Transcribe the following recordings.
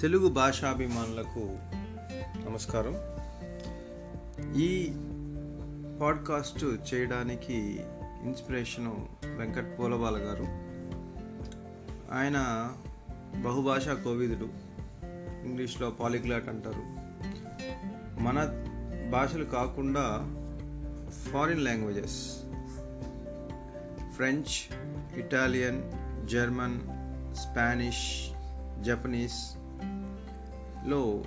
తెలుగు భాషాభిమానులకు నమస్కారం. ఈ పాడ్కాస్ట్ చేయడానికి ఇన్స్పిరేషను వెంకట్ పూలబాల గారు. ఆయన బహుభాషా కోవిదుడు ఇంగ్లీష్లో పాలిగ్లాట్ అంటారు. మన భాషలు కాకుండా foreign languages French Italian German Spanish Japanese లో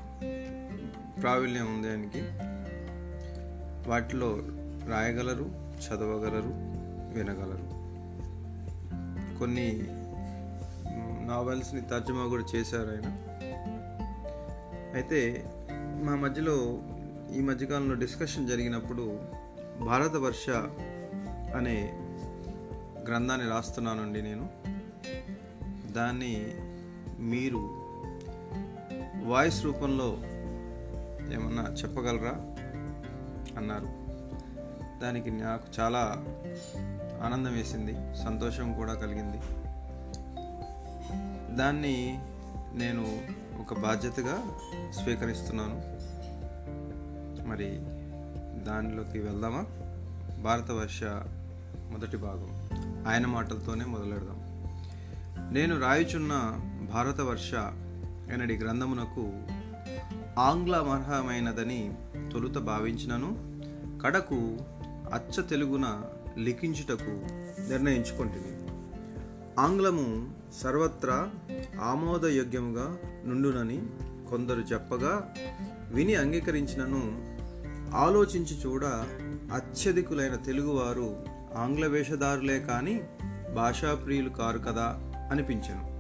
ప్రావీణ్యం ఉంది ఆయనకి. వాటిలో రాయగలరు చదవగలరు వినగలరు. కొన్ని నావెల్స్ని తర్జుమా కూడా చేశారు ఆయన. అయితే మా మధ్యలో ఈ మధ్యకాలంలో డిస్కషన్ జరిగినప్పుడు భారతవర్ష అనే గ్రంథాన్ని రాస్తున్నానండి నేను. దాన్ని మీరు వాయిస్ రూపంలో ఏమన్నా చెప్పగలరా? అన్నారు. దానికి నాకు చాలా ఆనందం వేసింది సంతోషం కూడా కలిగింది. దాన్ని నేను ఒక బాధ్యతగా స్వీకరిస్తున్నాను. మరి దానిలోకి వెళ్దామా? భారతవర్ష మొదటి భాగం. ఆయన మాటలతోనే మొదలెడదాం. నేను రాయుచున్న భారతవర్ష ఎనడి గ్రంథమునకు ఆంగ్లమర్హమైనదని తొలుత భావించినను. కడకు అచ్చ తెలుగున లిఖించుటకు నిర్ణయించుకుంటుంది ఆంగ్లము సర్వత్రా ఆమోదయోగ్యముగా నుండునని కొందరు చెప్పగా విని అంగీకరించినను ఆలోచించి చూడ అత్యధికులైన తెలుగువారు ఆంగ్ల వేషధారులే కానీ భాషాప్రియులు కారు కదా అనిపించను.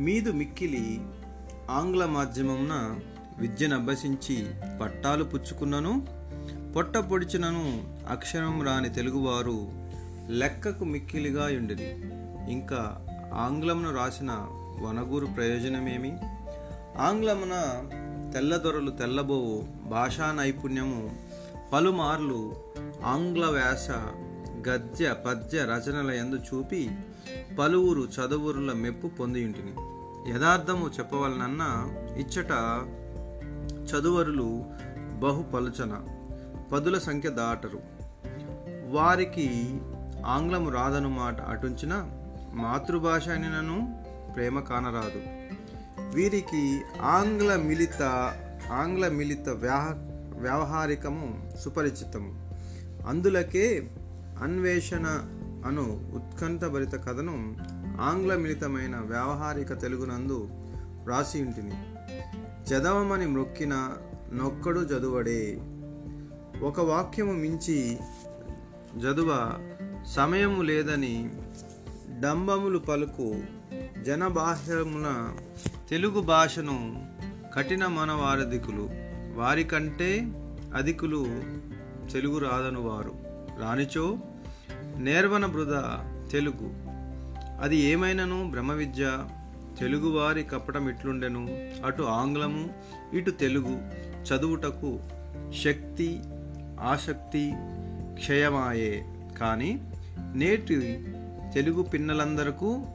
మీదు మిక్కిలి ఆంగ్ల మాధ్యమమున విద్యను అభ్యసించి పట్టాలు పుచ్చుకున్నను పొట్ట పొడిచినను అక్షరం రాని తెలుగువారు లెక్కకు మిక్కిలిగా ఉండిరి ఇంకా ఆంగ్లమును రాసిన వనగూరు ప్రయోజనమేమి? ఆంగ్లమున తెల్లదొరలు తెల్లబోవు భాషా నైపుణ్యము పలుమార్లు ఆంగ్ల వ్యాస గద్య పద్య రచనల ఎందు చూపి పలువురు చదువురుల మెప్పు పొందియుంటిని. యథార్థము చెప్పవలనన్న ఇచ్చట చదువరులు బహు పలుచన పదుల సంఖ్య దాటరు. వారికి ఆంగ్లము రాదను మాట అటుంచిన మాతృభాష అనినను ప్రేమ కానరాదు. వీరికి ఆంగ్ల మిలిత ఆంగ్ల మిలిత వ్యా వ్యవహారికము సుపరిచితము. అందులకే అన్వేషణ అను ఉత్కంఠభరిత కథను ఆంగ్ల మిళితమైన వ్యావహారిక తెలుగునందు వ్రాసి ఇంటిని చదవమని మొక్కిన నొక్కడు చదువడే. ఒక వాక్యము మించి చదువ సమయము లేదని డంబములు పలుకు జనబాహ్యమున తెలుగు భాషను కఠిన మనవారధికులు వారికంటే అధికులు తెలుగు రాదను వారు రానిచో నేర్వన బృద తెలుగు. అది ఏమైనను? బ్రహ్మ విద్య తెలుగువారి కప్పటం ఇట్లుండెను. అటు ఆంగ్లము ఇటు తెలుగు. చదువుటకు శక్తి ఆసక్తి క్షయమాయే. కానీ నేటి తెలుగు పిన్నలందరకు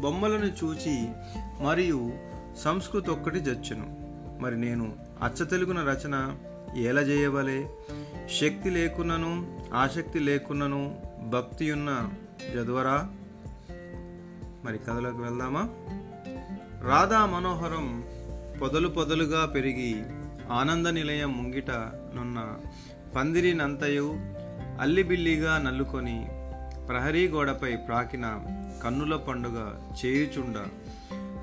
బొమ్మలను చూచి మరియు సంస్కృతి ఒక్కటి జచ్చును. మరి నేను అచ్చ తెలుగున రచన ఎలా చేయవలే శక్తి లేకున్నను ఆసక్తి లేకున్నను భక్తి ఉన్న చదువరా మరి కథలోకి వెళ్దామా? రాధా మనోహరం పొదలు పొదలుగా పెరిగి ఆనంద నిలయం ముంగిట నున్న పందిరినంతయు అల్లిబిల్లిగా నల్లుకొని ప్రహరీ గోడపై ప్రాకిన కన్నుల పండుగ చేయుచుండ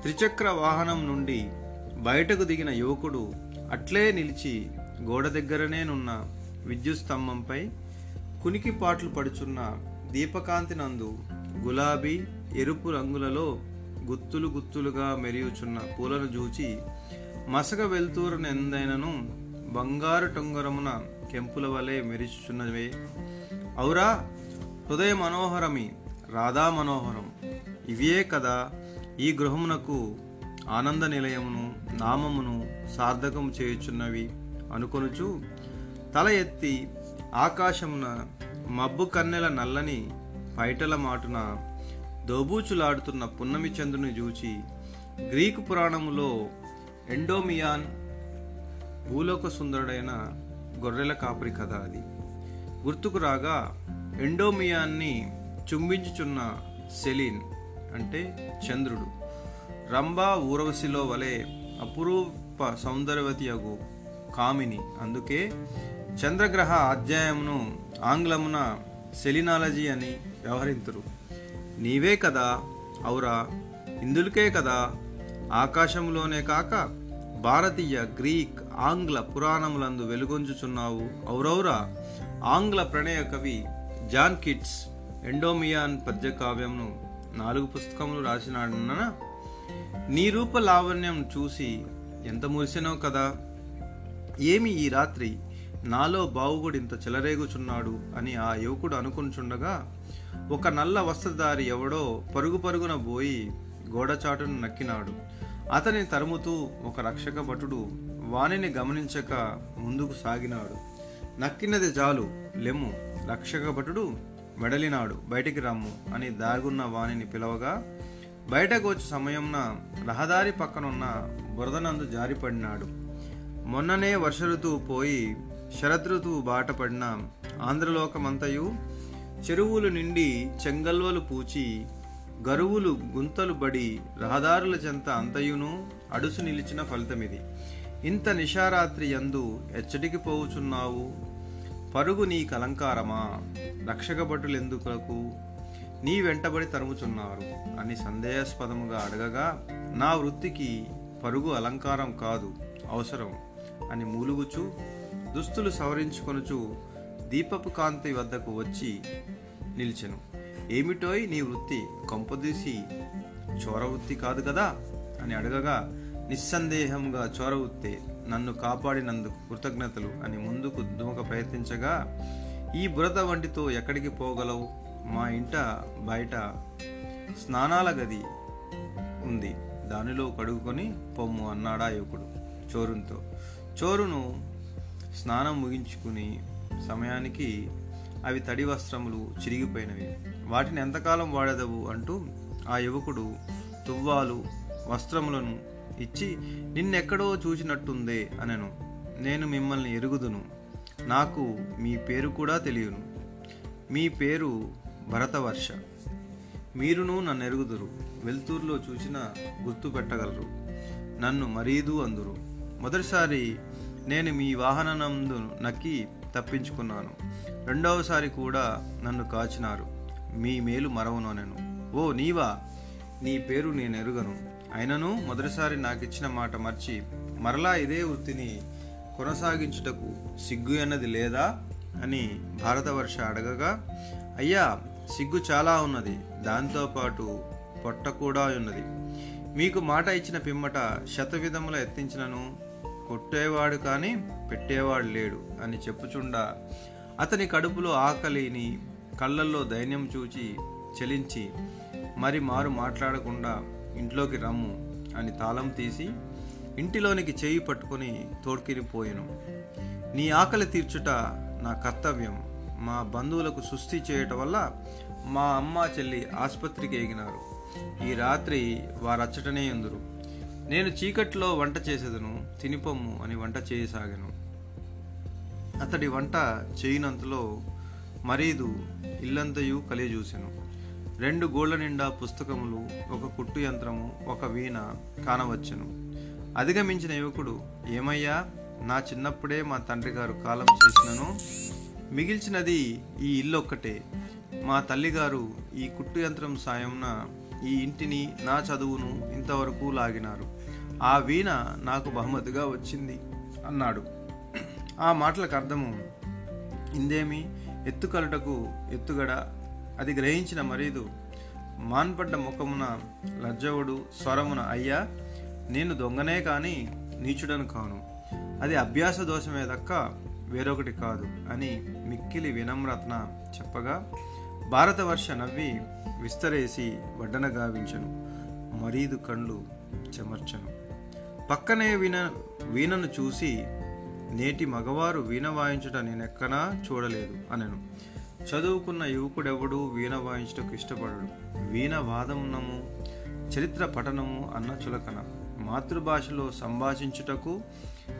త్రిచక్ర వాహనం నుండి బయటకు దిగిన యువకుడు అట్లే నిలిచి గోడ దగ్గరనే నున్న విద్యుత్ స్తంభంపై కునికి పాటలు పడుచున్న దీపకాంతి నందు గులాబీ ఎరుపు రంగులలో గుత్తులు గుత్తులుగా మెరియుచున్న పూలను చూచి మసక వెలుతూరనెందైనను బంగారు టొంగరమున కెంపుల వలె మెరుచుచున్నవే. ఔరా హృదయ మనోహరమి రాధా మనోహరం ఇవే కదా ఈ గృహమునకు ఆనంద నిలయమును నామమును సార్థకం చేయుచున్నవి అనుకొనుచు తల ఎత్తి ఆకాశమున మబ్బు కన్నెల నల్లని పైటల మాటున దోబూచులాడుతున్న పున్నమి చంద్రుని చూచి గ్రీకు పురాణములో ఎండోమియాన్ భూలోక సుందరుడైన గొర్రెల కాపరి కథ అది. గుర్తుకు రాగా ఎండోమియాన్ని చుంబించుచున్న సెలీన్ అంటే చంద్రుడు. రంభా ఊరవశిలో వలె అపురూప సౌందర్యవతియగు కామిని. అందుకే చంద్రగ్రహ అధ్యాయమును ఆంగ్లమున సెలినాలజీ అని వ్యవహరింతురు. నీవే కదా ఔరా ఇందులకే కదా ఆకాశంలోనే కాక భారతీయ గ్రీక్ ఆంగ్ల పురాణములందు వెలుగొంచుచున్నావు ఔరౌరా. ఆంగ్ల ప్రణయ కవి జాన్ కిట్స్ ఎండోమియాన్ పద్యకావ్యంను నాలుగు పుస్తకములు రాసినాడన్న నీ రూప లావణ్యం చూసి ఎంత మురిసినో కదా? ఏమి ఈ రాత్రి నాలో బావుగుడు ఇంత చెలరేగుచున్నాడు అని ఆ యువకుడు అనుకుంటుండగా ఒక నల్ల వస్త్రధారి ఎవడో పరుగు పరుగున పోయి గోడచాటును నక్కినాడు. అతని తరుముతూ ఒక రక్షక భటుడు వానిని గమనించక ముందుకు సాగినాడు. నక్కినది చాలు లెమ్ము. రక్షక భటుడు వెడలినాడు బయటికి రమ్ము అని దాగున్న వాణిని పిలవగా బయటకు వచ్చే సమయంన రహదారి పక్కనున్న బురదనందు జారిపడినాడు. మొన్ననే వర్ష ఋతువు పోయి శరదృతువు బాటపడిన ఆంధ్రలోకమంతయు చెరువులు నిండి చెంగల్వలు పూచి గరువులు గుంతలు బడి రహదారుల చెంత అంతయును అడుసు నిలిచిన ఫలితమిది. ఇంత నిశారాత్రి యందు ఎచ్చటికి పోవుచున్నావు? పరుగు నీ కలంకారమా? రక్షకభటులెందుకు నీ వెంటబడి తరుముచున్నారు అని సందేహాస్పదముగా అడగగా నా వృత్తికి పరుగు అలంకారం కాదు అవసరం అని మూలుగుచు దుస్తులు సవరించుకొనుచు దీపపు కాంతి వద్దకు వచ్చి నిలిచెను. ఏమిటోయ్ నీ వృత్తి? కొంపదీసి చోర వృత్తి కాదు కదా? అని అడగగా నిస్సందేహంగా చోర వృత్తే నన్ను కాపాడినందుకు కృతజ్ఞతలు అని ముందుకు దుమక ప్రయత్నించగా ఈ బురద వంటితో ఎక్కడికి పోగలవు? మా ఇంట బయట స్నానాల గది ఉంది. దానిలో కడుగుకొని పొమ్ము అన్నాడా యువకుడు చోరునితో. చోరును స్నానం ముగించుకుని సమయానికి అవి తడి వస్త్రములు చిరిగిపోయినవి. వాటిని ఎంతకాలం వాడదవు అంటూ ఆ యువకుడు తువ్వాలు వస్త్రములను ఇచ్చి నిన్నెక్కడో చూసినట్టుందే అనను. నేను మిమ్మల్ని ఎరుగుదును. నాకు మీ పేరు కూడా తెలియను. మీ పేరు భరతవర్ష. మీరును నన్ను ఎరుగుదురు వెల్తూరులో చూసిన గుర్తు పెట్టగలరు. నన్ను మరీదు అందురు. మొదటిసారి నేను మీ వాహనందు నక్కి తప్పించుకున్నాను. రెండవసారి కూడా నన్ను కాచినారు. మీ మేలు మరవను నేను. ఓ నీవా? నీ పేరు నేను ఎరుగను. అయినను మొదటిసారి నాకు ఇచ్చిన మాట మర్చి మరలా ఇదే వృత్తిని కొనసాగించుటకు సిగ్గు అన్నది లేదా అని భారతవర్ష అడగగా అయ్యా సిగ్గు చాలా ఉన్నది. దాంతోపాటు పొట్ట కూడా ఉన్నది. మీకు మాట ఇచ్చిన పిమ్మట శతవిధముల ఎత్తించినను కొట్టేవాడు కానీ పెట్టేవాడు లేడు అని చెప్పుచుండా అతని కడుపులో ఆకలిని కళ్ళల్లో దైన్యం చూచి చెలించి మరి మారు మాట్లాడకుండా ఇంట్లోకి రమ్ము అని తాళం తీసి ఇంటిలోనికి చేయి పట్టుకొని తోడ్కినిపోయాను నీ ఆకలి తీర్చుట నా కర్తవ్యం. మా బంధువులకు సుస్థి చేయటం వల్ల మా అమ్మ చెల్లి ఆసుపత్రికి ఎగినారు. ఈ రాత్రి వారచ్చటనే ఎందురు? నేను చీకట్లో వంట చేసేదను తినిపొమ్ము అని వంట చేయసాగాను. అతడి వంట చేయనంతలో మరీదు ఇల్లంతయు కలియజూసెను. రెండు గోళ్ళ నిండా పుస్తకములు ఒక కుట్టు యంత్రము ఒక వీణ కానవచ్చును. అధిగమించిన యువకుడు ఏమయ్యా నా చిన్నప్పుడే మా తండ్రి గారు కాలం చేసినను. మిగిల్చినది ఈ ఇల్లు ఒక్కటే మా తల్లిగారు ఈ కుట్టు యంత్రం సాయంన ఈ ఇంటిని నా చదువును ఇంతవరకు లాగినారు. ఆ వీణ నాకు బహుమతిగా వచ్చింది అన్నాడు. ఆ మాటలకు అర్థము ఇందేమి? ఎత్తుకలుటకు ఎత్తుగడ అది గ్రహించిన మరీదు మాన్పడ్డ ముఖమున లజ్జవుడు స్వరమున అయ్యా నేను దొంగనే కానీ నీచుడను కాను. అది అభ్యాస దోషమే దక్క వేరొకటి కాదు అని మిక్కిలి వినమ్రత్న చెప్పగా భారతవర్ష నవ్వి విస్తరేసి వడ్డన గావించను. మరీదు కండ్లు చెమర్చను. పక్కనే వీణ వీణను చూసి నేటి మగవారు వీణ వాయించుట నేనెక్కడా చూడలేదు అనను. చదువుకున్న యువకుడెవడు వీణ వాయించటకు ఇష్టపడడు? వీణ వాదమునము చరిత్ర పఠనము అన్న చులకన. మాతృభాషలో సంభాషించుటకు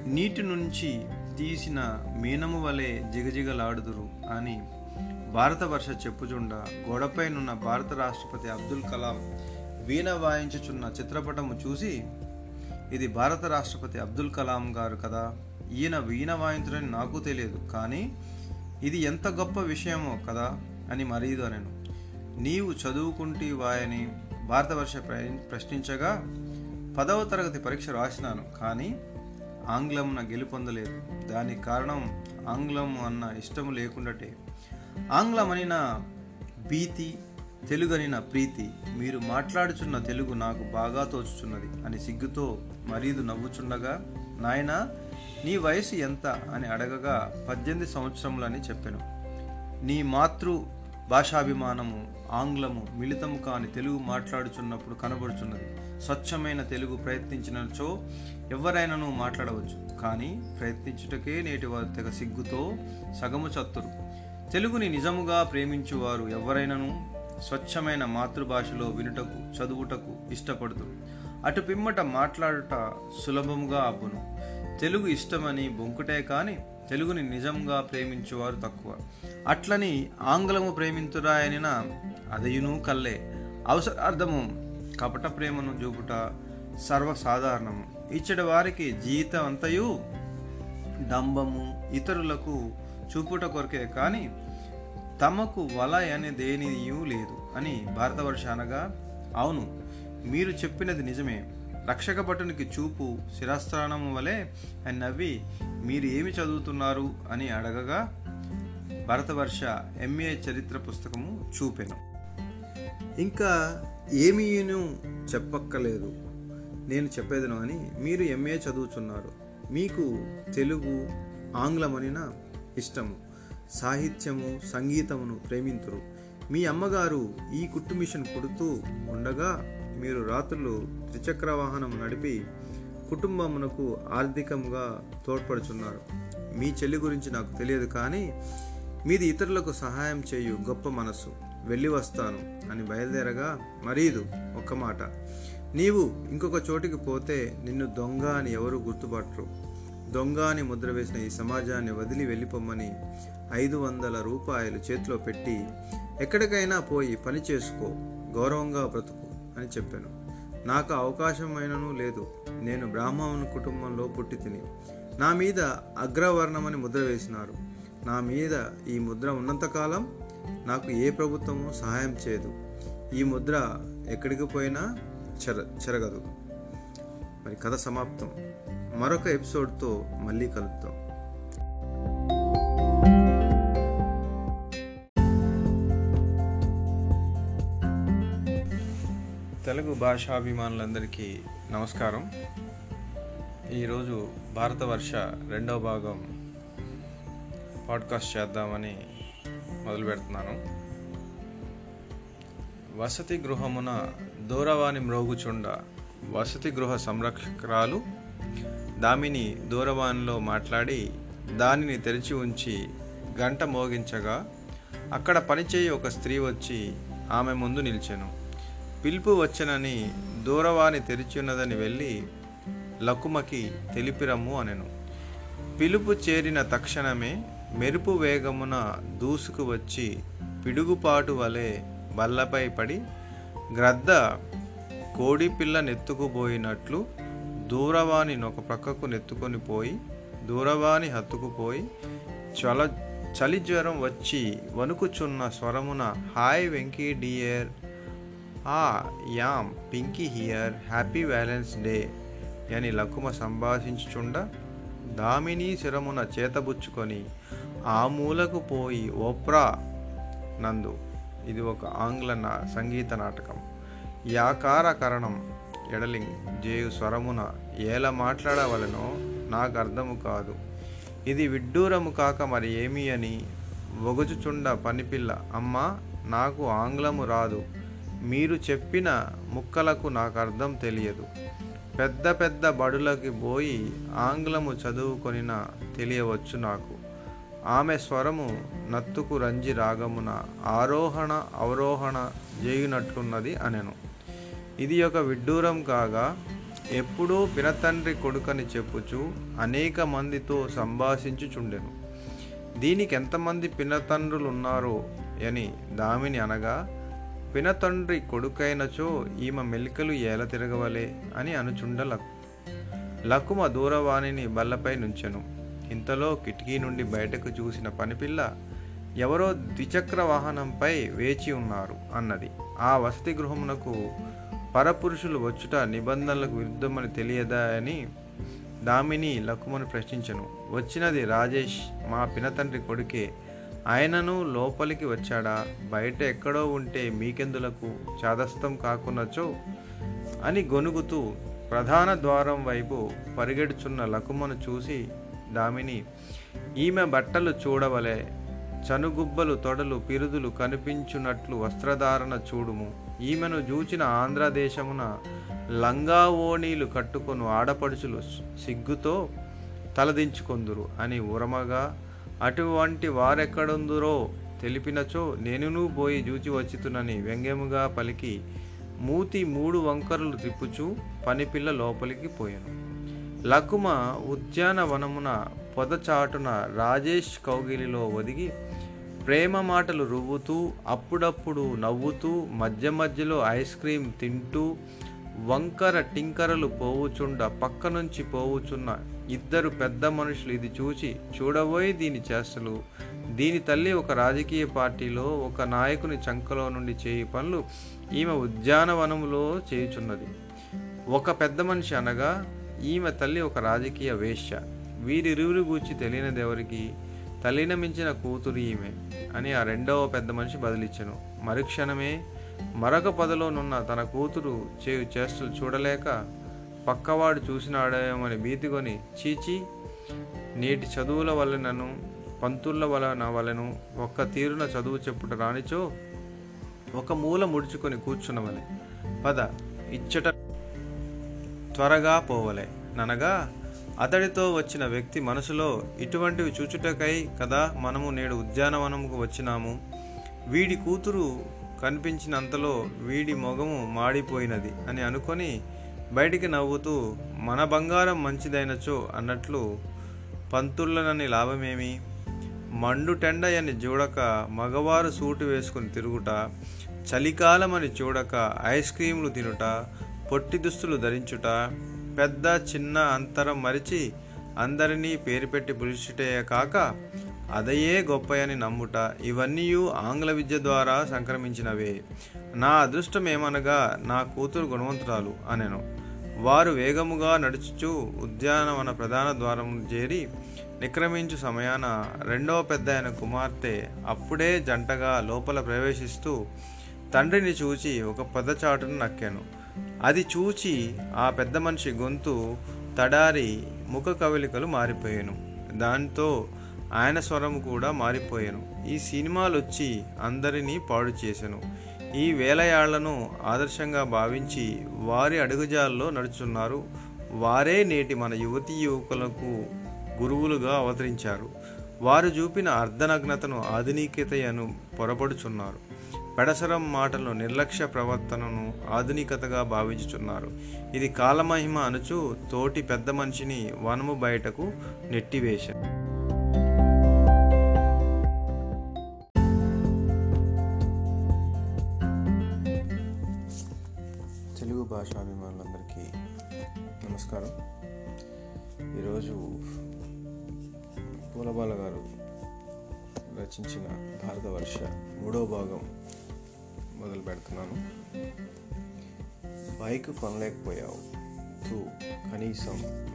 నీటి నుంచి తీసిన మీనము వలె జిగజిగలాడుదురు అని భారతవర్ష చెప్పుచుండ గోడపైనున్న భారత రాష్ట్రపతి అబ్దుల్ కలాం వీణ వాయించుచున్న చిత్రపటము చూసి ఇది భారత రాష్ట్రపతి అబ్దుల్ కలాం గారు కదా. ఈయన వీణ వాయించడని నాకు తెలియదు కానీ ఇది ఎంత గొప్ప విషయమో కదా అని మరీదు అనను. నీవు చదువుకుంటే వాయని భారతవర్ష ప్ర- ప్రశ్నించగా పదవ తరగతి పరీక్ష రాసినాను కానీ ఆంగ్లమున గెలుపొందలేదు. దానికి కారణం ఆంగ్లం అన్న ఇష్టము లేకుండాటే. ఆంగ్లమనిన భీతి నా ప్రీతి మీరు మాట్లాడుచున్న తెలుగు నాకు బాగా తోచుచున్నది అని సిగ్గుతో మరీదు నవ్వుచుండగా నాయనా నీ వయసు ఎంత? అని అడగగా పద్దెనిమిది సంవత్సరములని చెప్పాను. నీ మాతృ భాషాభిమానము ఆంగ్లము మిళితము కాని తెలుగు మాట్లాడుచున్నప్పుడు కనబడుచున్నది. స్వచ్ఛమైన తెలుగు ప్రయత్నించినచో ఎవరైనాను మాట్లాడవచ్చు. కానీ ప్రయత్నించుటకే నేటి వారు తెగ సిగ్గుతో సగము చత్తురు. తెలుగుని నిజముగా ప్రేమించువారు ఎవరైనాను? స్వచ్ఛమైన మాతృభాషలో వినుటకు చదువుటకు ఇష్టపడుతురు అటు పిమ్మట మాట్లాడుట సులభముగా అబ్బును. తెలుగు ఇష్టమని బొంకుటే కానీ తెలుగుని నిజంగా ప్రేమించువారు తక్కువ. అట్లని ఆంగ్లము ప్రేమింతురాయనిన అదయును కల్లే. అవసరార్థము కపట ప్రేమను చూపుట సర్వసాధారణము. ఇచ్చడి వారికి జీవితం అంతయు డంబము ఇతరులకు చూపుట కొరకే కానీ తమకు వల అనే దేనియూ లేదు అని భారతవర్ష అనగా అవును మీరు చెప్పినది నిజమే. రక్షక భటునికి చూపు శిరస్త్రాణము వలె అని నవ్వి మీరు ఏమి చదువుతున్నారు అని అడగగా భరతవర్ష ఎంఏ చరిత్ర పుస్తకము చూపెను. ఇంకా ఏమీను చెప్పక్కలేదు. నేను చెప్పేదను అని మీరు ఎంఏ చదువుతున్నారు మీకు తెలుగు ఆంగ్లమనిన ఇష్టము. సాహిత్యము సంగీతమును ప్రేమింతురు. మీ అమ్మగారు ఈ కుట్టు మిషన్ కుడుతూ ఉండగా మీరు రాత్రులు త్రిచక్ర వాహనం నడిపి కుటుంబమునకు ఆర్థికంగా తోడ్పడుచున్నారు. మీ చెల్లి గురించి నాకు తెలియదు కానీ మీది ఇతరులకు సహాయం చేయు గొప్ప మనస్సు. వెళ్ళి వస్తాను అని బయలుదేరగా మరీదు ఒక్క మాట. నీవు ఇంకొక చోటికి పోతే నిన్ను దొంగ అని ఎవరు గుర్తుపట్టరు. దొంగ అని ముద్ర వేసిన ఈ సమాజాన్ని వదిలి వెళ్ళిపోమ్మని ఐదు వందల రూపాయలు చేతిలో పెట్టి ఎక్కడికైనా పోయి పని చేసుకో. గౌరవంగా బ్రతుకు. అని చెప్పాను. నాకు అవకాశమైనను లేదు. నేను బ్రాహ్మణ కుటుంబంలో పుట్టి తిని నా మీద అగ్రవర్ణమని ముద్ర వేసినారు. నా మీద ఈ ముద్ర ఉన్నంతకాలం నాకు ఏ ప్రభుత్వము సహాయం చేయదు. ఈ ముద్ర ఎక్కడికి పోయినా చెర చెరగదు. మరి కథ సమాప్తం. మరొక ఎపిసోడ్తో మళ్ళీ కలుపుతాం తెలుగు భాషాభిమానులందరికీ నమస్కారం. ఈరోజు భారతవర్ష రెండవ భాగం పాడ్కాస్ట్ చేద్దామని మొదలు పెడుతున్నాను. వసతి గృహమున దూరవాణి మ్రోగుచుండ వసతి గృహ సంరక్షకురాలు దామిని దూరవాణిలో మాట్లాడి దానిని తెరిచి ఉంచి గంట మోగించగా అక్కడ పనిచేయి ఒక స్త్రీ వచ్చి ఆమె ముందు నిలిచెను. పిలుపు వచ్చనని దూరవాణి తెరిచున్నదని వెళ్ళి లకుమకి తెలిపిరమ్ము అనెను. పిలుపు చేరిన తక్షణమే మెరుపు వేగమున దూసుకు వచ్చి పిడుగుపాటు వలె బల్లపై పడి గ్రద్ద కోడి పిల్ల నెత్తుకుపోయినట్లు దూరవాణి ఒక ప్రక్కకు నెత్తుకొని పోయి దూరవాణి హత్తుకుపోయి చల చలి జ్వరం వచ్చి వణుకుచున్న స్వరమున hi Venky dear I am Pinky here happy Valentine's Day అని లకుమ సంభాషించుచుండ దామిని శిరమున చేతబుచ్చుకొని ఆ మూలకు పోయి ఓప్రా నందు. ఇది ఒక ఆంగ్ల నా సంగీత నాటకం. యాకార కరణం ఎడలింగ్ జేయు స్వరమున ఎలా మాట్లాడవలనో నాకు అర్థము కాదు. ఇది విడ్డూరము కాక మరి ఏమి అని ఒగుచుచుండ పనిపిల్ల అమ్మా నాకు ఆంగ్లము రాదు. మీరు చెప్పిన ముక్కలకు నాకు అర్థం తెలియదు. పెద్ద పెద్ద బడులకి పోయి ఆంగ్లము చదువుకొనిన తెలియవచ్చు నాకు. ఆమె స్వరము నత్తుకు రంజి రాగమున ఆరోహణ అవరోహణ చేయునట్లున్నది అనెను. ఇది ఒక విడ్డూరం కాగా ఎప్పుడూ పినతండ్రి కొడుకని చెప్పుచు అనేక మందితో సంభాషించుచుండెను. దీనికి ఎంతమంది పినతండ్రులు ఉన్నారో అని దామిని అనగా వినతండ్రి కొడుకైనచో ఈమె మెలికలు ఏల తిరగవలే అని అనుచుండ లకుమ దూరవాణిని బల్లపై నుంచెను. ఇంతలో కిటికీ నుండి బయటకు చూసిన పనిపిల్ల ఎవరో ద్విచక్ర వాహనంపై వేచి ఉన్నారు అన్నది. ఆ వసతి గృహమునకు పరపురుషులు వచ్చుట నిబంధనలకు విరుద్ధమని తెలియదా అని దామిని లకుమను ప్రశ్నించను. వచ్చినది రాజేష్ మా పినతండ్రి కొడుకే ఆయనను లోపలికి వచ్చాడా? బయట ఎక్కడో ఉంటే మీకెందులకు? చాదస్తం కాకున్నచో? అని గొనుగుతూ ప్రధాన ద్వారం వైపు పరిగెడుచున్న లకుమను చూసి దామిని ఈమె బట్టలు చూడవలే. చనుగుబ్బలు తొడలు పిరుదులు కనిపించున్నట్లు వస్త్రధారణ చూడుము. ఈమెను చూచిన ఆంధ్రదేశమున లంగా ఓణీలు కట్టుకొను ఆడపడుచులు సిగ్గుతో తలదించుకొందురు అని ఉరమగా అటువంటి వారెక్కడుందురో తెలిపినచో నేనును పోయి జూచి వచ్చితునని వ్యంగ్యముగా పలికి మూతి మూడు వంకరలు తిప్పుచూ పనిపిల్ల లోపలికి పోయాను. లకుమ ఉద్యానవనమున పొదచాటున రాజేష్ కౌగిలిలో ఒదిగి ప్రేమ మాటలు రువ్వుతూ అప్పుడప్పుడు నవ్వుతూ మధ్య మధ్యలో ఐస్ క్రీం తింటూ వంకర టింకరలు పోవుచుండ పక్క నుంచి పోవుచున్న ఇద్దరు పెద్ద మనుషులు ఇది చూచి చూడబోయి దీని చేష్టలు. దీని తల్లి ఒక రాజకీయ పార్టీలో ఒక నాయకుని చంకలో నుండి చేయి పనులు ఈమె ఉద్యానవనములో చేయుచున్నది. ఒక పెద్ద మనిషి అనగా ఈమె తల్లి ఒక రాజకీయ వేశ్య. వీరిరువురి గూర్చి తెలియనిది ఎవరికి? తల్లిన మించిన కూతురు ఈమె అని ఆ రెండవ పెద్ద మనిషి బదిలిచ్చెను. మరుక్షణమే మరొక పదలోనున్న తన కూతురు చేయు చేష్టలు చూడలేక పక్కవాడు చూసినాడేమని భీతికొని చీచి నేటి చదువుల వలనను పంతుల వలన వలెను ఒక్క తీరున చదువు చెప్పుట రానిచో ఒక మూల ముడుచుకొని కూర్చున్నవలె పద ఇచ్చట త్వరగా పోవలే. ననగా అతడితో వచ్చిన వ్యక్తి మనసులో ఇటువంటివి చూచుటకై కదా మనము నేడు ఉద్యానవనముకు వచ్చినాము. వీడి కూతురు కనిపించినంతలో వీడి మొగము మాడిపోయినది అని అనుకొని బయటికి నవ్వుతూ మన బంగారం మంచిదైనచో అన్నట్లు పంతుళ్ళనని లాభమేమి? మండు టెండయని చూడక మగవారు సూటు వేసుకుని తిరుగుట చలికాలమని చూడక ఐస్ క్రీములు తినుట పొట్టి దుస్తులు ధరించుట పెద్ద చిన్న అంతరం మరిచి అందరినీ పేరు పెట్టి పిలుచుటే కాక అదయే గొప్పయని నమ్ముట. ఇవన్నీ ఆంగ్ల విద్య ద్వారా సంక్రమించినవే. నా అదృష్టం ఏమనగా నా కూతురు గుణవంతురాలు అనెను. వారు వేగముగా నడుచుచు ఉద్యానవన ప్రధాన ద్వారము చేరి నిక్రమించు సమయాన రెండవ పెద్ద ఆయన కుమార్తె అప్పుడే జంటగా లోపల ప్రవేశిస్తూ తండ్రిని చూచి ఒక పదచాటును నక్కాను. అది చూచి ఆ పెద్ద మనిషి గొంతు తడారి ముఖ కవలికలు మారిపోయాను. దాంతో ఆయన స్వరం కూడా మారిపోయాను. ఈ సినిమాలు వచ్చి అందరినీ పాడు చేశాను ఈ వేలయాళ్ళను ఆదర్శంగా భావించి వారి అడుగుజాల్లో నడుచున్నారు. వారే నేటి మన యువతీ యువకులకు గురువులుగా అవతరించారు. వారు చూపిన అర్ధనగ్నతను ఆధునికతయను పొరపడుచున్నారు. పెడసరం మాటలను నిర్లక్ష్య ప్రవర్తనను ఆధునికతగా భావించుచున్నారు. ఇది కాలమహిమ అనుచు తోటి పెద్ద మనిషిని వనము బయటకు నెట్టివేశారు ఈరోజు పూలబాల గారు రచించిన భారతవర్ష మూడో భాగం మొదలు పెడుతున్నాను. బైక్ కొనలేకపోయావు. తూ కనీసం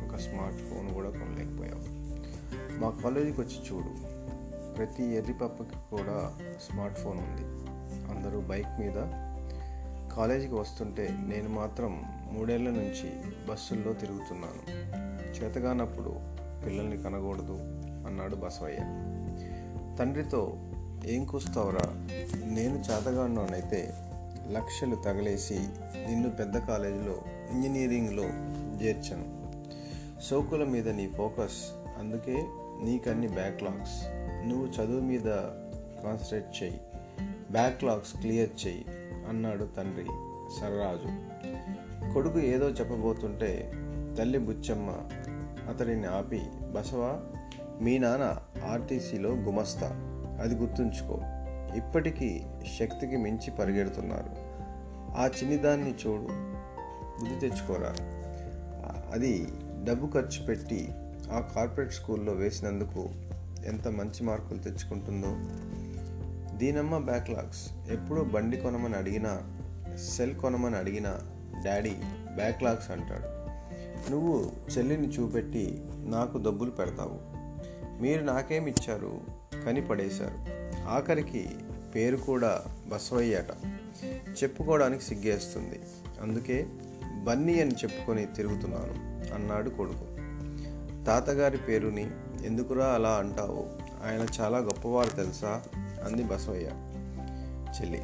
ఒక స్మార్ట్ ఫోన్ కూడా కొనలేకపోయావు. మా కాలేజీకి వచ్చి చూడు. ప్రతి ఎర్రిపప్పకి కూడా స్మార్ట్ ఫోన్ ఉంది. అందరూ బైక్ మీద కాలేజీకి వస్తుంటే నేను మాత్రం మూడేళ్ళ నుంచి బస్సుల్లో తిరుగుతున్నాను. చేతగానప్పుడు పిల్లల్ని కనకూడదు అన్నాడు బసవయ్య. తండ్రితో ఏం కూస్తావురా? నేను చేతగాడినోనైతే లక్షలు తగలేసి నిన్ను పెద్ద కాలేజీలో ఇంజనీరింగ్లో చేర్చాను. సోకుల మీద నీ ఫోకస్ అందుకే నీకన్ని బ్యాక్లాగ్స్. నువ్వు చదువు మీద కాన్సన్ట్రేట్ చెయ్యి. బ్యాక్లాగ్స్ క్లియర్ చెయ్యి అన్నాడు తండ్రి సర్రాజు. కొడుకు ఏదో చెప్పబోతుంటే తల్లి బుచ్చమ్మ అతడిని ఆపి బసవా మీ నాన్న ఆర్టీసీలో గుమస్తా. అది గుర్తుంచుకో. ఇప్పటికీ శక్తికి మించి పరిగెడుతున్నారు. ఆ చిన్నిదాన్ని చూడు. బుద్ధి తెచ్చుకోరా. అది డబ్బు ఖర్చు పెట్టి ఆ కార్పొరేట్ స్కూల్లో వేసినందుకు ఎంత మంచి మార్కులు తెచ్చుకుంటుందో. దీనమ్మ బ్యాక్లాగ్స్. ఎప్పుడూ బండి కొనమని అడిగినా సెల్ కొనమని అడిగినా డాడీ బ్యాక్లాగ్స్ అంటాడు. నువ్వు చెల్లిని చూపెట్టి నాకు డబ్బులు పెడతావు. మీరు నాకేమిచ్చారు కని పడేశారు ఆఖరికి పేరు కూడా బసవయ్యాట. చెప్పుకోవడానికి సిగ్గేస్తుంది. అందుకే బన్నీ అని చెప్పుకొని తిరుగుతున్నాను అన్నాడు కొడుకు. తాతగారి పేరుని ఎందుకురా అలా అంటావు? ఆయన చాలా గొప్పవారు తెలుసా? అంది బసవయ్య. చెల్లి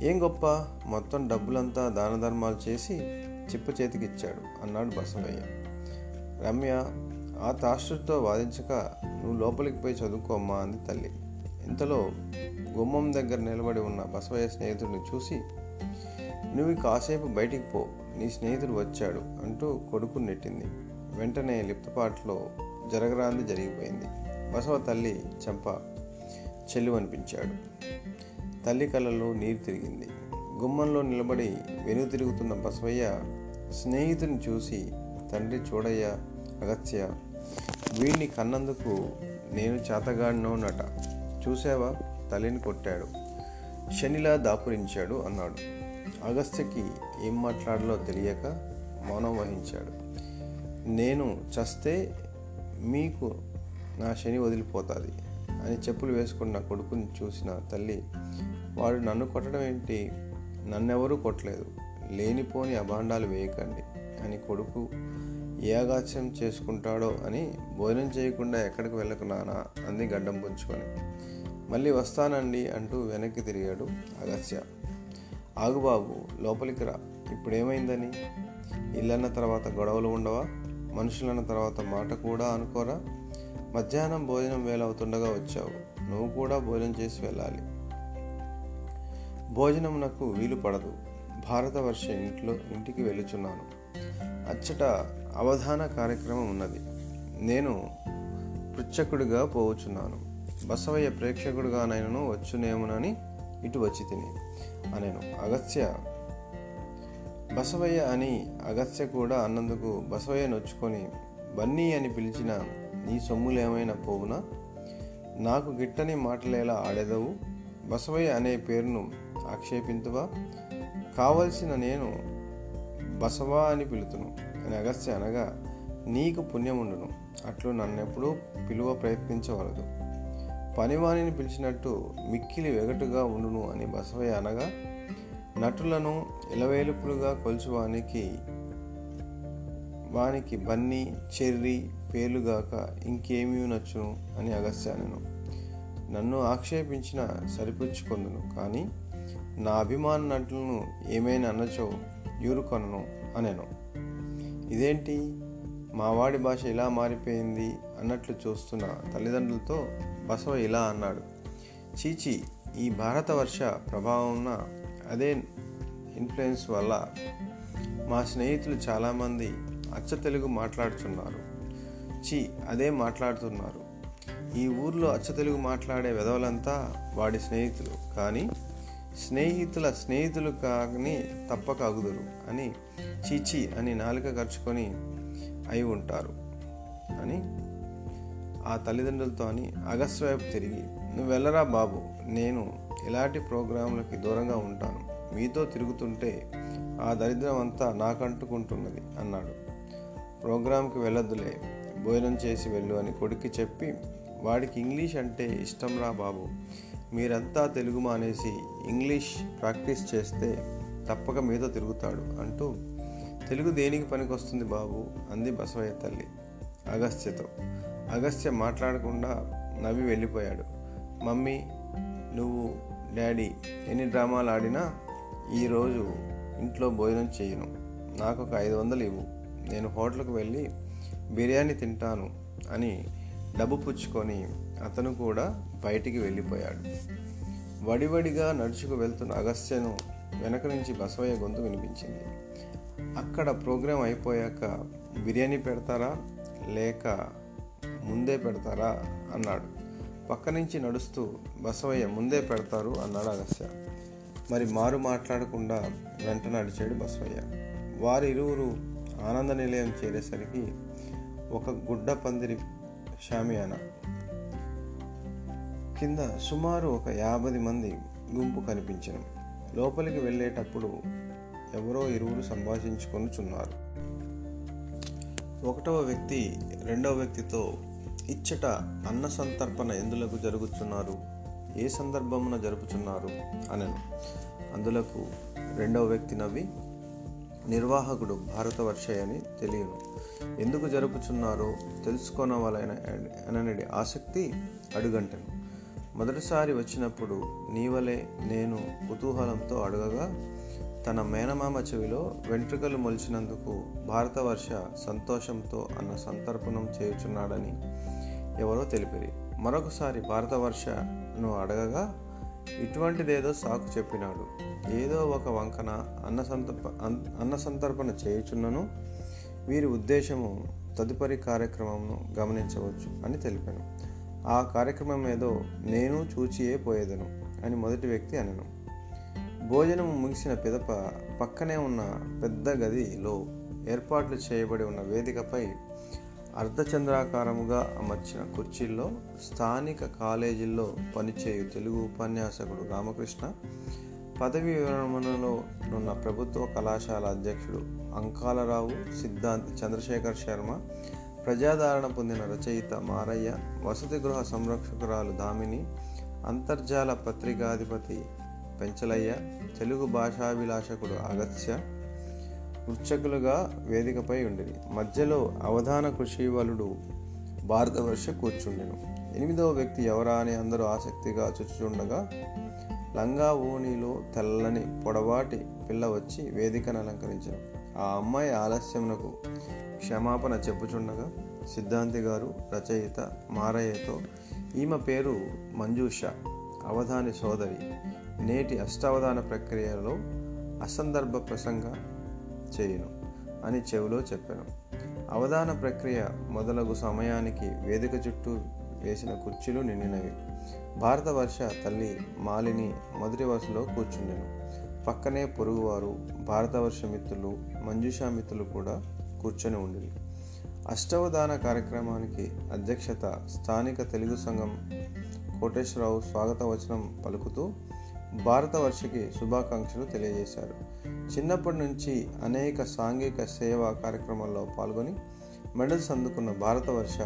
ఏం గొప్ప? మొత్తం డబ్బులంతా దాన ధర్మాలు చేసి చిప్ప చేతికిచ్చాడు అన్నాడు బసవయ్య. రమ్య ఆ తాస్టర్తో వాదించక నువ్వు లోపలికి పోయి చదువుకోమ్మా అంది తల్లి. ఇంతలో గుమ్మం దగ్గర నిలబడి ఉన్న బసవయ్య స్నేహితుడిని చూసి నువ్వు కాసేపు బయటికి పో నీ స్నేహితుడు వచ్చాడు అంటూ కొడుకు నెట్టింది. వెంటనే లిప్తపాట్లో జరగరాంది జరిగిపోయింది. బసవ తల్లి చెంప చెల్లువనిపించాడు. తల్లి కళ్ళలో నీరు తిరిగింది. గుమ్మంలో నిలబడి వెను తిరుగుతున్న బసవయ్య స్నేహితుని చూసి తండ్రి చూడయ్య అగత్య వీడిని కన్నందుకు నేను చేతగాడినోనట. చూసావా తల్లిని కొట్టాడు. శనిలా దాపురించాడు అన్నాడు. అగస్త్యకి ఏం మాట్లాడాలో తెలియక మౌనం వహించాడు. నేను చస్తే మీకు నా శని వదిలిపోతుంది అని చెప్పులు వేసుకున్న కొడుకుని చూసిన తల్లి వాడు నన్ను కొట్టడం ఏంటి నన్నెవరూ కొట్టలేదు. లేనిపోని అభాండాలు వేయకండి. అని కొడుకు ఏ అగాత్యం చేసుకుంటాడో అని భోజనం చేయకుండా ఎక్కడికి వెళ్ళకు నానా అంది గడ్డం పుంచుకొని మళ్ళీ వస్తానండి అంటూ వెనక్కి తిరిగాడు అగస్య ఆగుబాబు లోపలికి రా. ఇప్పుడేమైందని? ఇల్లన్న తర్వాత గొడవలు ఉండవా? మనుషులన్న తర్వాత మాట కూడా అనుకోరా? మధ్యాహ్నం భోజనం వేలవుతుండగా వచ్చావు. నువ్వు కూడా భోజనం చేసి వెళ్ళాలి. భోజనం నాకు వీలు పడదు. భారతవర్ష ఇంట్లో ఇంటికి వెళ్ళుచున్నాను. అచ్చట అవధాన కార్యక్రమం ఉన్నది. నేను పృచ్ఛకుడిగా పోవచ్చున్నాను బసవయ్య ప్రేక్షకుడిగానైనను వచ్చునేమోనని ఇటు వచ్చి తిని అనేను. అగత్య బసవయ్య అని అగత్య కూడా అన్నందుకు బసవయ్య నొచ్చుకొని బన్నీ అని పిలిచిన నీ సొమ్ములేమైనా పోవునా? నాకు గిట్టని మాటలేలా ఆడేదవు? బసవయ్య అనే పేరును ఆక్షేపింతువా? కావలసిన నేను బసవా అని పిలుతును. అని అగస్త్య అనగా నీకు పుణ్యముండును. అట్లు నన్నెప్పుడూ పిలువ ప్రయత్నించవలదు. పనివాణిని పిలిచినట్టు మిక్కిలి వెగటుగా ఉండును అని బసవయ్య అనగా నటులను ఇలవేలుపులుగా కొలుచువానికి వానికి బన్నీ చెర్రి పేలుగాక ఇంకేమీ నచ్చును అని అగస్త్యానను నన్ను ఆక్షేపించిన సరిపుచ్చుకొందును. కానీ నా అభిమాన నటులను ఏమైనా అనచో యూరుకొనను అనెను. ఇదేంటి? మావాడి భాష ఇలా మారిపోయింది అన్నట్లు చూస్తున్న తల్లిదండ్రులతో బసవ ఇలా అన్నాడు. చీచి ఈ భారతవర్ష ప్రభావం అదే ఇన్ఫ్లుయెన్స్ వల్ల మా స్నేహితులు చాలామంది అచ్చ తెలుగు మాట్లాడుతున్నారు. చీ అదే మాట్లాడుతున్నారు. ఈ ఊర్లో అచ్చ తెలుగు మాట్లాడే వెధవలంతా వాడి స్నేహితులు. కానీ స్నేహితుల స్నేహితులు కాని తప్పక అగుదురు అని చీచి అని నాలుక ఖర్చుకొని అయి ఉంటారు అని ఆ తల్లిదండ్రులతో అని అగస్ట్ వైపు తిరిగి నువ్వు వెళ్ళరా బాబు నేను ఎలాంటి ప్రోగ్రాంలకి దూరంగా ఉంటాను. మీతో తిరుగుతుంటే ఆ దరిద్రం అంతా నాకంటుకుంటున్నది అన్నాడు. ప్రోగ్రాంకి వెళ్ళొద్దులే భోజనం చేసి వెళ్ళు అని కొడుక్కి చెప్పి వాడికి ఇంగ్లీష్ అంటే ఇష్టం రా బాబు మీరంతా తెలుగు మానేసి ఇంగ్లీష్ ప్రాక్టీస్ చేస్తే తప్పక మీతో తిరుగుతాడు అంటూ తెలుగు దేనికి పనికొస్తుంది బాబు అంది బసవయ్య తల్లి. అగస్త్యతో. అగస్త్య మాట్లాడకుండా నవ్వి వెళ్ళిపోయాడు. మమ్మీ నువ్వు డాడీ ఎన్ని డ్రామాలు ఆడినా ఈరోజు ఇంట్లో భోజనం చేయను. నాకు ఒక ఐదు వందలు ఇవ్వు. నేను హోటల్కి వెళ్ళి బిర్యానీ తింటాను అని డబ్బు పుచ్చుకొని అతను కూడా బయటికి వెళ్ళిపోయాడు. వడివడిగా నడుచుకు వెళ్తున్న అగస్త్యను వెనక నుంచి బసవయ్య గొంతు వినిపించింది. అక్కడ ప్రోగ్రాం అయిపోయాక బిర్యానీ పెడతారా? లేక ముందే పెడతారా? అన్నాడు. పక్క నుంచి నడుస్తూ బసవయ్య ముందే పెడతారు అన్నాడు అగస్య మరి మారు మాట్లాడకుండా వెంట నడిచాడు బసవయ్య. వారిరువురు ఆనంద నిలయం చేరేసరికి ఒక గుడ్డ పందిరి షామియానా కింద సుమారు ఒక యాభై మంది గుంపు కనిపించను. లోపలికి వెళ్ళేటప్పుడు ఎవరో ఇరువురు సంభాషించుకొనుచున్నారు ఒకటవ వ్యక్తి రెండవ వ్యక్తితో ఇచ్చట అన్న సంతర్పణ ఎందులకు జరుగుతున్నారు ఏ సందర్భమున జరుపుచున్నారు? అనను. అందులకు రెండవ వ్యక్తి నవ్వి నిర్వాహకుడు భారతవర్షయ్య అని తెలియను. ఎందుకు జరుపుచున్నారో తెలుసుకోనవలైన అననడి ఆసక్తి అడుగంటను. మొదటిసారి వచ్చినప్పుడు నీవలే నేను కుతూహలంతో అడగగా తన మేనమామ చెవిలో వెంట్రుకలు మొలిచినందుకు భారతవర్ష సంతోషంతో అన్న సంతర్పణం చేయుచున్నాడని ఎవరో తెలిపిరి. మరొకసారి భారతవర్షను అడగగా ఇటువంటిదేదో సాకు చెప్పినాడు. ఏదో ఒక వంకన అన్న సంతర్ప అన్న సంతర్పణ చేయుచున్నను వీరి ఉద్దేశము తదుపరి కార్యక్రమంను గమనించవచ్చు అని తెలిపాను. ఆ కార్యక్రమం ఏదో నేను చూచియే పోయేదను అని మొదటి వ్యక్తి అనను. భోజనం ముగిసిన పిదప పక్కనే ఉన్న పెద్ద గదిలో ఏర్పాట్లు చేయబడి ఉన్న వేదికపై అర్ధచంద్రాకారముగా అమర్చిన కుర్చీల్లో స్థానిక కాలేజీల్లో పనిచేయు తెలుగు ఉపన్యాసకుడు రామకృష్ణ పదవి విరమణలో ఉన్న ప్రభుత్వ కళాశాల అధ్యక్షుడు అంకాలరావు సిద్ధాంత్ చంద్రశేఖర్ శర్మ ప్రజాదరణ పొందిన రచయిత మారయ్య వసతి గృహ సంరక్షకురాలు దామిని అంతర్జాల పత్రికాధిపతి పెంచలయ్య తెలుగు భాషాభిలాషకుడు అగత్య వృక్షకులుగా వేదికపై ఉండేది మధ్యలో అవధాన కృషివలుడు భారతవర్ష కూర్చుండెను. ఎనిమిదవ వ్యక్తి ఎవరా అని అందరూ ఆసక్తిగా చుచ్చుచుండగా లంగా ఓణిలో తెల్లని పొడవాటి పిల్ల వచ్చి వేదికను అలంకరించారు ఆ అమ్మాయి ఆలస్యమునకు క్షమాపణ చెప్పుచుండగా సిద్ధాంతి గారు రచయిత మారయ్యతో ఈమె పేరు మంజూష అవధాని సోదరి. నేటి అష్టావధాన ప్రక్రియలో అసందర్భ ప్రసంగ చేయను అని చెవిలో చెప్పాను. అవధాన ప్రక్రియ మొదలగు సమయానికి వేదిక చుట్టూ వేసిన కుర్చీలు నిండినవి. భారతవర్ష తల్లి మాలిని మొదటి వరుసలో కూర్చుండెను. పక్కనే పొరుగువారు భారతవర్ష మిత్రులు మంజుషా మిత్రులు కూడా కూర్చొని ఉండి అష్టవధాన కార్యక్రమానికి అధ్యక్షత స్థానిక తెలుగు సంఘం కోటేశ్వరరావు స్వాగత వచనం పలుకుతూ భారతవర్షకి శుభాకాంక్షలు తెలియజేశారు. చిన్నప్పటి నుంచి అనేక సాంఘిక సేవా కార్యక్రమాల్లో పాల్గొని మెడల్స్ అందుకున్న భారతవర్ష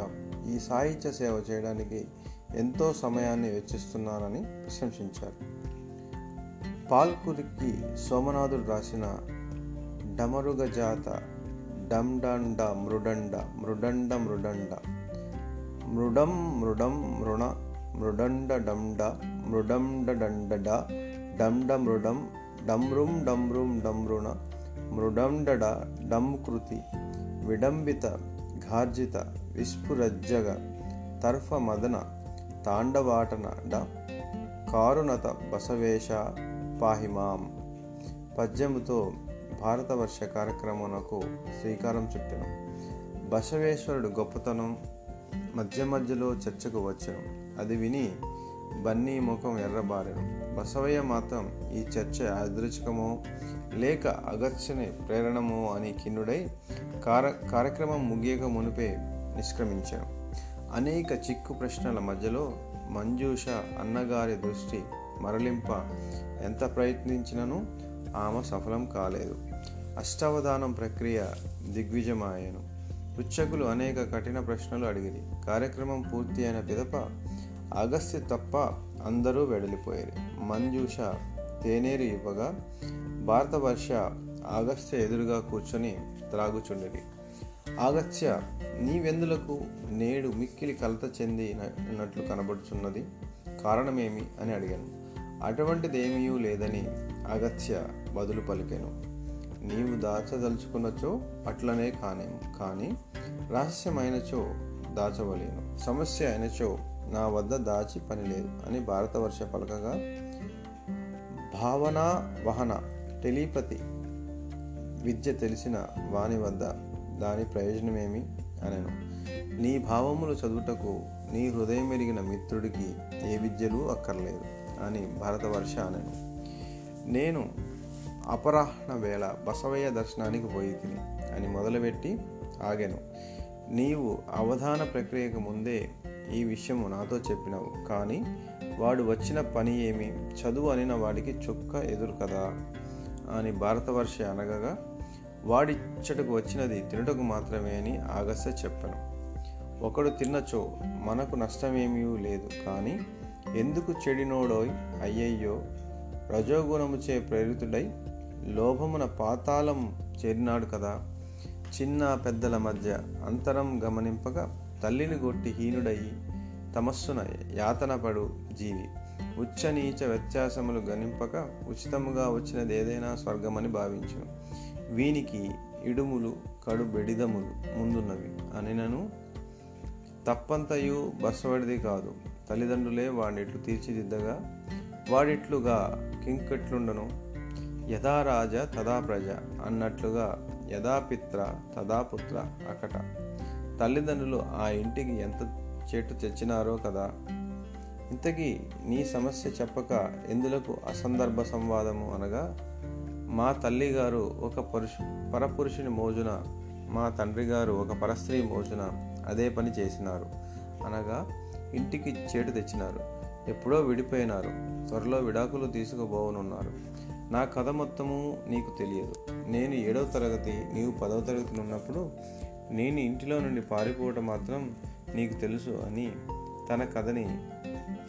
ఈ సాహిత్య సేవ చేయడానికి ఎంతో సమయాన్ని వెచ్చిస్తున్నానని ప్రశంసించారు. పాల్కురికి సోమనాథుడు రాసిన డమరుగ జాత డండండ మృడండ మృడండ మృడండ మృడం మృడం మృణ మృడండ డండ మృడండ డండడ డండ మృడం డమ్రుం డమ్రుం డమ్రుణ మృడండడ డంకృతి విడంబిత ఘార్జిత విస్ఫురజ్జగ తర్ఫ మదన తాండవాటన డ. కారుణత బసవేష పాహిమాం. పద్యముతో భారతవర్ష కార్యక్రమంకు శ్రీకారం చుట్టాను. బసవేశ్వరుడు గొప్పతనం మధ్య మధ్యలో చర్చకు వచ్చాను. అది విని బన్నీ ముఖం ఎర్రబారెను. బసవయ్య మాత్రం ఈ చర్చ యాదృచ్ఛికమో లేక అగత్యని ప్రేరణమో అని కిన్నుడై కార కార్యక్రమం ముగియక మునిపే నిష్క్రమించాను. అనేక చిక్కు ప్రశ్నల మధ్యలో మంజూష అన్నగారి దృష్టి మరలింప ఎంత ప్రయత్నించినను ఆమె సఫలం కాలేదు. అష్టావధానం ప్రక్రియ దిగ్విజమాయను పృచ్ఛకులు అనేక కఠిన ప్రశ్నలు అడిగిరి. కార్యక్రమం పూర్తి అయిన పిదప అగస్త్య తప్ప అందరూ వెడలిపోయారు. మంజూష తేనేరు ఇవ్వగా భారతవర్ష ఆగస్త్య ఎదురుగా కూర్చొని త్రాగుచుండిరి. ఆగస్త్య నీవెందులకు? నేడు మిక్కిలి కలత చెందినట్లు కనబడుచున్నది. కారణమేమి? అని అడిగాను. అటువంటిదేమీ లేదని అగత్య బదులు పలికాను. నీవు దాచదలుచుకున్నచో అట్లనే కానేము కానీ రహస్యమైనచో దాచవలేను. సమస్య అయినచో నా వద్ద దాచి పని లేదు అని భారతవర్ష పలకగా భావన వహన టెలిపతి విద్య తెలిసిన వాని వద్ద దాని ప్రయోజనమేమి అనెను. నీ భావములు చదువుటకు నీ హృదయం ఎరిగిన మిత్రుడికి ఏ విద్యలు అక్కర్లేదు అని భారతవర్ష అనెను. నేను అపరాహ్న వేళ బసవయ్య దర్శనానికి పోయి తిని అని మొదలుపెట్టి ఆగాను. నీవు అవధాన ప్రక్రియకు ముందే ఈ విషయము నాతో చెప్పినావు. కానీ వాడు వచ్చిన పని ఏమి? చదువు అనిన వాడికి చుక్క ఎదురు కదా? అని భారతవర్ష అనగగా వాడిచ్చటకు వచ్చినది తినుటకు మాత్రమే అని ఆగస్య చెప్పను. ఒకడు తిన్నచో మనకు నష్టమేమీ లేదు. కానీ ఎందుకు చెడినోడోయ్? అయ్యయ్యో రజోగుణముచే ప్రేరితుడై లోభమున పాతాళం చేరినాడు కదా. చిన్న పెద్దల మధ్య అంతరం గమనింపగా తల్లిని కొట్టి హీనుడయి తమస్సున యాతనపడు జీవి. ఉచ్చ నీచ వ్యత్యాసములు గణింపక ఉచితముగా వచ్చినది ఏదైనా స్వర్గమని భావించు వీనికి ఇడుములు కడు బెడిదములు ముందున్నవి. అనినను తప్పంతయు బస్సవడిది కాదు. తల్లిదండ్రులే వాడిట్లు తీర్చిదిద్దగా. వాడిట్లుగా కింకట్లుండను. యథా రాజ తదా ప్రజ అన్నట్లుగా యథా పిత్ర తదా పుత్ర అకట. తల్లిదండ్రులు ఆ ఇంటికి ఎంత చెట్టు తెచ్చినారో కదా. ఇంతకీ నీ సమస్య చెప్పక ఎందులకు అసందర్భ సంవాదము అనగా మా తల్లి గారు ఒక పురుషు పరపురుషుని మోజున మా తండ్రి గారు ఒక పరస్త్రీ మోజున అదే పని చేసినారు అనగా ఇంటికి చేటు తెచ్చినారు. ఎప్పుడో విడిపోయినారు. త్వరలో విడాకులు తీసుకుపోవనున్నారు నా కథ మొత్తము నీకు తెలియదు. నేను ఏడవ తరగతి నీవు పదవ తరగతి ఉన్నప్పుడు నేను ఇంటిలో నుండి పారిపోవటం మాత్రం నీకు తెలుసు అని తన కథని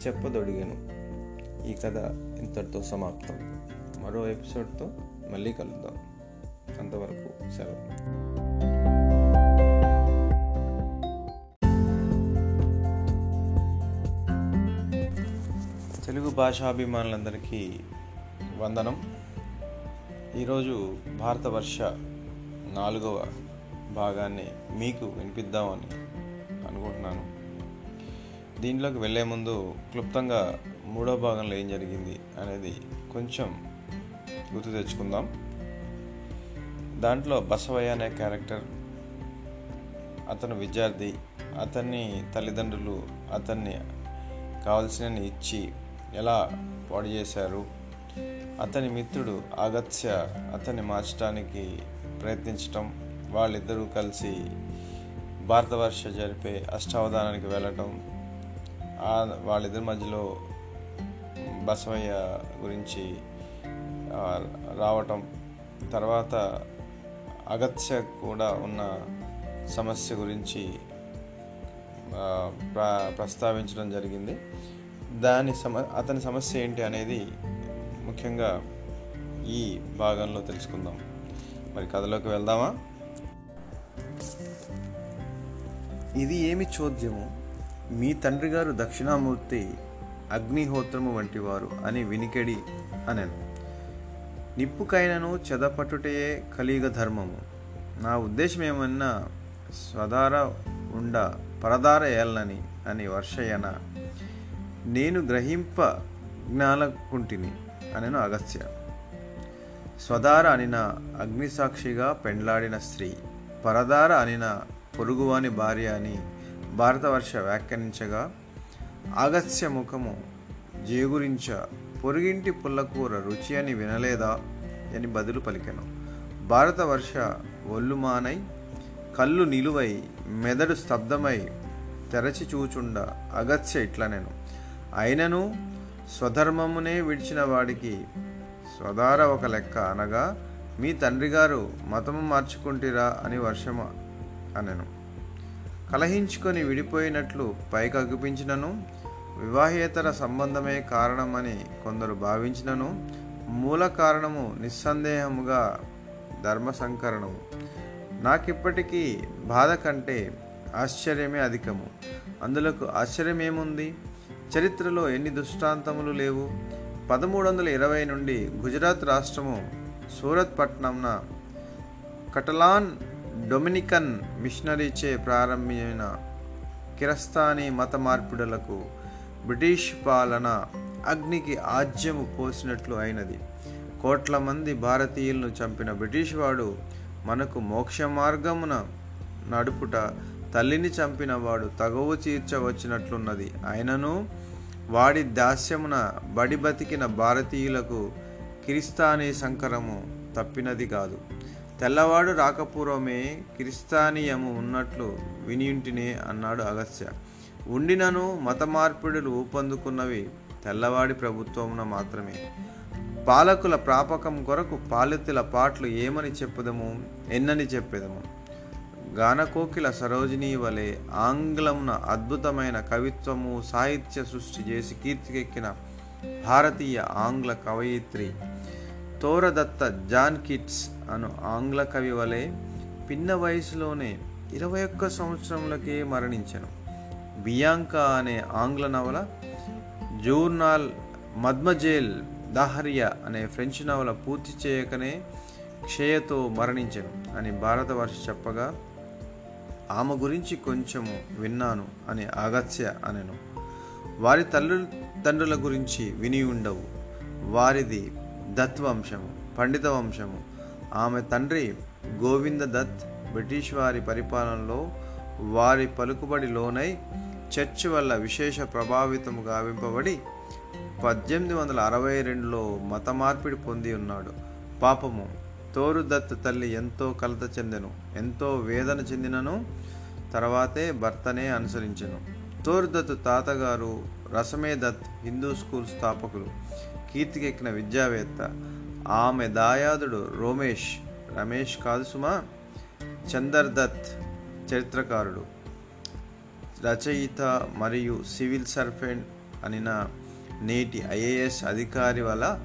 చెప్పదొడిగాను. ఈ కథ ఇంతటితో సమాప్తం. మరో ఎపిసోడ్తో మళ్ళీ కలుద్దాం. అంతవరకు సెలవు. తెలుగు భాషాభిమానులందరికీ వందనం. ఈరోజు భారతవర్ష నాలుగవ భాగాన్ని మీకు వినిపిద్దామని అనుకుంటున్నాను. దీంట్లోకి వెళ్ళే ముందు క్లుప్తంగా మూడో భాగంలో ఏం జరిగింది అనేది కొంచెం గుర్తు తెచ్చుకుందాం. దాంట్లో బసవయ్య అనే క్యారెక్టర్ అతను విద్యార్థి అతన్ని తల్లిదండ్రులు అతన్ని కావాల్సినవి ఇచ్చి ఎలా పాడు చేశారు అతని మిత్రుడు అగత్య అతన్ని మార్చడానికి ప్రయత్నించటం వాళ్ళిద్దరూ కలిసి భారతవర్ష జరిపే అష్టావధానానికి వెళ్ళటం వాళ్ళిద్దరి మధ్యలో బసవయ్య గురించి రావటం తర్వాత అగత్య కూడా ఉన్న సమస్య గురించి ప్ర ప్రస్తావించడం జరిగింది. దాని సమ అతని సమస్య ఏంటి అనేది ముఖ్యంగా ఈ భాగంలో తెలుసుకుందాం. మరి కథలోకి వెళ్దామా? ఇది ఏమి చోద్యము? మీ తండ్రి గారు దక్షిణామూర్తి అగ్నిహోత్రము వంటివారు అని వినికెడి అనెను. నిప్పుకైనను చెదపట్టుటయే కలియుగ ధర్మము. నా ఉద్దేశం ఏమన్నా స్వధార ఉండ పరదార ఏళ్ళని అని వర్షయన. నేను గ్రహింప జ్ఞాలకుంటిని అనెను అగస్త్య. స్వదార అనిన అగ్నిసాక్షిగా పెండ్లాడిన స్త్రీ. పరదార అనిన పొరుగువాని భార్య అని భారతవర్ష వ్యాఖ్యానించగా అగస్త్య ముఖము జేగురించ పొరుగింటి పుల్లకూర రుచి అని వినలేదా? అని బదులు పలికెను. భారతవర్ష ఒల్లుమానై కళ్ళు నిలువై మెదడు స్తబ్దమై తెరచి చూచుండ అగత్య ఇట్లనెను. అయినను స్వధర్మమునే విడిచిన వాడికి స్వధార ఒక లెక్క అనగా మీ తండ్రి గారు మతము మార్చుకుంటిరా అని వర్షమ అనెను. కలహించుకొని విడిపోయినట్లు పైకి అగుపించినను వివాహేతర సంబంధమే కారణమని కొందరు భావించినను మూల కారణము నిస్సందేహముగా ధర్మ సంకరణము నాకిప్పటికీ బాధ కంటే ఆశ్చర్యమే అధికము. అందులకు ఆశ్చర్యమేముంది? చరిత్రలో ఎన్ని దృష్టాంతములు లేవు? పదమూడు వందల ఇరవై నుండి గుజరాత్ రాష్ట్రము సూరత్ పట్నంన కటలాన్ డొమినికన్ మిషనరీచే ప్రారంభమైన కిరస్తానీ మత మార్పిడులకు బ్రిటిష్ పాలన అగ్నికి ఆజ్యము పోసినట్లు అయినది. కోట్ల మంది భారతీయులను చంపిన బ్రిటిష్ వాడు మనకు మోక్ష మార్గమున నడుపుట తల్లిని చంపిన వాడు తగవు తీర్చవచ్చినట్లున్నది ఆయనను వాడి దాస్యమున బడి బతికిన భారతీయులకు కిరిస్తానీ సంకరము తప్పినది కాదు. తెల్లవాడు రాకపూర్వమే కిరిస్తానీయము ఉన్నట్లు వినియుంటినే అన్నాడు అగస్త్య. ఉండినను మత మార్పిడులు ఊపందుకున్నవి తెల్లవాడి ప్రభుత్వమున మాత్రమే. పాలకుల ప్రాపకం కొరకు పాలితుల పాటలు ఏమని చెప్పదము? ఎన్నని చెప్పేదము? గానకోకిల సరోజినీ వలె ఆంగ్లమున అద్భుతమైన కవిత్వము సాహిత్య సృష్టి చేసి కీర్తికెక్కిన భారతీయ ఆంగ్ల కవయిత్రి తోరదత్త జాన్ కిట్స్ అను ఆంగ్ల కవి వలె పిన్న వయసులోనే ఇరవై ఒక్క సంవత్సరములకే మరణించను. బియాంకా అనే ఆంగ్ల నవల జూర్నాల్ మద్మజేల్ దాహరియా అనే ఫ్రెంచ్ నవల పూర్తి చేయకనే క్షయతో మరణించను అని భారతవర్ష చెప్పగా ఆమె గురించి కొంచెము విన్నాను అని అగత్య అనెను. వారి తల్లు తండ్రుల గురించి విని ఉండవు. వారిది దత్ వంశము పండిత వంశము. ఆమె తండ్రి గోవింద దత్ బ్రిటిష్ వారి పరిపాలనలో వారి పలుకుబడిలోనై చర్చ్ వల్ల విశేష ప్రభావితము గావింపబడి పద్దెనిమిది వందల అరవై రెండులో మత మార్పిడి పొంది ఉన్నాడు. పాపము తోరుదత్ తల్లి ఎంతో కలత చెందెను. ఎంతో వేదన చెందినను తర్వాతే భర్తనే అనుసరించెను. తోరుదత్ తాతగారు రసమే దత్ హిందూ స్కూల్ స్థాపకులు. కీర్తికెక్కిన విద్యావేత్త. ఆమె దాయాదుడు రోమేష్ రమేష్ కాదు సుమా చందర్ దత్ చరిత్రకారుడు. రచయిత మరియు సివిల్ సర్వెంట్ అనిన నేటి ఐఏఎస్ అధికారి వల్ల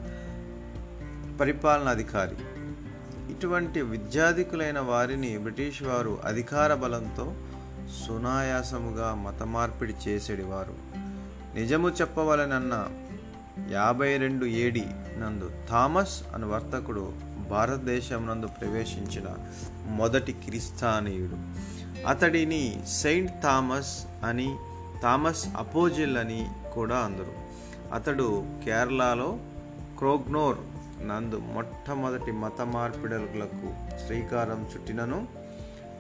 పరిపాలనాధికారి. ఇటువంటి విద్యాధికులైన వారిని బ్రిటిష్ వారు అధికార బలంతో సునాయాసముగా మత మార్పిడి చేసేడివారు. నిజము చెప్పవలనన్న యాభై రెండు ఏడి నందు థామస్ అను వర్తకుడు భారతదేశం నందు ప్రవేశించిన మొదటి క్రిస్తానీయుడు. అతడిని సెయింట్ థామస్ అని థామస్ అపోజిల్ అని కూడా అందరు. అతడు కేరళలో క్రోగ్నోర్ నందు మొట్టమొదటి మత మార్పిడులకు శ్రీకారం చుట్టినను.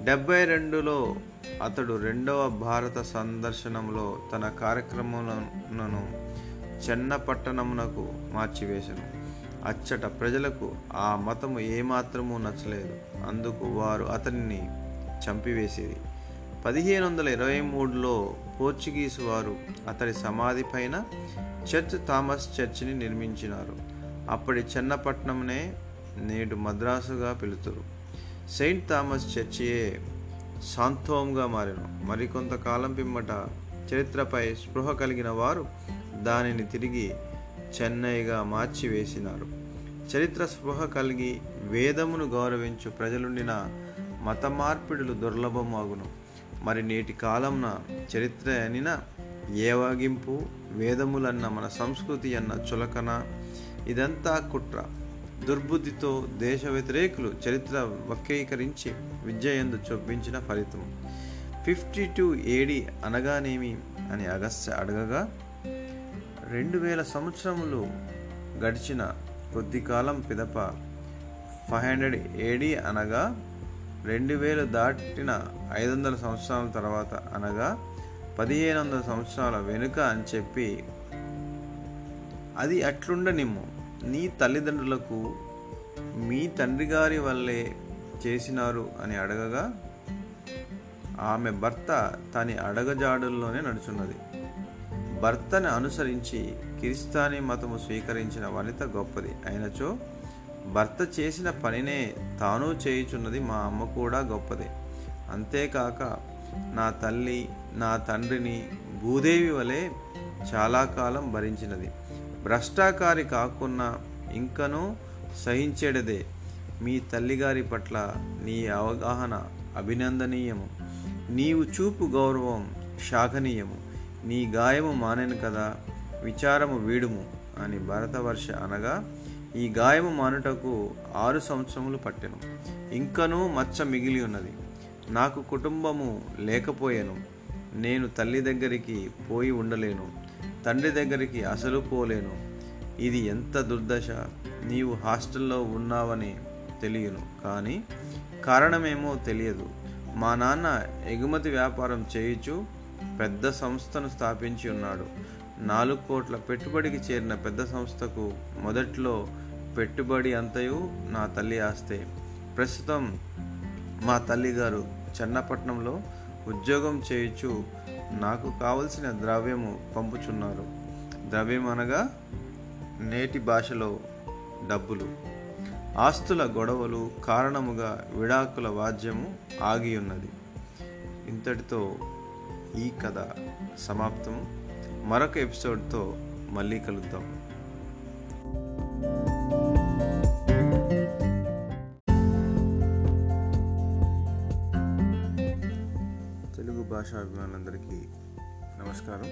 డెబ్బై రెండులో అతడు రెండవ భారత సందర్శనంలో తన కార్యక్రమములను చెన్నపట్టణమునకు మార్చివేశను అచ్చట ప్రజలకు ఆ మతము ఏమాత్రము నచ్చలేదు. అందుకు వారు అతనిని చంపివేసేది పదిహేను వందల ఇరవై మూడులో పోర్చుగీసు వారు అతడి సమాధి పైన చర్చ్ థామస్ చర్చిని నిర్మించినారు. అప్పటి చెన్నపట్నంనే నేడు మద్రాసుగా పిలుతురు. సెయింట్ థామస్ చర్చియే శాంతోంగా మారిన. మరికొంతకాలం పిమ్మట చరిత్రపై స్పృహ కలిగిన వారు దానిని తిరిగి చెన్నైగా మార్చివేసినారు. చరిత్ర స్పృహ కలిగి వేదమును గౌరవించు ప్రజలుండిన మత మార్పిడులు దుర్లభమాగును. మరి నేటి కాలంన చరిత్ర అనిన ఏవగింపు వేదములన్న మన సంస్కృతి అన్న చులకన ఇదంతా కుట్ర. దుర్బుద్ధితో దేశ వ్యతిరేకులు చరిత్ర వక్రీకరించి విజయందు చూపించిన ఫలితం. ఫిఫ్టీ టూ ఏడి అనగానేమి అని అగస్త్య అడగగా రెండు వేల సంవత్సరములు గడిచిన కొద్ది కాలం పిదప ఫైవ్ హండ్రెడ్ ఏడి అనగా రెండు వేలు దాటిన ఐదు వందల సంవత్సరాల తర్వాత అనగా పదిహేను వందల సంవత్సరాల వెనుక అని చెప్పి అది అట్లుండనిమ్ము. నీ తల్లిదండ్రులకు మీ తండ్రి గారి వల్లే చేసినారు అని అడగగా ఆమె భర్త తని అడగజాడుల్లోనే నడుచున్నది. భర్తను అనుసరించి కిరిస్తానీ మతము స్వీకరించిన వనిత గొప్పది. అయినచో భర్త చేసిన పనినే తాను చేయుచున్నది మా అమ్మ కూడా గొప్పదే. అంతేకాక నా తల్లి నా తండ్రిని భూదేవి వలె చాలా కాలం భరించినది. భ్రష్టాకారి కాకున్నా ఇంకనూ సహించేడదే. మీ తల్లిగారి పట్ల నీ అవగాహన అభినందనీయము. నీవు చూపు గౌరవం శాఖనీయము నీ గాయము మానెను కదా విచారము వీడుము అని భరతవర్ష అనగా ఈ గాయము మానుటకు ఆరు సంవత్సరములు పట్టెను. ఇంకనూ మచ్చ మిగిలి ఉన్నది. నాకు కుటుంబము లేకపోయాను. నేను తల్లి దగ్గరికి పోయి ఉండలేను. తండ్రి దగ్గరికి అసలు పోలేను. ఇది ఎంత దుర్దశ. నీవు హాస్టల్లో ఉన్నావని తెలియను. కానీ కారణమేమో తెలియదు. మా నాన్న ఎగుమతి వ్యాపారం చేయుచు పెద్ద సంస్థను స్థాపించి ఉన్నాడు. నాలుగు కోట్ల పెట్టుబడికి చేరిన పెద్ద సంస్థకు మొదట్లో పెట్టుబడి అంతయు నా తల్లి ఆస్తే. ప్రస్తుతం మా తల్లిగారు చెన్నపట్నంలో ఉద్యోగం చేయుచు నాకు కావలసిన ద్రవ్యము పంపుచున్నారు. ద్రవ్యం అనగా నేటి భాషలో డబ్బులు. ఆస్తుల గొడవలు కారణముగా విడాకుల వాద్యము ఆగి ఉన్నది ఇంతటితో ఈ కథ సమాప్తం మరొక ఎపిసోడ్తో మళ్ళీ కలుద్దాం. తెలుగు అభిమానులందరికీ నమస్కారం.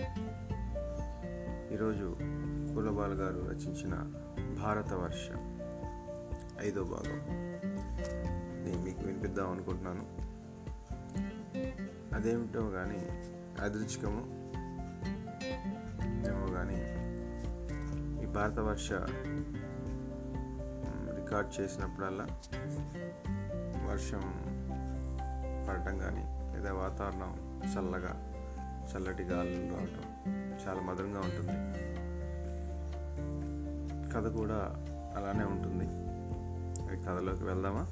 ఈరోజు కులబాల్ గారు రచించిన భారత వర్ష ఐదో భాగం. నేను మీకు వినిపిద్దాం అనుకుంటున్నాను. అదేమిటో కానీ అదృచ్ఛికము ఏమో కానీ ఈ భారత వర్ష రికార్డ్ చేసినప్పుడల్లా వర్షం పడటం కానీ లేదా వాతావరణం చల్లగా చల్లటి గాలులు రావటం చాలా మధురంగా ఉంటుంది. కథ కూడా అలానే ఉంటుంది. కథలోకి వెళ్దామా?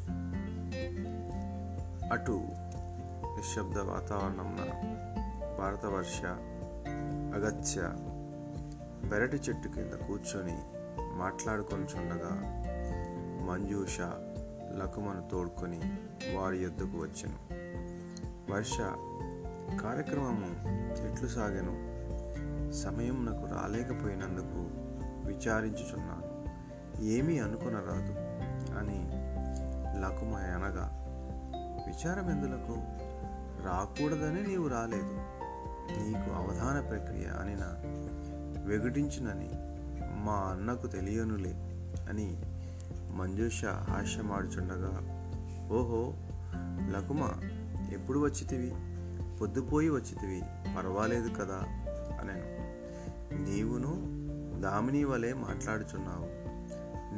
అటు నిశ్శబ్ద వాతావరణంన భారత వర్ష అగత్య పెరటి చెట్టు కింద కూర్చొని మాట్లాడుకొని చుండగా మంజూష లకుమను తోడుకొని వారి ఎద్దుకు వచ్చాను వర్ష కార్యక్రమము ఎట్లు సాగాను సమయం నాకు రాలేకపోయినందుకు విచారించుచున్నాను. ఏమీ అనుకునరాదు అని లకుమ అనగా విచారం ఎందులకు? రాకూడదని నీవు రాలేదు. నీకు అవధాన ప్రక్రియ అని నా వెగుటించునని మా అన్నకు తెలియనులే అని మంజూష హాస్యమాడుచుండగా ఓహో లకుమ ఎప్పుడు వచ్చితివి? పొద్దుపోయి వచ్చితివి పర్వాలేదు కదా అనెను. నీవును దామిని వలె మాట్లాడుచున్నావు.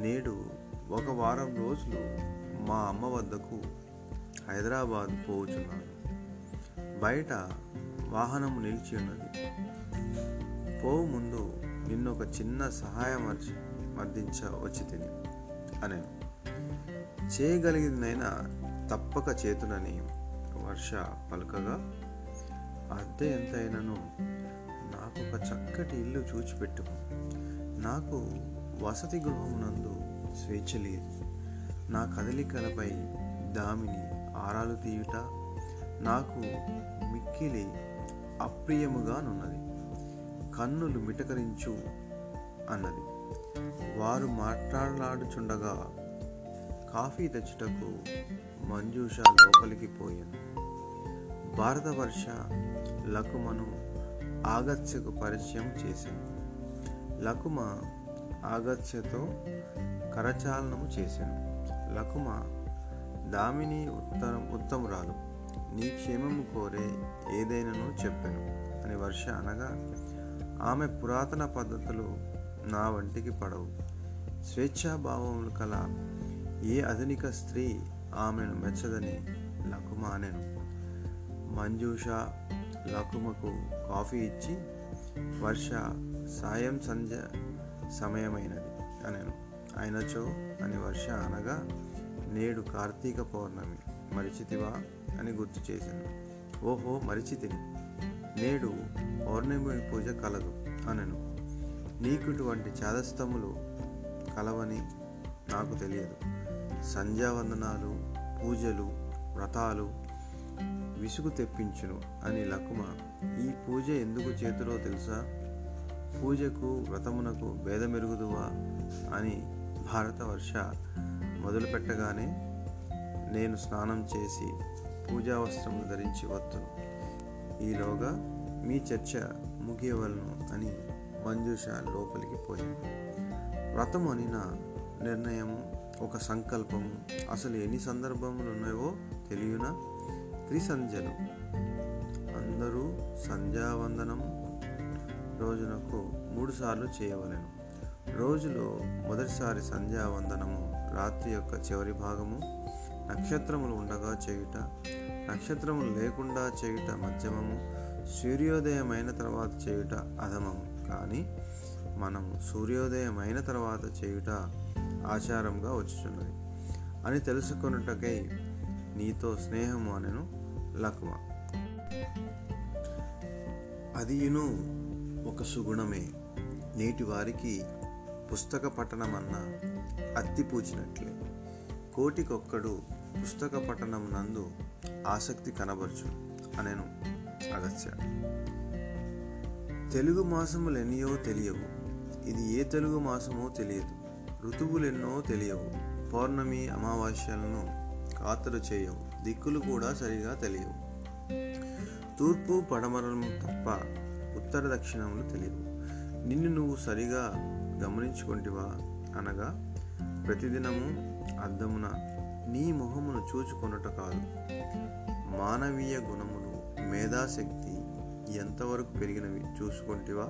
నేడు ఒక వారం రోజులు మా అమ్మ వద్దకు హైదరాబాద్ పోవుచున్నాను. బయట వాహనము నిలిచి ఉన్నది. పోవు ముందు నిన్ను ఒక చిన్న సహాయం మర్దించ వచ్చి తిని అనేను. చేయగలిగిందైనా తప్పక చేతునని వర్ష పలుకగా అద్దె ఎంతైనను? నాకు ఒక చక్కటి ఇల్లు చూచిపెట్టుము నాకు వసతి గృహమునందు స్వేచ్ఛ లేదు. నా కదలికలపై దామిని ఆరాలు తీయుట నాకు మిక్కిలి అప్రియముగానున్నది. కన్నులు మిటకరించు అన్నది. వారు మాట్లాడలాడుచుండగా కాఫీ తెచ్చుటకు మంజూష లోపలికి పోయాను. భారతవర్ష లకుమను ఆగత్యకు పరిచయం చేశాను లకుమ ఆగత్యతో కరచాలనము చేశాను లకుమ దామిని ఉత్తరం ఉత్తమురాలు నీ క్షేమము కోరే ఏదైనానో చెప్పాను అని వర్ష అనగా ఆమె పురాతన పద్ధతులు నా వంటికి పడవు. స్వేచ్ఛాభావములు కల ఏ ఆధునిక స్త్రీ ఆమెను మెచ్చదని లకుమానెను మంజూష లకుమకు కాఫీ ఇచ్చి వర్ష సాయం సంధ్య సమయమైనది అనను. అయినచో అని వర్ష అనగా నేడు కార్తీక పౌర్ణమి మరిచితివా అని గుర్తు చేశాను. ఓహో మరిచితిని. నేడు పౌర్ణమి పూజ కలదు అనను. నీకు ఇటువంటి చాదస్తములు కలవని నాకు తెలియదు. సంధ్యావందనాలు పూజలు వ్రతాలు విసుగు తెప్పించును అని లకుమ ఈ పూజ ఎందుకు చేతులో తెలుసా? పూజకు వ్రతమునకు భేదమెరుగుదువా? అని భారతవర్ష మొదలుపెట్టగానే నేను స్నానం చేసి పూజా వస్త్రము ధరించి వత్తును. ఈలోగా మీ చర్చ ముగియవలను అని మంజుష లోపలికి పోయింది. వ్రతము అనిన? నిర్ణయము? ఒక సంకల్పము? అసలు ఎన్ని సందర్భములు ఉన్నాయో తెలియనా? త్రిసంధ్యలు అందరూ సంధ్యావందనం రోజునకు మూడుసార్లు చేయవలెను. రోజులో మొదటిసారి సంధ్యావందనము రాత్రి యొక్క చివరి భాగము నక్షత్రములు ఉండగా చేయుట నక్షత్రములు లేకుండా చేయుట మధ్యమము సూర్యోదయం అయిన తర్వాత చేయుట అధమము. కానీ మనము సూర్యోదయం అయిన తర్వాత చేయుట ఆచారంగా వచ్చుచున్నది. అని తెలుసుకొనుటకై నీతో స్నేహము అనెను లక్మ అదియును ఒక సుగుణమే. నేటి వారికి పుస్తక పఠనమన్న అత్తి పూచినట్లే. కోటికొక్కడు పుస్తక పఠనం నందు ఆసక్తి కనబరచు అనెను అగత్య తెలుగు మాసములు మాసములెన్నయో తెలియవు. ఇది ఏ తెలుగు మాసమో తెలియదు. ఋతువులెన్నో తెలియవు. పౌర్ణమి అమావాస్యలను ఖాతరు చేయవు దిక్కులు కూడా సరిగా తెలియవు. తూర్పు పడమరం తప్ప ఉత్తర దక్షిణములు తెలియవు. నిన్ను నువ్వు సరిగా గమనించుకుంటివా? అనగా ప్రతిదినము అద్దమున నీ మొహమును చూచుకొనుట కాదు. మానవీయ గుణములు మేధాశక్తి ఎంతవరకు పెరిగినవి చూసుకుంటివా?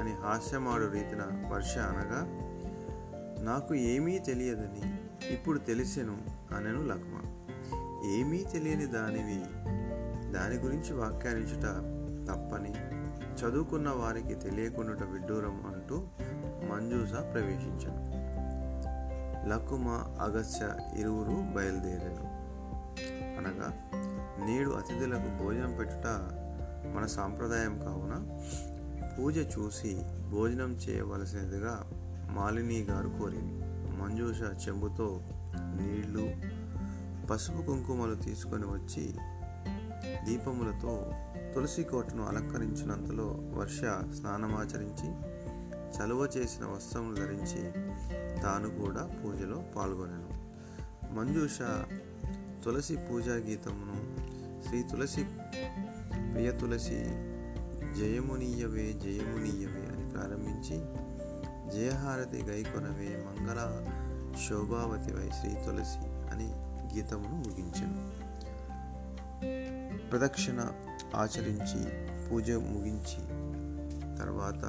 అని హాస్యమాడు రీతిన వర్ష అనగా నాకు ఏమీ తెలియదని ఇప్పుడు తెలిసెను అనెను లక్మ. ఏమీ తెలియని దానివి దాని గురించి వ్యాఖ్యానించుట తప్పని చదువుకున్న వారికి తెలియకుండా విడ్డూరం అంటూ మంజూస ప్రవేశించను. లకుమ అగస్య ఇరువురు బయలుదేరారు అనగా నేడు అతిథులకు భోజనం పెట్టుట మన సాంప్రదాయం కావున పూజ చూసి భోజనం చేయవలసినదిగా మాలిని గారు కోరింది మంజూష చెంబుతో నీళ్ళు పసుపు కుంకుమలు తీసుకొని వచ్చి దీపములతో తులసి కోటను అలంకరించినంతలో వర్ష స్నానమాచరించి చలువ చేసిన వస్త్రములు ధరించి తాను కూడా పూజలో పాల్గొనను. మంజూష తులసి పూజా గీతమును శ్రీ తులసి ప్రియ తులసి జయమునీయవే జయమునీయవే అని ప్రారంభించి జయహారతి గైకొనవే మంగళ శోభావతివై శ్రీ తులసి అని గీతమును ముగించెను. ప్రదక్షిణ ఆచరించి పూజ ముగించి తర్వాత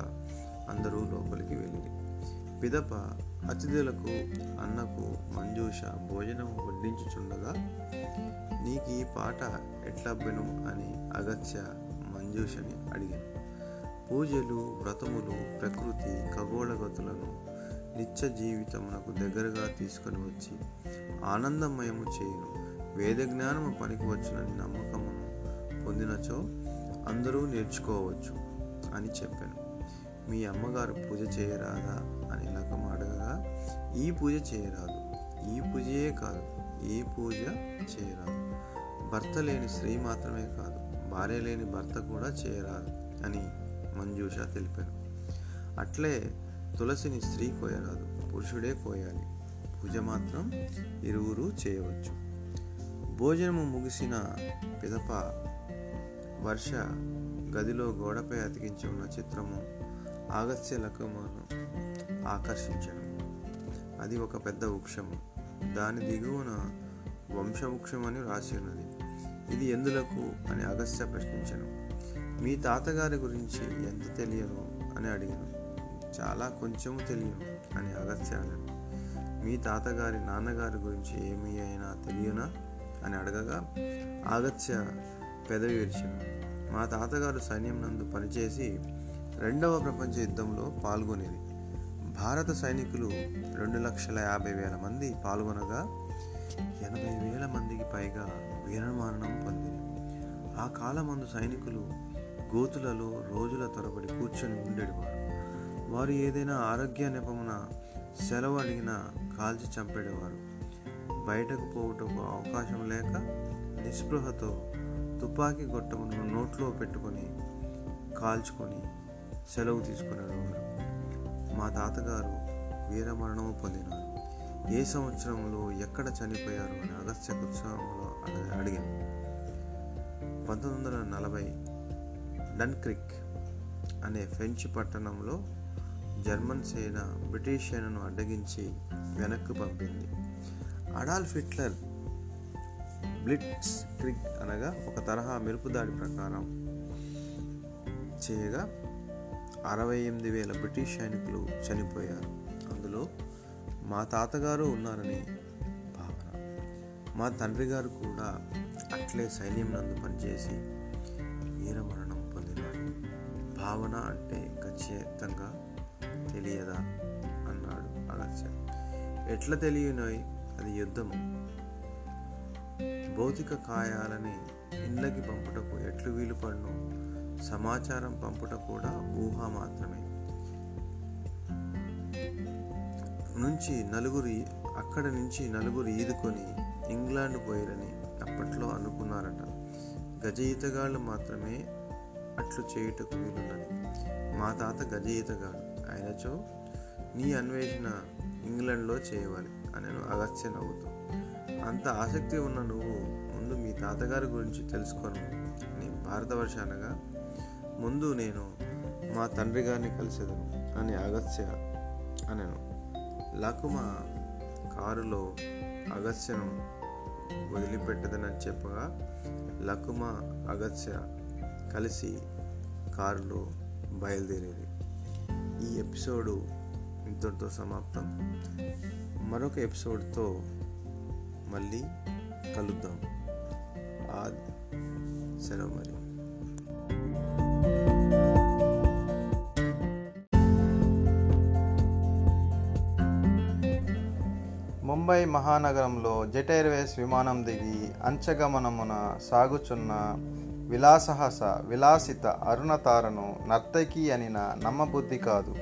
అందరూ లోపలికి వెళ్ళి పిదప అతిథులకు అన్నకు మంజూష భోజనం వడ్డించుచుండగా నీకు ఈ పాట ఎట్లబ్బెను అని అగత్య మంజూషని అడిగాను. పూజలు వ్రతములు ప్రకృతి ఖగోళగతులను నిత్య జీవితమునకు దగ్గరగా తీసుకొని వచ్చి ఆనందమయము చేయును. వేద జ్ఞానము పనికి వచ్చునని నమ్మకమును పొందినచో అందరూ నేర్చుకోవచ్చు అని చెప్పాను. మీ అమ్మగారు పూజ చేయరాదా అని లకం అడగగా ఈ పూజ చేయరాదు. ఈ పూజయే కాదు ఈ పూజ చేయరాదు. భర్త లేని స్త్రీ మాత్రమే కాదు భార్య లేని భర్త కూడా చేయరాదు అని మంజూష తెలిపాను అట్లే తులసిని స్త్రీ కోయరాదు పురుషుడే కోయాలి. పూజ మాత్రం ఇరువురు చేయవచ్చు. భోజనము ముగిసిన పిదప వర్ష గదిలో గోడపై అతికించి ఉన్న చిత్రము ఆగస్త్య లకమును ఆకర్షించను. అది ఒక పెద్ద వృక్షము. దాని దిగువన వంశవృక్షమని రాసి ఉన్నది ఇది ఎందులకు అని అగస్త్య ప్రశ్నించను. మీ తాతగారి గురించి ఎంత తెలియను అని అడిగాను. చాలా కొంచెము తెలియను అని అగస్త్య మీ తాతగారి నాన్నగారి గురించి ఏమీ అయినా తెలియనా? అని అడగగా ఆగత్య పెదవి విరిచాను మా తాతగారు సైన్యం నందు పనిచేసి రెండవ ప్రపంచ యుద్ధంలో పాల్గొనేది. భారత సైనికులు రెండు లక్షల యాభై వేల మంది పాల్గొనగా ఎనభై వేల మందికి పైగా వీరమరణం పొందింది ఆ కాలమందు సైనికులు గోతులలో రోజుల తరబడి కూర్చొని ఉండేవారు. వారు ఏదైనా ఆరోగ్య నెపమున సెలవు అడిగినా కాల్చి చంపేవారు బయటకు పోవటకు అవకాశం లేక నిస్పృహతో తుపాకీ గొట్టమును నోట్లో పెట్టుకొని కాల్చుకొని సెలవు తీసుకునేవారు. మా తాతగారు వీరమరణము పొందినారు. ఏ సంవత్సరంలో ఎక్కడ చనిపోయారు అని అగస్త్య ఉత్సవంలో అడిగాను. పంతొమ్మిది వందల నలభై డన్క్రిక్ అనే ఫ్రెంచ్ పట్టణంలో జర్మన్ సేన బ్రిటిష్ సేనను అడ్డగించి వెనక్కు పంపింది. అడాల్ఫ్ హిట్లర్ బ్లిట్స్ క్రిక్ అనగా ఒక తరహా మెరుపుదాడి ప్రకారం చేయగా అరవై ఎనిమిది వేల బ్రిటిష్ సైనికులు చనిపోయారు. అందులో మా తాతగారు ఉన్నారని భావన. మా తండ్రి గారు కూడా అట్లే సైన్యం నందు పనిచేసి వీరమరణం పొందినారు. భావన అంటే ఖచ్చితంగా తెలియదా? అన్నాడు అలక్ష్య ఎట్లా తెలియనోయ్? అది యుద్ధము. భౌతిక కాయాలని ఇండ్లకి పంపుటకు ఎట్లు వీలు పడును సమాచారం పంపుట కూడా ఊహ మాత్రమే. నుంచి నలుగురు అక్కడ నుంచి నలుగురు ఈదుకొని ఇంగ్లాండ్ పోయారని అప్పట్లో అనుకున్నారట. గజ ఈతగాళ్ళు మాత్రమే అట్లు చేయుటకు వీలున్నది. మా తాత గజ ఈతగాడు ఆయనచో నీ అన్వేషణ ఇంగ్లండ్లో చేయవాలి అని అగస్త్య నవ్వుతూ అంత ఆసక్తి ఉన్న నువ్వు ముందు మీ తాతగారి గురించి తెలుసుకోను అని భారతవర్ష అనగా ముందు నేను మా తండ్రి గారిని కలిసేదను అని అగస్య అనను. లకుమ కారులో అగస్యను వదిలిపెట్టదనని చెప్పగా లకుమ అగత్య కలిసి కారులో బయలుదేరేది. ఈ ఎపిసోడు ఇంతటితో సమాప్తం. మరొక ఎపిసోడ్తో మళ్ళీ కలుద్దాం. సెలవు మరి. ముంబై మహానగరంలో జెట్ ఎయిర్వేస్ విమానం దిగి అంచగమనమున సాగుచున్న విలాసహస విలాసిత అరుణతారను నర్తకి అనిన నమ్మబుద్ధి కాదు.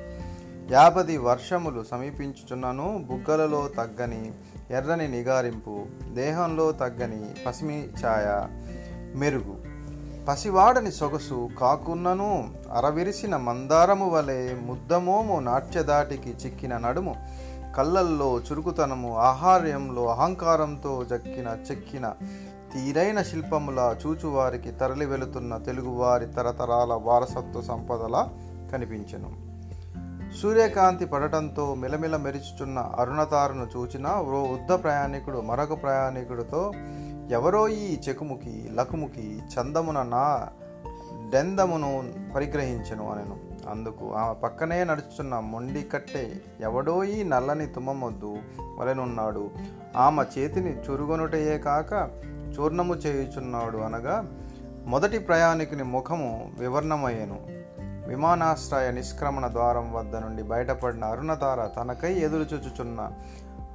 యాభది వర్షములు సమీపించుచున్నను బుగ్గలలో తగ్గని ఎర్రని నిగారింపు దేహంలో తగ్గని పసిమి ఛాయ మెరుగు. పసివాడని సొగసు కాకున్నను అరవిరిసిన మందారము వలె ముద్దమోము నాట్యదాటికి చిక్కిన నడుము కళ్ళల్లో చురుకుతనము ఆహార్యంలో అహంకారంతో జక్కిన చెక్కిన తీరైన శిల్పములా చూచువారికి తరలి వెళుతున్న తెలుగువారి తరతరాల వారసత్వ సంపదలా కనిపించెను. సూర్యకాంతి పడటంతో మిలమిల మెరుచుచున్న అరుణతారను చూచిన ఓ వృద్ధ ప్రయాణికుడు మరొక ప్రయాణికుడితో ఎవరో ఈ చెకుముకి లకుముకి చందమున నా డెందమును పరిగ్రహించెను అనెను. అందుకు ఆమె పక్కనే నడుచుచున్న మొండి కట్టే ఎవడో ఈ నల్లని తుమ్మమొద్దు వలెనున్నాడు. ఆమె చేతిని చురుగొనుటయే కాక చూర్ణము చేయుచున్నాడు అనగా మొదటి ప్రయాణికుని ముఖము వివర్ణమయ్యను. విమానాశ్రయ నిష్క్రమణ ద్వారం వద్ద నుండి బయటపడిన అరుణతార తనకై ఎదురుచూచుచున్న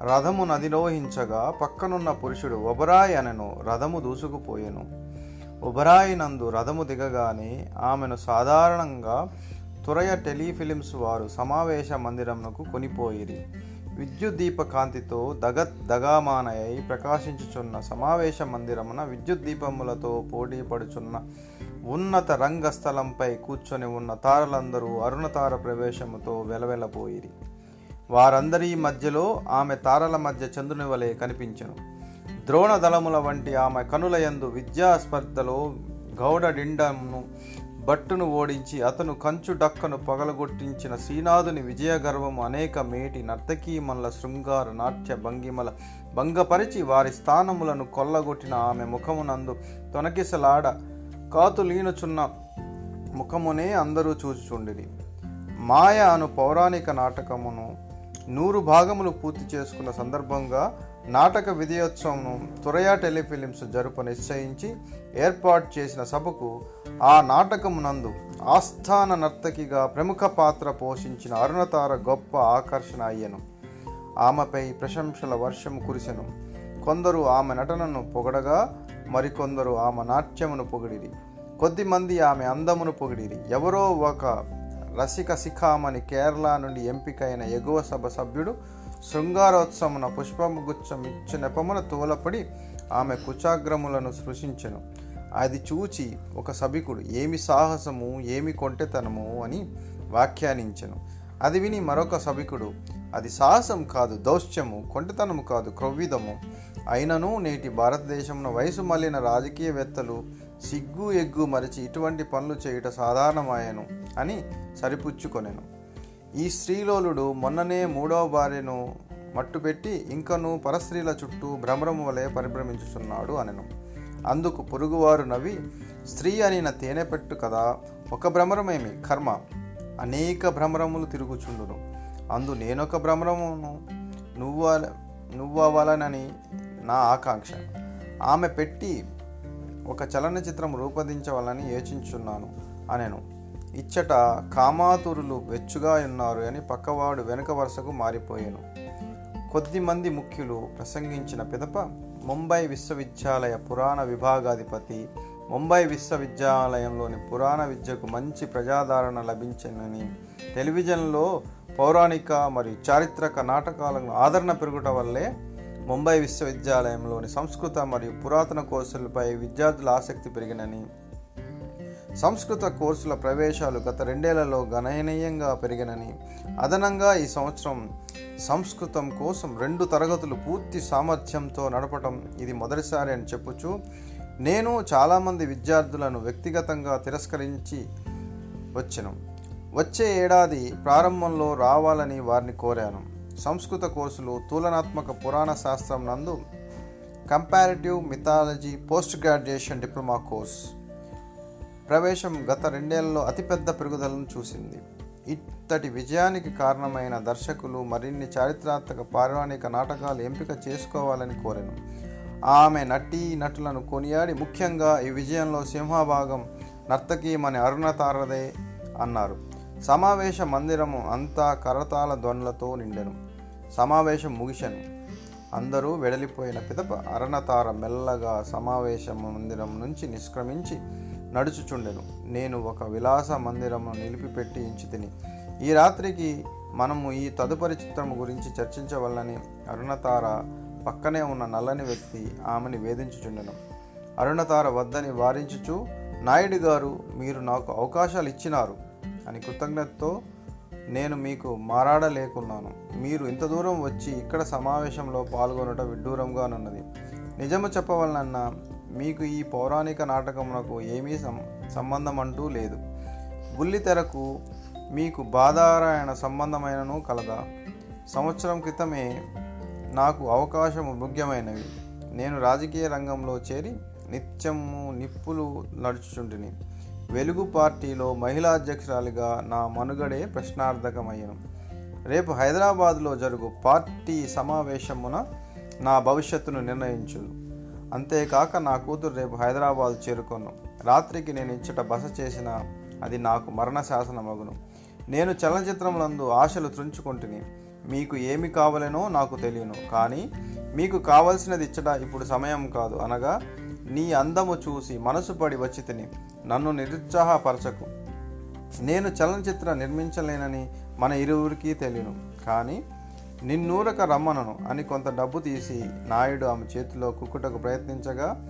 రథము నదిలోహించగా పక్కనున్న పురుషుడు ఒబరాయ్ అనను రథము దూసుకుపోయెను. ఒబరాయి నందు రథము దిగగానే ఆమెను సాధారణంగా తురయ టెలిఫిలిమ్స్ వారు సమావేశ మందిరంకు కొనిపోయిరి. విద్యుద్దీప కాంతితో దగత్ దగామానయై ప్రకాశించుచున్న సమావేశ మందిరమున విద్యుత్ దీపములతో పోటీ పడుచున్న ఉన్నత రంగస్థలంపై కూర్చొని ఉన్న తారలందరూ అరుణతార ప్రవేశముతో వెలవెలపోయిరి. వారందరి మధ్యలో ఆమె తారల మధ్య చంద్రుని వలె కనిపించను. ద్రోణదళముల వంటి ఆమె కనులయందు విద్యాస్పర్ధలో గౌడ డిండమును భట్టును ఓడించి అతను కంచు డక్కను పగలగొట్టించిన శ్రీనాథుని విజయగర్వము అనేక మేటి నర్తకీమల్ల శృంగార నాట్య భంగిమల భంగపరిచి వారి స్థానములను కొల్లగొట్టిన ఆమె ముఖమునందు తొనకిసలాడ కాతులీనుచున్న ముఖమునే అందరూ చూచుచుండిరి. మాయ అను పౌరాణిక నాటకమును నూరు భాగములు పూర్తి చేసుకున్న సందర్భంగా నాటక విజయోత్సవంను తురయా టెలిఫిలిమ్స్ జరుపు నిశ్చయించి ఏర్పాటు చేసిన సభకు ఆ నాటకమునందు ఆస్థాన నర్తకిగా ప్రముఖ పాత్ర పోషించిన అరుణతార గొప్ప ఆకర్షణ అయ్యను. ఆమెపై ప్రశంసల వర్షము కురిసెను. కొందరు ఆమె నటనను పొగడగా మరికొందరు ఆమె నాట్యమును పొగిడిరి. కొద్దిమంది ఆమె అందమును పొగిడిరి. ఎవరో ఒక రసిక శిఖామణి కేరళ నుండి ఎంపికైన ఎగువ సభ సభ్యుడు శృంగారోత్సవమున పుష్పము గుచ్చం ఇచ్చి నెపమున తోలపడి ఆమె కుచాగ్రములను సృశించెను. అది చూచి ఒక సభికుడు ఏమి సాహసము? ఏమి కొంటెతనము అని వ్యాఖ్యానించెను. అది విని మరొక సభికుడు అది సాహసం కాదు దౌశ్యము కొంటెతనము కాదు క్రొవ్విదము. అయినను నేటి భారతదేశంలో వయసు మళ్ళిన రాజకీయవేత్తలు సిగ్గు ఎగ్గు మరిచి ఇటువంటి పనులు చేయుట సాధారణమాయను అని సరిపుచ్చుకొనెను. ఈ స్త్రీలోలుడు మొన్ననే మూడవ భార్యను మట్టుపెట్టి ఇంకను పరస్త్రీల చుట్టూ భ్రమరము వలె పరిభ్రమించుచున్నాడు అనెను. అందుకు పొరుగువారు నవ్వి స్త్రీ అనిన తేనెపెట్టు కదా ఒక భ్రమరమేమి? కర్మ. అనేక భ్రమరములు తిరుగుచుండును. అందు నేనొక భ్రమరమును. నువ్వు నువ్వవ్వాలనని నా ఆకాంక్ష. ఆమె పెట్టి ఒక చలనచిత్రం రూపొందించవాలని యోచించున్నాను అనెను. ఇచ్చట కామాతురులు వెచ్చుగా ఉన్నారు అని పక్కవాడు వెనుక వరుసకు మారిపోయాను. కొద్ది మంది ముఖ్యులు ప్రసంగించిన పిదప ముంబై విశ్వవిద్యాలయ పురాణ విభాగాధిపతి ముంబై విశ్వవిద్యాలయంలోని పురాణ విద్యకు మంచి ప్రజాదరణ లభించిందని టెలివిజన్లో పౌరాణిక మరియు చారిత్రక నాటకాలకు ఆదరణ పెరుగుట వల్లే ముంబై విశ్వవిద్యాలయంలోని సంస్కృత మరియు పురాతన కోర్సులపై విద్యార్థుల ఆసక్తి పెరిగినని సంస్కృత కోర్సుల ప్రవేశాలు గత రెండేళ్ళలో గణనీయంగా పెరిగినని అదనంగా ఈ సంవత్సరం సంస్కృతం కోసం రెండు తరగతులు పూర్తి సామర్థ్యంతో నడపటం ఇది మొదటిసారి అని చెప్పుచు నేను చాలామంది విద్యార్థులను వ్యక్తిగతంగా తిరస్కరించి వచ్చాను. వచ్చే ఏడాది ప్రారంభంలో రావాలని వారిని కోరాను. సంస్కృత కోర్సులు తులనాత్మక పురాణ శాస్త్రం నందు comparative mythology post graduation diploma course ప్రవేశం గత రెండేళ్ళలో అతిపెద్ద పెరుగుదలను చూసింది. ఇత్తటి విజయానికి కారణమైన దర్శకులు మరిన్ని చారిత్రాత్మక పౌరాణిక నాటకాలు ఎంపిక చేసుకోవాలని కోరాను. ఆమె నటీ నటులను కొనియాడి ముఖ్యంగా ఈ విజయంలో సింహభాగం నర్తకీమని అరుణతారదే అన్నారు. సమావేశ మందిరము అంతా కరతాల ధ్వనులతో నిండెను. సమావేశం ముగిశను. అందరూ వెడలిపోయిన పిదప అరణతార మెల్లగా సమావేశ మందిరం నుంచి నిష్క్రమించి నడుచుచుండెను. నేను ఒక విలాస మందిరము నిలిపిపెట్టి ఇంచి తిని ఈ రాత్రికి మనము ఈ తదుపరి చిత్రము గురించి చర్చించవల్లని అరుణతార పక్కనే ఉన్న నల్లని వ్యక్తి ఆమెని వేధించుచుండెను. అరుణతార వద్దని వారించుచు నాయుడు గారు మీరు నాకు అవకాశాలు ఇచ్చినారు. అని కృతజ్ఞతతో నేను మీకు మారాడలేకున్నాను. మీరు ఇంత దూరం వచ్చి ఇక్కడ సమావేశంలో పాల్గొనట విడ్డూరంగానున్నది నిజము చెప్పవలనన్నా మీకు ఈ పౌరాణిక నాటకమునకు ఏమీ సం సంబంధం అంటూ లేదు బుల్లితెరకు మీకు బాధారాయణ సంబంధమైనను కలదా. సంవత్సరం క్రితమే నాకు అవకాశము ముఖ్యమైనవి నేను రాజకీయ రంగంలో చేరి నిత్యము నిప్పులు నడుచుచుంటిని. వెలుగు పార్టీలో మహిళా అధ్యక్షురాలిగా నా మనుగడే ప్రశ్నార్థకమయ్యను. రేపు హైదరాబాద్లో జరుగు పార్టీ సమావేశమున నా భవిష్యత్తును నిర్ణయించు అంతేకాక నా కూతురు రేపు హైదరాబాద్ చేరుకొను. రాత్రికి నేను ఇచ్చట బస చేసిన అది నాకు మరణ శాసనమగును నేను చలనచిత్రములందు ఆశలు త్రుంచుకుంటుని. మీకు ఏమి కావలనో నాకు తెలియను. కానీ మీకు కావలసినది ఇచ్చట ఇప్పుడు సమయం కాదు అనగా నీ అందము చూసి మనసు పడి వచ్చి తిని నన్ను నిరుత్సాహపరచకు. నేను చలనచిత్ర నిర్మించలేనని మన ఇరువురికి తెలియను. కానీ నిన్నూరక రమ్మనను అని కొంత డబ్బు తీసి నాయుడు ఆమె చేతిలో కుక్కుటకు ప్రయత్నించగా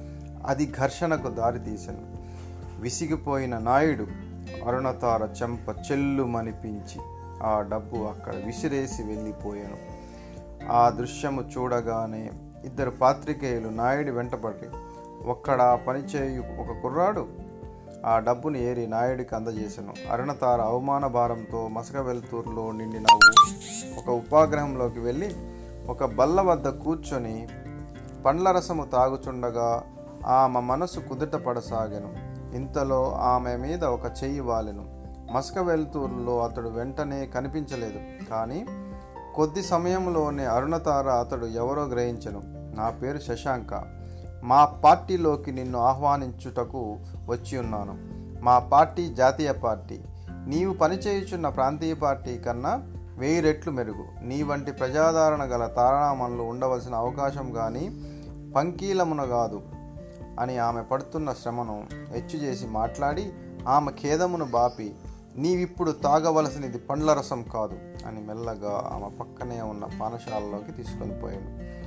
అది ఘర్షణకు దారితీశాను విసిగిపోయిన నాయుడు అరుణతార చెంప చెల్లుమనిపించి ఆ డబ్బు అక్కడ విసిరేసి వెళ్ళిపోయాను. ఆ దృశ్యము చూడగానే ఇద్దరు పాత్రికేయులు నాయుడు వెంటపడి ఒక్కడ పనిచేయు ఒక కుర్రాడు? ఆ డబ్బును ఏరి నాయుడికి అందజేశాను అరుణతార అవమాన భారంతో మసక వెలుతూరులో ఒక ఉపాగ్రహంలోకి వెళ్ళి ఒక బల్ల వద్ద కూర్చొని పండ్ల రసము తాగుచుండగా ఆమె మనసు కుదుట పడసాగాను. ఇంతలో ఆమె మీద ఒక చెయ్యి వాలెను. మసక వెలుతూరులో అతడు వెంటనే కనిపించలేదు. కానీ కొద్ది సమయంలోనే అరుణతార అతడు ఎవరో గ్రహించెను. నా పేరు శశాంక. మా పార్టీలోకి నిన్ను ఆహ్వానించుటకు వచ్చి ఉన్నాను. మా పార్టీ జాతీయ పార్టీ. నీవు పనిచేయుచున్న ప్రాంతీయ పార్టీ కన్నా వెయ్యి రెట్లు మెరుగు. నీ వంటి ప్రజాదరణ గల తారామణులు ఉండవలసిన అవకాశం కానీ పంకీలమున కాదు అని ఆమె పడుతున్న శ్రమను హెచ్చు చేసి మాట్లాడి ఆమె ఖేదమును బాపి నీవిప్పుడు తాగవలసినది పండ్ల రసం కాదు అని మెల్లగా ఆమె పక్కనే ఉన్న పానశాలలోకి తీసుకొని పోయాను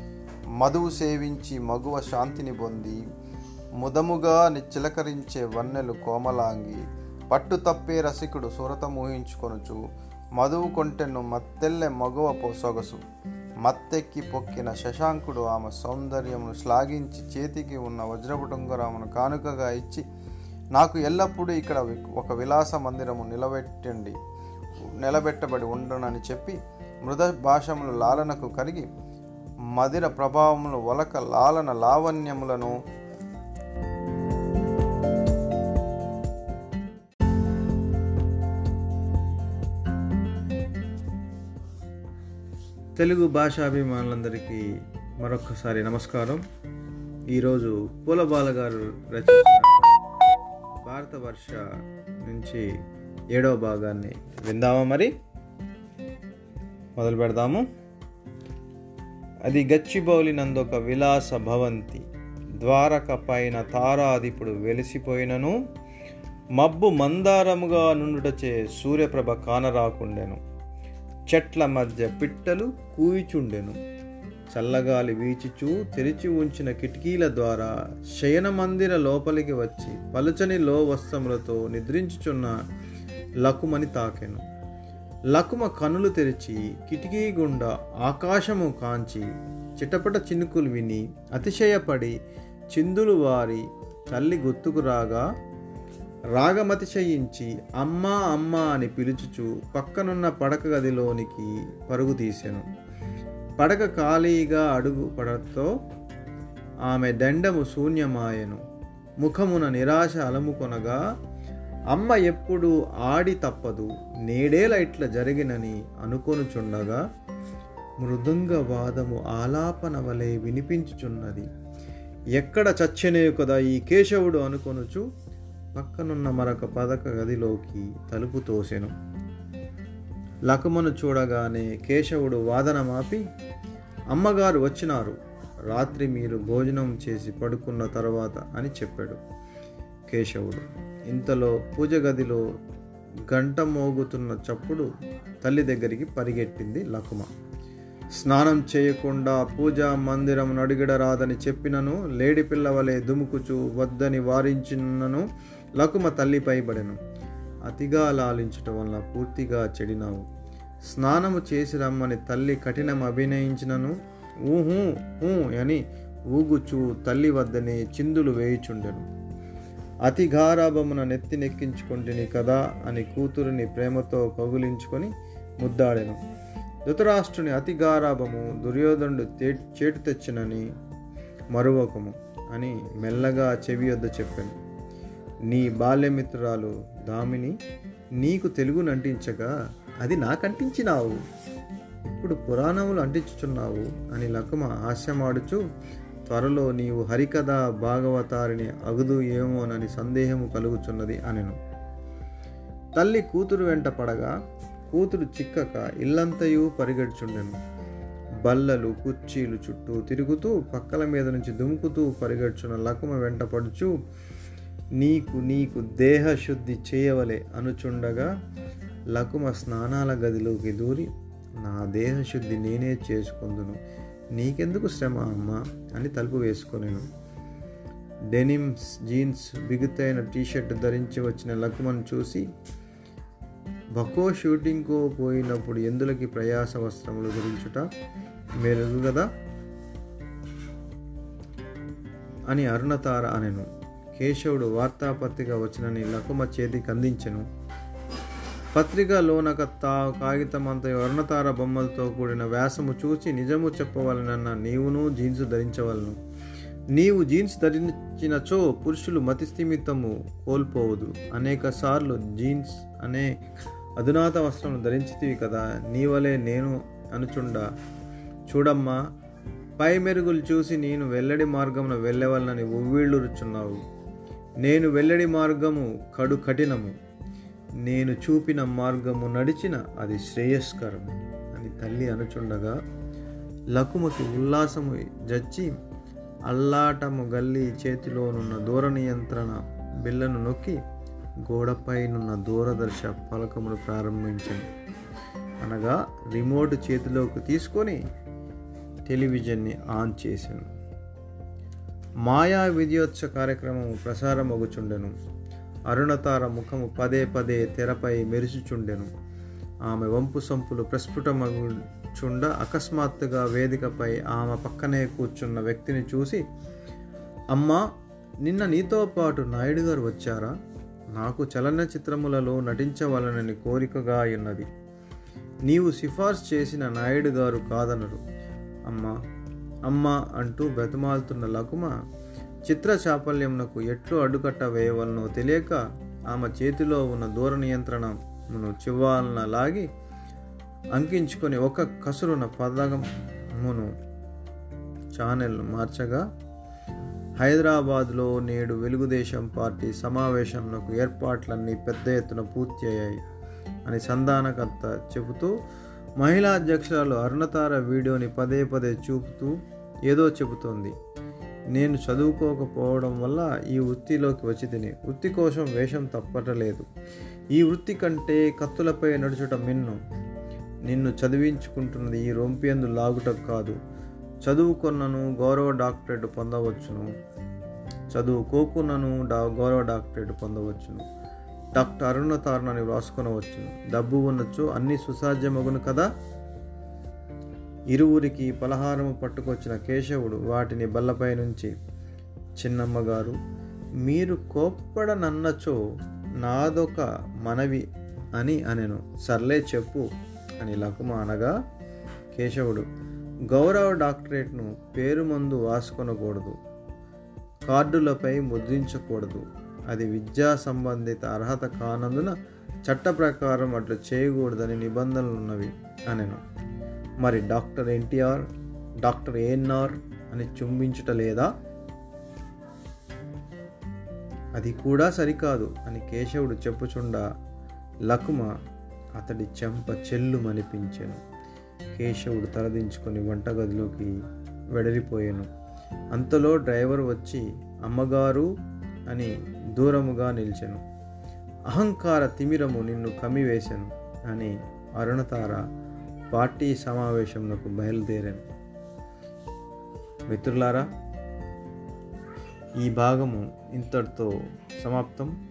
మధువు సేవించి మగువ శాంతిని పొంది ముదముగా చిలకరించే వన్నెలు కోమలాంగి పట్టు తప్పే రసికుడు సురతమూహించుకొనుచు మధువు కొంటెను మత్తెల్లె మగువ సొగసు మత్తెక్కి పొక్కిన శశాంకుడు ఆమె సౌందర్యమును శ్లాఘించి చేతికి ఉన్న వజ్రపుటుంగరామును కానుకగా ఇచ్చి నాకు ఎల్లప్పుడూ ఇక్కడ ఒక విలాస మందిరము నిలబెట్టండి నిలబెట్టబడి ఉండనని చెప్పి మృద భాషములు లాలనకు కరిగి మదిర ప్రభావములు వలక లాలన లావణ్యములను తెలుగు భాషాభిమానులందరికీ మరొకసారి నమస్కారం. ఈరోజు పూల గారు రచించిన భారత వర్ష నుంచి ఏడవ భాగాన్ని విందామా మరి? మొదలు పెడదాము. అది గచ్చిబౌలినందొక విలాస భవంతి. ద్వారక పైన తారాదిపుడు వెలిసిపోయినను మబ్బు మందారముగా నుండుటచే సూర్యప్రభ కానరాకుండెను. చెట్ల మధ్య పిట్టలు కూయిచుండెను. చల్లగాలి వీచుచూ తెరిచి ఉంచిన కిటికీల ద్వారా శయన మందిర లోపలికి వచ్చి పలుచని లో వస్త్రములతో నిద్రించుచున్న లకుమని తాకెను. లకుమ కనులు తెరిచి కిటికీ గుండా ఆకాశము కాంచి చిటపట చినుకులు విని అతిశయపడి చిందులు వారి తల్లి గుర్తుకు రాగా రాగమతిశయించి అమ్మా అమ్మా అని పిలుచుచు పక్కనున్న పడక గదిలోనికి పరుగు తీసెను. పడక ఖాళీగా అడుగు పడతో ఆమె దండము శూన్యమాయెను. ముఖమున నిరాశ అలముకొనగా అమ్మ ఎప్పుడు ఆడి తప్పదు నేడేల ఇట్ల జరిగినని అనుకొనుచుండగా మృదంగ వాదము ఆలాపన వలె వినిపించుచున్నది. ఎక్కడ చచ్చినేయు కదా ఈ కేశవుడు అనుకొనుచు పక్కనున్న మరొక పదక గదిలోకి తలుపు తోసెను. లకుమను చూడగానే కేశవుడు వాదన మాపి అమ్మగారు వచ్చినారు రాత్రి మీరు భోజనం చేసి పడుకున్న తర్వాత అని చెప్పాడు. కేశవుడు. ఇంతలో పూజ గదిలో గంట మోగుతున్న చప్పుడు తల్లి దగ్గరికి పరిగెట్టింది లకుమ. స్నానం చేయకుండా పూజా మందిరం నడిగడరాదని చెప్పినను లేడి పిల్లవలే దుముకుచు వద్దని వారించినను లకుమ తల్లిపై పడెను అతిగా లాలించటం వల్ల పూర్తిగా చెడినావు. స్నానము చేసి రమ్మని తల్లి కఠినం అభినయించినను ఊహూ ఊ అని ఊగుచు తల్లి వద్దనే చిందులు వేయుచుండెను. అతి గారాభమున నెత్తి నెక్కించుకుంటుని కదా అని కూతురిని ప్రేమతో కౌగులించుకొని ముద్దాడెను. ధృతరాష్ట్రుని అతి గారాభము దుర్యోధనుడు చేటు తెచ్చినని మరువకము అని మెల్లగా చెవి వద్ద చెప్పాను. నీ బాల్యమిత్రురాలు దామిని నీకు తెలుగును అంటించగా అది నాకంటించినావు. ఇప్పుడు పురాణములు అంటించుచున్నావు అని లకుమ హాస్యమాడుచు త్వరలో నీవు హరికథ భాగవతారిని అగుదు ఏమోనని సందేహము కలుగుచున్నది అనెను. తల్లి కూతురు వెంట పడగా కూతురు చిక్కక ఇల్లంతయు పరిగెడుచుండెను. బల్లలు కుర్చీలు చుట్టూ తిరుగుతూ పక్కల మీద నుంచి దుముకుతూ పరిగెడుచున్న లకుమ వెంట పడుచు నీకు నీకు దేహశుద్ధి చేయవలే అనుచుండగా లకుమ స్నానాల గదిలోకి దూరి నా దేహశుద్ధి నేనే చేసుకుందును. నీకెందుకు శ్రమ అమ్మ అని తలుపు వేసుకొనేను. డెనిమ్స్ జీన్స్ బిగుతైన టీషర్ట్ ధరించి వచ్చిన లక్మన్ చూసి బకో షూటింగ్కు పోయినప్పుడు ఎందులకి ప్రయాస వస్త్రములు ధరించుట? మెరుగు కదా అని అరుణతార అనెను. కేశవుడు వార్తాపత్రిక వచ్చినని లకుమ చేతికి అందించెను. పత్రికలోనక తా కాగితమంత వర్ణతార బొమ్మలతో కూడిన వ్యాసము చూచి నిజము చెప్పవలనన్న నీవును జీన్స్ ధరించవలను. నీవు జీన్స్ ధరించినచో పురుషులు మతిస్థిమితము కోల్పోవదు. అనేక సార్లు జీన్స్ అనే అధునాత వస్త్రం ధరించితివి కదా నీవలే నేను అనుచుండ. చూడమ్మా పై మెరుగులు చూసి నేను వెల్లడి మార్గమున వెళ్ళవలనని ఉవ్విళ్ళురుచున్నావు. నేను వెల్లడి మార్గము కడు కఠినము. నేను చూపిన మార్గము నడిచిన అది శ్రేయస్కరం అని తల్లి అనుచుండగా లకుమకి ఉల్లాసము జచ్చి అల్లాటము గల్లి చేతిలోనున్న దూర నియంత్రణ బిల్లను నొక్కి గోడపైనున్న దూరదర్శ పలకమును ప్రారంభించింది. అనగా రిమోట్ చేతిలోకి తీసుకొని టెలివిజన్ని ఆన్ చేశాను. మాయా విద్యోత్సవ కార్యక్రమం ప్రసారం అగుచుండెను అరుణతార ముఖము పదే పదే తెరపై మెరుచుచుండెను ఆమె వంపు సంపులు ప్రస్ఫుటమగుచుండ అకస్మాత్తుగా వేదికపై ఆమె పక్కనే కూర్చున్న వ్యక్తిని చూసి అమ్మా నిన్న నీతో పాటు నాయుడు గారు వచ్చారా? నాకు చలనచిత్రములలో నటించవలనని కోరికగా ఉన్నది నీవు సిఫార్సు చేసిన నాయుడు గారు కాదనరు. అమ్మా అమ్మ అంటూ బ్రతిమాలుతున్న లకుమ చిత్ర చాపల్యమునకు ఎట్లు అడ్డుకట్ట వేయవలనో తెలియక ఆమె చేతిలో ఉన్న దూర నియంత్రణను చివ్వాలన లాగి అంకించుకొని ఒక కసురున పదమును ఛానెల్ మార్చగా హైదరాబాద్లో నేడు వెలుగుదేశం పార్టీ సమావేశంలో ఏర్పాట్లన్నీ పెద్ద ఎత్తున పూర్తి అయ్యాయి అని సంధానకర్త చెబుతూ మహిళా అధ్యక్షురాలు అరుణతార వీడియోని పదే పదే చూపుతూ ఏదో చెబుతోంది. నేను చదువుకోకపోవడం వల్ల ఈ వృత్తిలోకి వచ్చి తిని వృత్తి కోసం వేషం తప్పటలేదు. ఈ వృత్తి కంటే కత్తులపై నడుచుట మిన్ను. నిన్ను చదివించుకుంటున్నది ఈ రొంపియందు లాగుట కాదు. చదువుకున్నను గౌరవ డాక్టరేట్ పొందవచ్చును. చదువుకోకున్నను డా గౌరవ డాక్టరేట్ పొందవచ్చును. డాక్టర్ అరుణ తారణాన్ని వ్రాసుకొనవచ్చును. డబ్బు ఉన్నచో అన్ని సుసాధ్యమగును కదా? ఇరువురికి పలహారము పట్టుకొచ్చిన కేశవుడు వాటిని బల్లపై నుంచి చిన్నమ్మగారు మీరు కోప్పడనన్నచో నాదొక మనవి అని అనెను. సర్లే చెప్పు అని లకుమ అనగా కేశవుడు గౌరవ డాక్టరేట్ను పేరు మందు వాసుకొనకూడదు. కార్డులపై ముద్రించకూడదు. అది విద్యా సంబంధిత అర్హత కానందున చట్ట ప్రకారం అట్లు చేయకూడదని నిబంధనలు ఉన్నవి అనెను. మరి డాక్టర్ ఎన్టీఆర్ డాక్టర్ ఏఎన్ఆర్ అని చుంబించుట లేదా అది కూడా సరికాదు అని కేశవుడు చెప్పుచుండా లకుమ అతడి చెంప చెల్లుమనిపించెను. కేశవుడు తలదించుకొని వంటగదిలోకి వెడలిపోయాను. అంతలో డ్రైవర్ వచ్చి అమ్మగారు అని దూరముగా నిలిచెను. అహంకార తిమిరము నిన్ను కమ్మివేశాను అని అరుణతార పార్టీ సమావేశంలోకి బయలుదేరాను. మిత్రులారా ఈ భాగము ఇంతటితో సమాప్తం.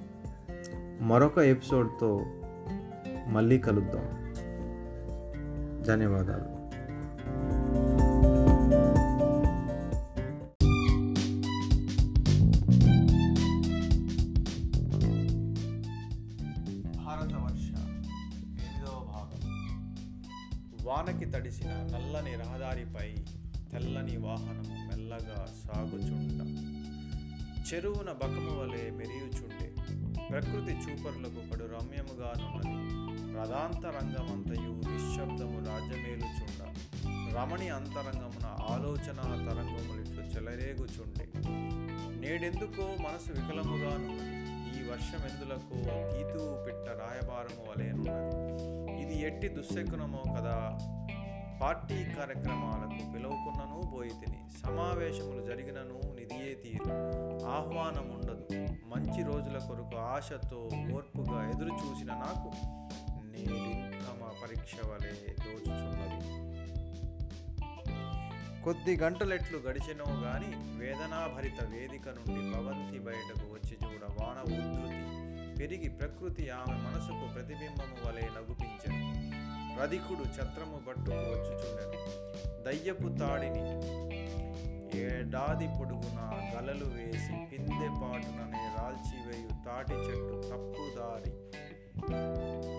మరొక ఎపిసోడ్తో మళ్ళీ కలుద్దాం. ధన్యవాదాలు. తడిసిన నల్లని రహదారిపై తెల్లని వాహనము మెల్లగా సాగుచుండ చెరువున బకము వలె మెరియుచుండే. ప్రకృతి చూపరులకు కడు రమ్యముగానున్నది. రథాంతరంగమంతయు నిశ్శబ్దము రాజ్యమేలుచుండ. రమణి అంతరంగమున ఆలోచన తరంగములిట్లు చెలరేగుచుండే. నేడెందుకో మనసు వికలముగానున్నది. ఈ వర్షం ఎందులకు గీతూ పిట్ట రాయబారము వలెనున్నది. ఇది ఎట్టి దుశ్శకునమో కదా పార్టీ కార్యక్రమాలకు పిలువకున్నను పోయి తిని సమావేశములు జరిగినను నిధియే తీరు. ఆహ్వానం ఉండదు. మంచి రోజుల కొరకు ఆశతో ఓర్పుగా ఎదురు చూసిన నాకు నేడింకమ పరీక్ష వలె దోచుచున్నది. కొద్ది గంటలెట్లు గడిచినో గాని వేదనాభరిత వేదిక నుండి భవంతి బయటకు వచ్చి చూడ వాన ఉధృతి. పెరిగి ప్రకృతి ఆమె మనసుకు ప్రతిబింబము వలె నగుపించెను. రధికుడు ఛత్రము బట్టుకు వచ్చుచుండెను. దయ్యపు తాడిని ఏడాది పొడుగున గలలు వేసి పిందె పాటుననే రాల్చివేయు తాటి చెట్టు తప్పుదారి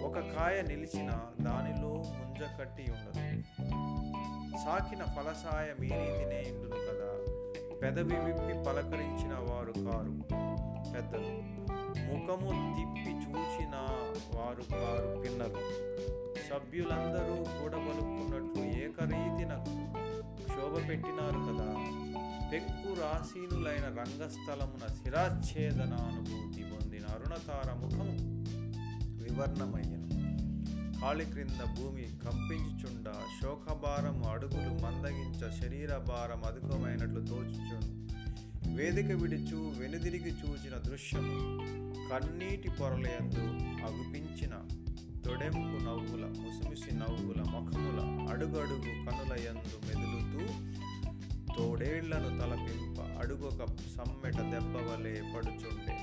ఒక కాయ నిలిచిన దానిలో ముంజ కట్టి ఉండదు. సాకిన ఫలసాయ మీరి తినే ఇండును కదా. పెదవి విప్పి పలకరించిన వారు కారు. పెద్దలు ముఖము తిప్పి చూచిన వారు కారు పిన్నలు సభ్యులందరూ కూడబలుక్కున్నట్లు ఏకరీతిన క్షోభ పెట్టినారు కదా. పెక్కు రాసీనులైన రంగస్థలమున శిరాచ్ఛేదనానుభూతి పొందిన అరుణతార ముఖము వివర్ణమయ్యను. కాళి క్రింద భూమి కంపించుచుండ శోకభారము అడుగులు మందగించ శరీర భారం అధికమైనట్లు తోచుచుండు. వేదిక విడిచు వెనుదిరిగి చూచిన దృశ్యము కన్నీటి పొరలయందు అగుపించిన తొడెంపు నవ్వుల ముసిముసి నవ్వుల ముఖముల అడుగడుగు కనులయందు మెదులుతూ తోడేళ్ళను తలపింప అడుగొక సమ్మెట దెబ్బ వలె పడుచుండే.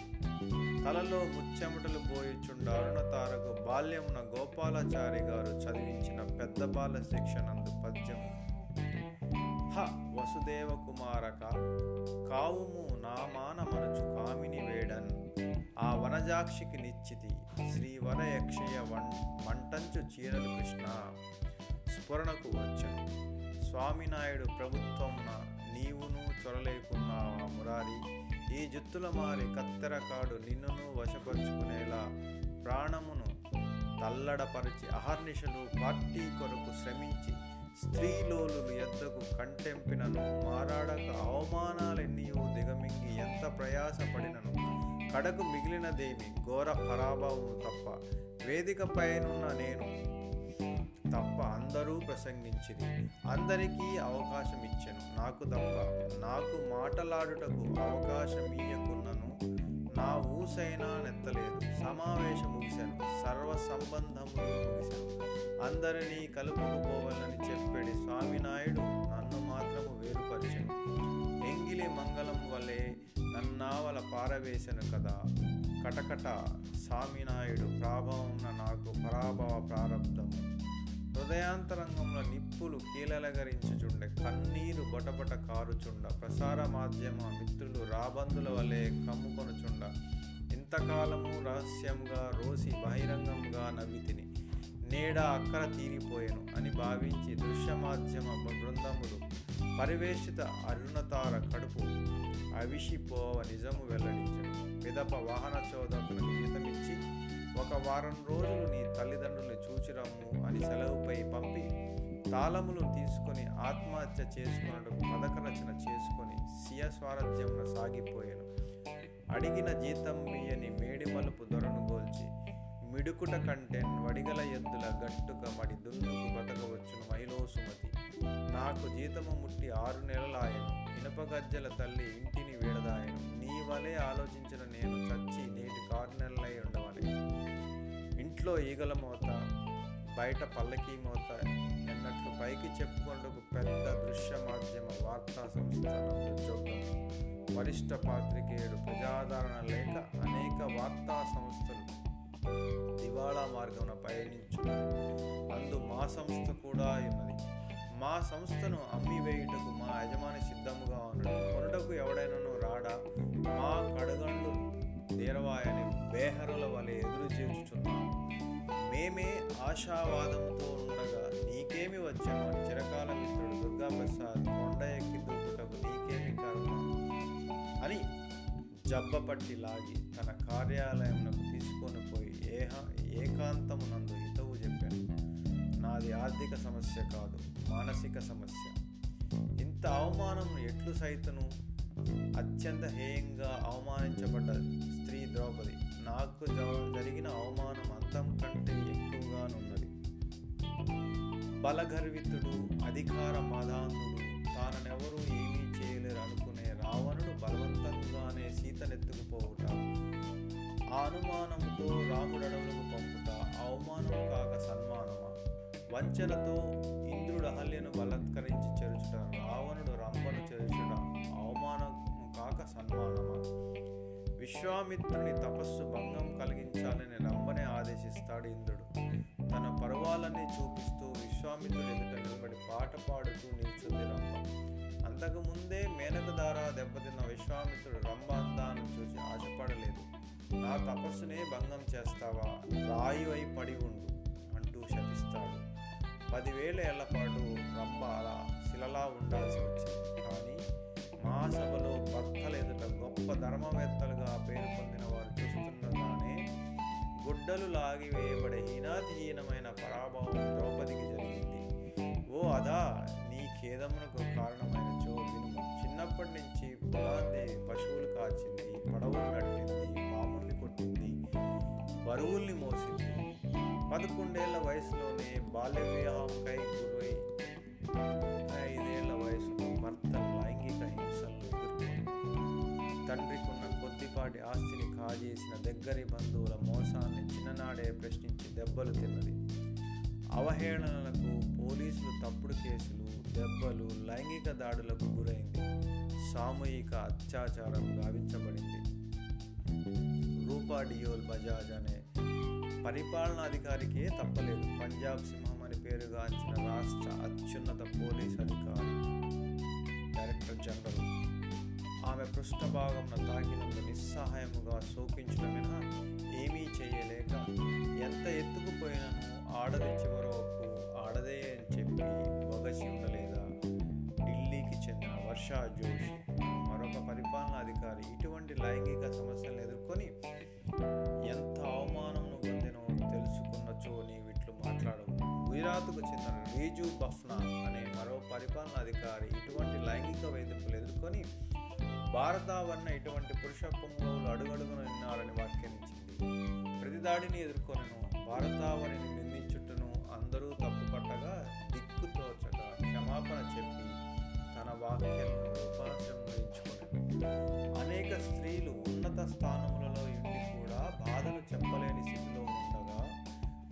తలలో ముచ్చెమటలు పోయిచుండ అరుణతారకు బాల్యమున గోపాలాచారి గారు చదివించిన పెద్ద బాల శిక్షణందు పద్యము వసుదేవ కుమారక కావుము నామాన మనచు కామిని వేడన్. ఆ వనజాక్షికి నిశ్చితి శ్రీ వనయక్షయ వన్ మంటంచు చీరలు కృష్ణ. స్ఫురణకు వచ్చను. స్వామినాయుడు ప్రభుత్వం నీవును చొరలేకున్నావా మురారి? ఈ జుత్తుల మారి కత్తెర కాడు నిన్నును వశపరుచుకునేలా ప్రాణమును తల్లడపరిచి అహర్నిశలు పార్టీ కొరకు శ్రమించి స్త్రీలోలు ఎంతకు కంటెంపినను. మారాడక అవమానాలెన్నియో దిగమింగి ఎంత ప్రయాసపడినను. కడకు మిగిలినదేమి? ఘోర పరాభవము తప్ప. వేదికపైనున్న నేను తప్ప అందరూ ప్రసంగించింది అందరికీ అవకాశం ఇచ్చెను నాకు తప్ప. నాకు మాటలాడుటకు అవకాశం ఇయ్యకున్నను. నా ఊసైనా నెత్తలేదు. సమావేశం ముగిశాను సర్వ సంబంధములు ముగిశాను అందరినీ కలుపుకుపోవాలని చెప్పాడు స్వామినాయుడు నన్ను మాత్రము వేరుపరిచెను. ఎంగిలి మంగళం వలె నన్నావల పారవేశను కదా. కటకట స్వామినాయుడు ప్రాభవం నాకు పరాభవ ప్రారంధము హృదయాంతరంగంలో నిప్పులు కీలలగరించుచుండె కన్నీరు బొటబొట కారుచుండ ప్రసార మాధ్యమ మిత్రులు రాబందుల వలె కమ్ముకొనుచుండ. ఇంతకాలము రహస్యంగా రోసి బహిరంగంగా నవ్వితిని. నేడా అక్కర తీరిపోయాను అని భావించి దృశ్య మాధ్యమ బృందములు పరివేషిత అరుణతార కడుపు అవిషిపోవ నిజము వెల్లడించను. విదప వాహన చోదకులకు జీతమిచ్చి ఒక వారం రోజులు నీ తల్లిదండ్రుల్ని చూచిరమ్ము అని సెలవుపై పంపి తాళములు తీసుకొని ఆత్మహత్య చేసుకున్నట్టుకు పథక రచన చేసుకొని సియ స్వారథ్యమున సాగిపోయాను. అడిగిన జీతం బియ్యని మేడి మలుపు దొరను గోల్చి మిడుకుట కంటే వడిగల ఎద్దుల గట్టుక మడి దున్నుకు బతకవచ్చును మహిళో సుమతి. నాకు జీతము ముట్టి ఆరు నెలలాయను. ఇనప గజ్జల తల్లి ఇంటిని వీడదాయను. వలే ఆలోచించిన నేను చచ్చి నేటి కార్నర్లై ఉండవాలి. ఇంట్లో ఈగల మోత బయట పల్లకీ మోత ఎన్నట్లు పైకి చెప్పుకుంటూ పెద్ద దృశ్య మాధ్యమ వార్తా సంస్థ ఉద్యోగం వరిష్ట పాత్రికేయుడు ప్రజాదరణ లేక అనేక వార్తా సంస్థలు దివాళా మార్గమున పయనించు అందు మా సంస్థ కూడా ఉన్నది. మా సంస్థను అమ్మివేయుటకు మా యజమాని సిద్ధముగా ఉన్నాడు కొనుటకు ఎవడైనాను రాడా మా కడుగండ్లు తీరవాయని బేహరుల వలె ఎదురు చేర్చుచున్నాము మేమే ఆశావాదంతో ఉండగా నీకేమి వచ్చాము చిరకాల మిత్రుడు దుర్గాప్రసాద్ కొండ ఎక్కి దూకుటకు నీకేమి కారణం? అని జబ్బపట్టి లాగి తన కార్యాలయమునకు తీసుకొని పోయి ఏహ ఏకాంతమునందు హితవు చెప్పాను. నాది ఆర్థిక సమస్య కాదు మానసిక సమస్య. ఇంత అవమానం ఎట్లు సైతను? అత్యంత హేయంగా అవమానించబడ్డ స్త్రీ ద్రౌపది. నాకు జరిగిన అవమానం అంతం కంటే ఎక్కువగానున్నది. బలగర్వితుడు అధికార మదాంధుడు తాననెవరూ ఏమీ చేయలేరు అనుకునే రావణుడు బలవంతంగానే సీతనెత్తుకుపోవుట. ఆ అనుమానంతో రాముడడవులకు పంపుట అవమానం కాక సన్మానమా? వంచనతో ఇంద్రుడు అహల్యను బలత్కరించి చెరుచుట రావణుడు రంభను చెరుచుట అవమానం కాక సన్మానమా? విశ్వామిత్రుని తపస్సు భంగం కలిగించాలని రంభనే ఆదేశిస్తాడు ఇంద్రుడు. తన పర్వాలన్నీ చూపిస్తూ విశ్వామిత్రుడు ఎదుట నిలబడి పాట పాడుతూ నిల్చుంది రంభ. అంతకుముందే మేనక ద్వారా దెబ్బతిన్న విశ్వామిత్రుడు రంభ అందాన్ని చూసి ఆశపడలేదు. నా తపస్సునే భంగం చేస్తావా? రాయి అయి పడి ఉండు అంటూ శపిస్తాడు. పదివేల ఏళ్ళ పాటు రంభ అలా శిలలా ఉండాల్సి వచ్చింది. కానీ మా సభలో ఎదుట గొప్ప ధర్మవేత్తలుగా పేరు పొందిన వారు చూస్తుండగానే గుడ్డలు లాగివేయబడే హీనాతిహీనమైన పరాభవం ద్రౌపదికి జరిగింది. ఓ అదా నీ ఖేదమునకు కారణమైన చో వినుము చిన్నప్పటి నుంచి పులాందేవి పశువులు కాచింది పడవలు నడిపింది పాముల్ని కొట్టింది బరువుల్ని మోసింది. పదకొండేళ్ళ వయసులోనే బాల్య వివాహంకై గురై ఐదేళ్ళ వయసులో భర్త లైంగిక హింసలను తండ్రికున్న కొద్దిపాటి ఆస్తిని కాజేసిన దగ్గరి బంధువుల మోసాన్ని చిన్ననాడే ప్రశ్నించి దెబ్బలు తిన్నది. అవహేళనలకు పోలీసులు తప్పుడు కేసులు దెబ్బలు లైంగిక దాడులకు గురైంది. సామూహిక అత్యాచారం గావించబడింది. రూపా డియోల్ బజాజ్ అనే పరిపాలనాధికారికే తప్పలేదు. పంజాబ్ సింహం అని పేరుగాంచిన రాష్ట్ర అత్యున్నత పోలీస్ అధికారి డైరెక్టర్ జనరల్. ఆమె పృష్ఠభాగంన తాకినందు నిస్సహాయముగా శోకించడం మినహా ఏమీ చేయలేక ఎంత ఎత్తుకుపోయినను ఆడది చివరకు ఆడదే అని చెప్పి వగసి ఉండలేదా? ఢిల్లీకి చెందిన వర్షా జోషి మరొక పరిపాలనాధికారి ఇటువంటి లైంగిక సమస్యలను ఎదుర్కొని ఎంత అవమానం పొందినో తెలుసుకున్నచో నీవిట్లు మాట్లాడవు. గుజరాత్కు చెందిన రీజు బఫ్నా అనే మరో పరిపాలనాధికారి ఇటువంటి లైంగిక వేధింపులు ఎదుర్కొని భారతావరణ ఇటువంటి పురుష పొంగవులు అడుగడుగున విన్నారని వ్యాఖ్యానించింది. ప్రతిదాడిని ఎదుర్కొనను భారతావనిని నిందించుటను అందరూ తప్పుపట్టగా దిక్కుతోచక క్షమాపణ చెప్పి తన వాక్యాలను ఉపాసంహరించుకుని అనేక స్త్రీలు ఉన్నత స్థానములలో బాధను చెప్పలేని స్థితిలో ఉండగా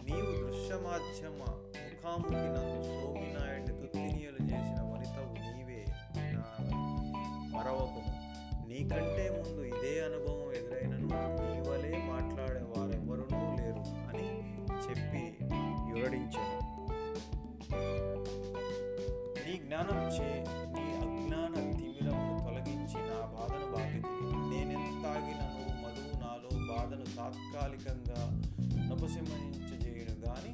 నీవు దృశ్యమాధ్యమ ముఖాముఖి నందు సోమినాయుడిని తుత్తినీయలు చేసిన వనితవు నీవే. నా మరవకము నీకంటే ముందు ఇదే అనుభవం ఎదురైనను నీవలే మాట్లాడే వారెవ్వరూ లేరు అని చెప్పి వివరించాడు నీ జ్ఞానం చే నీ అజ్ఞాన తిమిరమును తొలగించి నా బాధను బాధితివి బాధను తాత్కాలికంగా ఉపశమించజేయను కానీ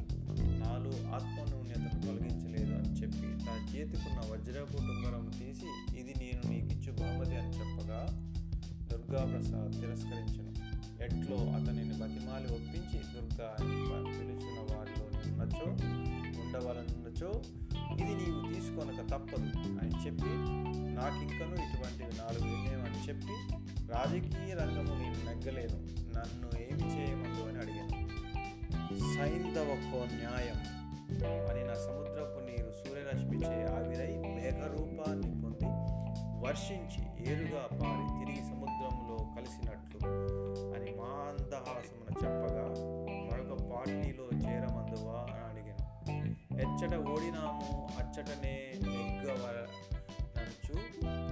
నాలో ఆత్మనూన్యతను తొలగించలేదు అని చెప్పి తన చేతికున్న వజ్రపు టుంగరం తీసి ఇది నేను నీకిచ్చు బహుమతి అని చెప్పగా దుర్గాప్రసాద్ తిరస్కరించను. ఎట్లో అతనిని బతిమాలి ఒప్పించి దుర్గా అని వారిలో ఉన్నచో ఉండవలనున్నచో ఇది నీవు తీసుకొనక తప్పదు అని చెప్పి నాకింకను ఇటువంటివి నాలుగు వినయం అని చెప్పి రాజకీయ రంగము నేను నెగ్గలేను నన్ను ఏమి చేయమందు అని అడిగాను. సైంధవకో న్యాయం అని నా సముద్రపు నీరు సూర్యరశ్మిచే ఆవిరై మేఘరూపాన్ని పొంది వర్షించి ఏరుగా పారి తిరిగి సముద్రంలో కలిసినట్లు అని మా అందహాసమున చెప్పగా మరొక పార్టీలో చేరమందువా అని అడిగాను. ఎచ్చట ఓడినాము అచ్చటనే నెగ్గవనచ్చు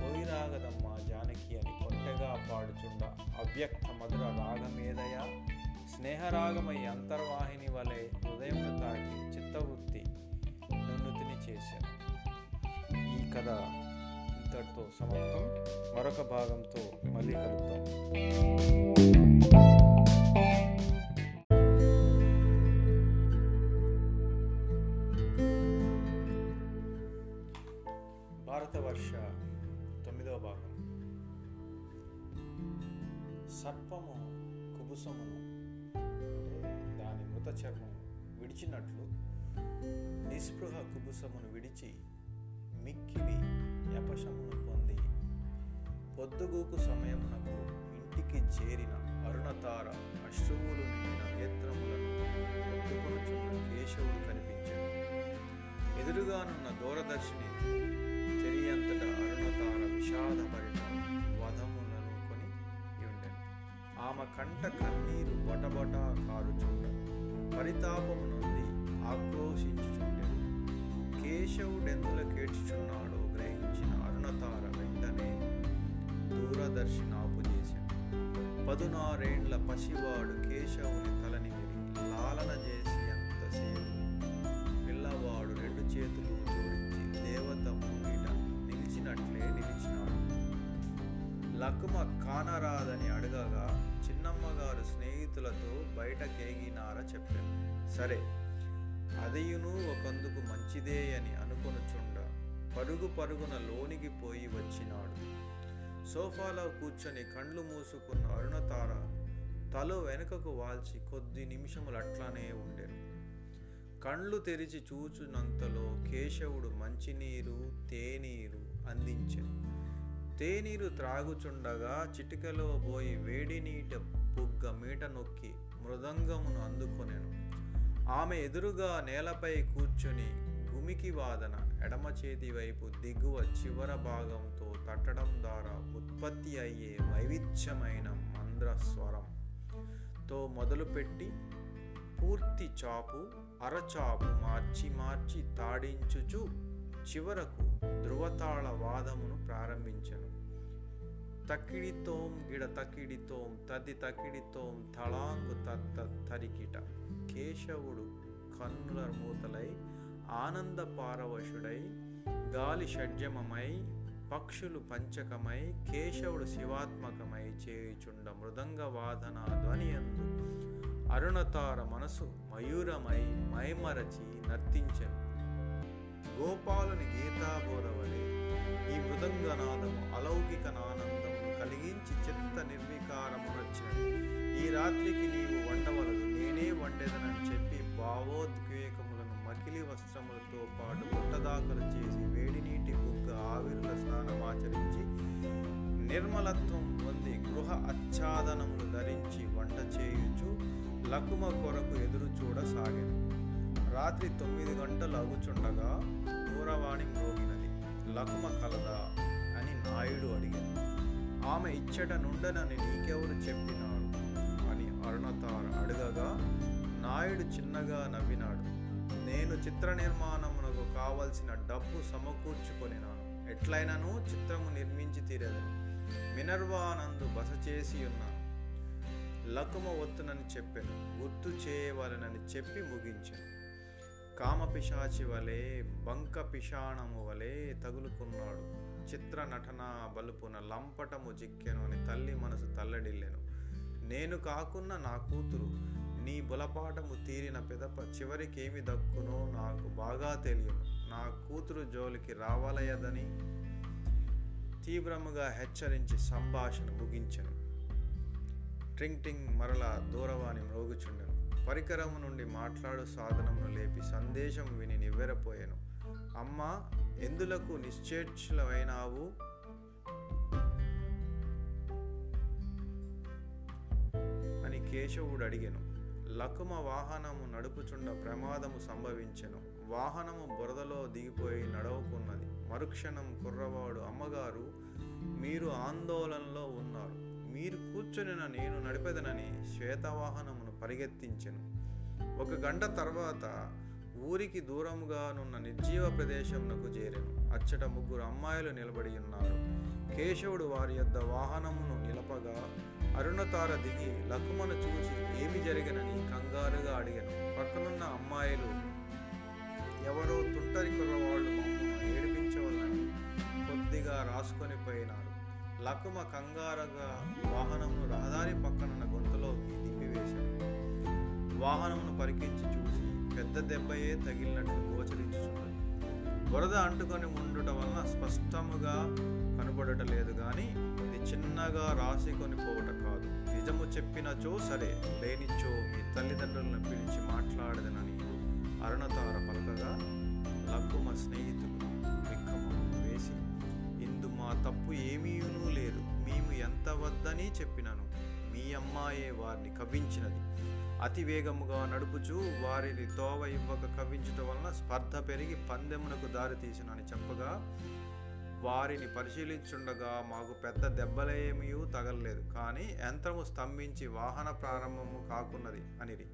పోయిరాగదమ్మా జానకి అని కొంటెగా పాడుచుండ. అవ్యక్త మధుర రాగమేదయ? స్నేహరాగమై అంతర్వాహిని వలె హృదయమును తాకి చిత్తవృత్తి నున్నుతిని చేశాను. ఈ కథ ఇంతటితో సమాప్తం. మరొక భాగంతో మళ్ళీ కలుద్దాం. సర్పము కుబుసమును అంటే దాని మృత చర్మం విడిచినట్లు నిస్పృహ కుబుసమును విడిచి మిక్కిలి యపశమును పొంది పొద్దుగూకు సమయమునకు ఇంటికి చేరిన అరుణతార అశ్రువులు నిండిన నేత్రములను ఒత్తుకొనుచున్న కేశవుడు కనిపించాడు. ఎదురుగానున్న దూరదర్శిని తెలియంతట అరుణతార విషాదభరిత. ఆమె కంట కన్నీరు బొటబొట కారుచుండ. పరితాపము నుండి ఆక్రోశించుచుండెను. కేశవుడెందుల కేడ్చుచున్నాడో గ్రహించిన అరుణతార వెంటనే దూరదర్శిని ఆపుచేశాడు పదునారేండ్ల పసివాడు కేశవుని తలనిమిరి లాలన చేసి ఎంతసేపు పిల్లవాడు రెండు చేతులు జోడించి దేవత ముంగిట నిలిచినట్లే నిలిచినాడు. లకుమ కానరాదని అడగగా చిన్నమ్మగారు స్నేహితులతో బయట కేగినార చెప్పాను. సరే అదయును ఒకందుకు మంచిదే అని అనుకొనుచుండ పరుగు పరుగున లోనికి పోయి వచ్చినాడు. సోఫాలో కూర్చొని కండ్లు మూసుకున్న అరుణతార తల వెనుకకు వాల్చి కొద్ది నిమిషములు అట్లానే ఉండెను. కండ్లు తెరిచి చూచునంతలో కేశవుడు మంచినీరు తేనీరు అందించెను. తేనీరు త్రాగుచుండగా చిటికలో పోయి వేడి నీట బుగ్గ మీట నొక్కి మృదంగమును అందుకొనెను. ఆమె ఎదురుగా నేలపై కూర్చుని గుమికి వాదన ఎడమ చేతి వైపు దిగువ చివర భాగంతో తట్టడం ద్వారా ఉత్పత్తి అయ్యే వైవిధ్యమైన మంద్ర స్వరంతో మొదలుపెట్టి పూర్తి చాపు అరచాపు మార్చి మార్చి తాడించుచు చివరకు ధృవతాళ వాదమును ప్రారంభించను. తకిడితోం గిడ తకిడితోం తది తకిడితోం తళాంగు తత్త తరికిట. కేశవుడు కన్నుల మూతలై ఆనంద పారవశుడై గాలి షడ్జమమై పక్షులు పంచకమై కేశవుడు శివాత్మకమై చేయుచుండ మృదంగ వాదన ధ్వనియందు. అరుణతార మనసు మయూరమై మైమరచి నర్తించెను. గోపాలుని గీతాబోధవలే ఈ మృదంగనాదము అలౌకిక నానందమును చిత్త నిర్వికారమునొచ్చాడు ఈ రాత్రికి నీవు వండవలదు. నేనే వండేదనని చెప్పి భావోద్వేగములను మకిలి వస్త్రములతో పాటు పుట్టదాఖలు చేసి వేడి నీటి బుగ్గ ఆవిరుల స్నానమాచరించి నిర్మలత్వం పొంది గృహ ఆచ్ఛాదనములు ధరించి వంట చేయుచు లకుమ కొరకు ఎదురు చూడసాగాను. రాత్రి తొమ్మిది గంటలు అగుచుండగా దూరవాణి మ్రోగినది. లకుమ కలదా అని నాయుడు అడిగాను. ఆమె ఇచ్చట నుండనని నీకెవరు చెప్పినాడు అని అరుణతార అడగగా నాయుడు చిన్నగా నవ్వినాడు. నేను చిత్ర నిర్మాణమునకు కావలసిన డబ్బు సమకూర్చుకొనినాను. ఎట్లయినను చిత్రము నిర్మించి తీరదు మినర్వానందు బస చేసి ఉన్నాను లకుమ వత్తునని చెప్పాను. గుర్తు చేయవలనని చెప్పి ముగించాను. కామపిశాచి వలె బంక పిషాణము వలె తగులుకున్నాడు. చిత్ర నటన బలుపున లంపటము జిక్కెను అని తల్లి మనసు తల్లడిల్లెను. నేను కాకున్న నా కూతురు నీ బులపాటము తీరిన పెదప చివరికేమి దక్కునో నాకు బాగా తెలియను నా కూతురు జోలికి రావాలయదని తీవ్రముగా హెచ్చరించి సంభాషణ ముగించను. ట్రింగ్ టింగ్ మరల దూరవాణి మ్రోగుచుండెను. పరికరము నుండి మాట్లాడు సాధనమును లేపి సందేశం విని నివ్వెరపోయాను. అమ్మ ఎందులకు నిశ్చేక్షులమైనావు అని కేశవుడు అడిగెను. లకుమ వాహనము నడుపుచుండ ప్రమాదము సంభవించెను. వాహనము బురదలో దిగిపోయి నడవకున్నది. మరుక్షణం కుర్రవాడు అమ్మగారు మీరు ఆందోళనలో ఉన్నారు. మీరు కూర్చొనిన నేను నడిపెదనని శ్వేతవాహనమును పరిగెత్తించెను. ఒక గంట తర్వాత ఊరికి దూరముగానున్న నిర్జీవ ప్రదేశమునకు చేరెను. అచ్చట ముగ్గురు అమ్మాయిలు నిలబడి ఉన్నారు. కేశవుడు వారి యొద్ద వాహనమును నిలపగా అరుణతార దిగి లకుమను చూసి ఏమి జరిగినని కంగారుగా అడిగాను. పక్కనున్న అమ్మాయిలు ఎవరో తుంటరి కుర్రవాళ్ళు మమ్మల్ని ఏడిపించవలని కొద్దిగా రాసుకొని పోయినారు. లకుమ కంగారుగా వాహనమును రహదారి పక్కనున్న గొంతులోకి దింపివేశాడు. వాహనమును పరికించి చూసి పెద్ద దెబ్బయే తగిలినట్లు గోచరించుచున్నది వరద అంటుకొని ఉండుట వలన స్పష్టముగా కనబడట లేదు కానీ ఇది చిన్నగా రాసికొని పోవట కాదు. నిజము చెప్పినచో సరే లేనిచో మీ తల్లిదండ్రులను పిలిచి మాట్లాడదనని అరుణతార పలకగా మా స్నేహితులు విక్కము వేసి ఇందు మా తప్పు ఏమీనూ లేదు. మేము ఎంత వద్దని చెప్పినను. మీ అమ్మాయే వారిని కవ్వించినది. అతి వేగముగా నడుపుచూ వారిని తోవ ఇవ్వక కవ్వించటం వలన స్పర్ధ పెరిగి పందెమునకు దారి తీసినని చెప్పగా వారిని పరిశీలించుండగా మాకు పెద్ద దెబ్బలేమీ తగలలేదు. కానీ యంత్రము స్తంభించి వాహన ప్రారంభము కాకున్నది అనిది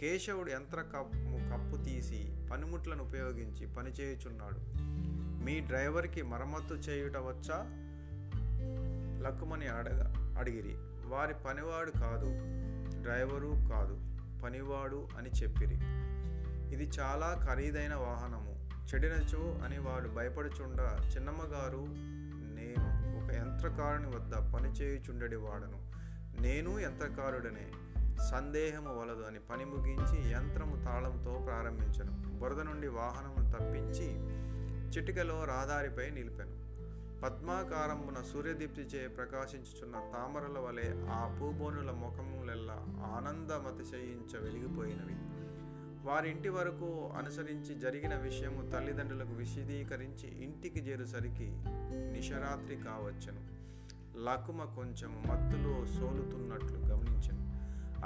కేశవుడు యంత్ర కప్పు కప్పు తీసి పనిముట్లను ఉపయోగించి పనిచేయుచున్నాడు. మీ డ్రైవర్కి మరమ్మత్తు చేయుట వచ్చా? లక్కుమని అడగ అడిగిరి. వారి పనివాడు కాదు డ్రైవరు కాదు. పనివాడు అని చెప్పిరి. ఇది చాలా ఖరీదైన వాహనము. చెడినచో అని వాడు భయపడుచుండ చిన్నమ్మగారు నేను ఒక యంత్రకారుని వద్ద పనిచేయుచుండడి వాడను. నేను యంత్రకారుడనే. సందేహము వలదు అని పని ముగించి యంత్రము తాళంతో ప్రారంభించను. బురద నుండి వాహనమును తప్పించి చిటికలో రహదారిపై నిలిపాను. పద్మాకారమున సూర్యదీప్తిచే ప్రకాశించుచున్న తామరల వలె ఆ పూబోనుల ముఖములెల్లా ఆనందమతిశయించ వెలిగిపోయినవి. వారింటి వరకు అనుసరించి జరిగిన విషయము తల్లిదండ్రులకు విశదీకరించి ఇంటికి చేరుసరికి నిశరాత్రి కావచ్చును. లకుమ కొంచెం మత్తులో సోలుతున్నట్లు గమనించను.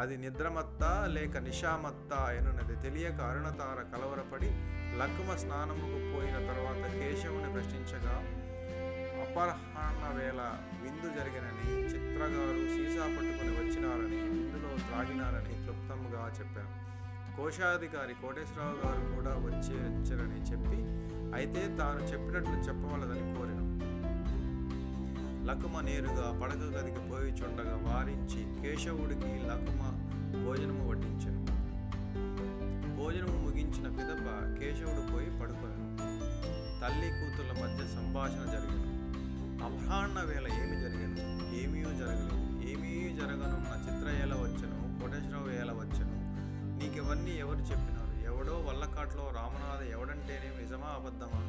అది నిద్రమత్త లేక నిషామత్త ఎనున్నది తెలియక అరుణతార కలవరపడి లకుమ స్నానముకు పోయిన తర్వాత కేశవుని ప్రశ్నించగా అపరాహ్న వేళ విందు జరిగినని చిత్రగారు సీసా పట్టుకుని వచ్చినారని విందులో త్రాగినారని క్లుప్తంగా చెప్పాను కోశాధికారి కోటేశ్వరరావు గారు కూడా వచ్చి వచ్చారని చెప్పి అయితే తాను చెప్పినట్లు చెప్పవలదని కోరాను. లకుమ నేరుగా పడక గదికి పోయి చుండగా వారించి కేశవుడికి లకుమ భోజనము వడ్డించను. భోజనము ముగించిన పిదప కేశవుడు పోయి పడుకొనెను. తల్లి కూతుర్ల మధ్య సంభాషణ జరిగింది. అపరాహ్న వేళ ఏమి జరిగను ఏమీ జరగలేదు. ఏమీ జరగనున్న చిత్ర ఎలా వచ్చను కోటేశ్వరరావు ఎలా వచ్చను. నీకివన్నీ ఎవరు చెప్పినారు? ఎవడో వల్లకాట్లో రామనాథ ఎవడంటేనే నిజమా అబద్ధమా?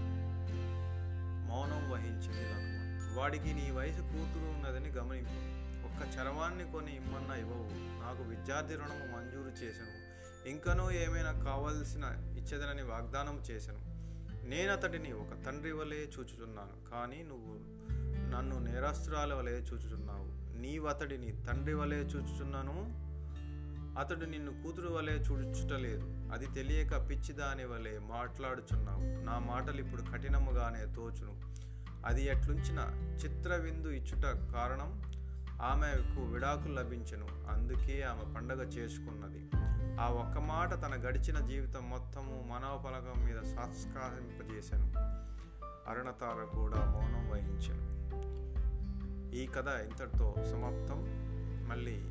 మౌనం వహించింది లక్ష్మణ్ వాడికి నీ వయసు కూతురు ఉన్నదని గమనింపు ఒక్క చరవాన్ని కొని ఇమ్మన్నా ఇవ్వవు. నాకు విద్యార్థి రుణము మంజూరు చేశాను ఇంకనూ ఏమైనా కావాల్సిన ఇచ్చేదనని వాగ్దానం చేశాను నేను అతడిని ఒక తండ్రి వలె చూచుచున్నాను. కానీ నువ్వు నన్ను నేరస్తురాల వలె చూచుచున్నావు. నీవు అతడిని తండ్రి వలె చూచుచున్నాను. అతడు నిన్ను కూతురు వలె చూచుటలేదు. అది తెలియక పిచ్చిదాని వలె మాట్లాడుచున్నావు. నా మాటలు ఇప్పుడు కఠినముగానే తోచును. అది ఎట్లుంచిన చిత్ర విందు ఇచ్చుట కారణం ఆమెకు విడాకులు లభించెను. అందుకే ఆమె పండగ చేసుకున్నది. ఆ ఒక్క మాట తన గడిచిన జీవితం మొత్తము మనోపలకం మీద సంస్కారింపజేశాను అరుణతార కూడా మౌనం వహించాను. ఈ కథ ఇంతటితో సమాప్తం. మళ్ళీ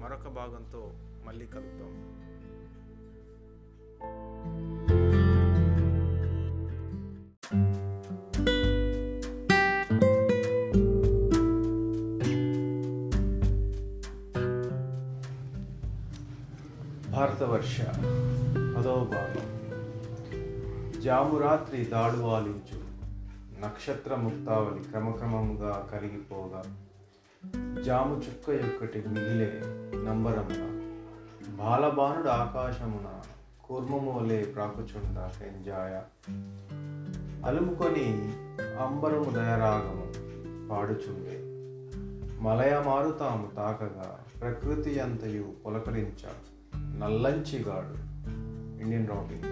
మరొక భాగంతో మళ్ళీ కలుద్దాం. భారతవర్ష పదవ భాగం. జామురాత్రి దాడువాలించు నక్షత్ర ముక్తావళి క్రమక్రమముగా కరిగిపోగా జాము చుక్క యొక్కటి మిగిలే నంబరమున బాలబానుడు ఆకాశమున కూర్మము వలె ప్రాకుచుండ పెంజాయ అలుముకొని అంబరము దయరాగము పాడుచుండే. మలయ మారుతాము తాకగా ప్రకృతి అంతయు పులకరించ నల్లంచిగాడు. Indian rocking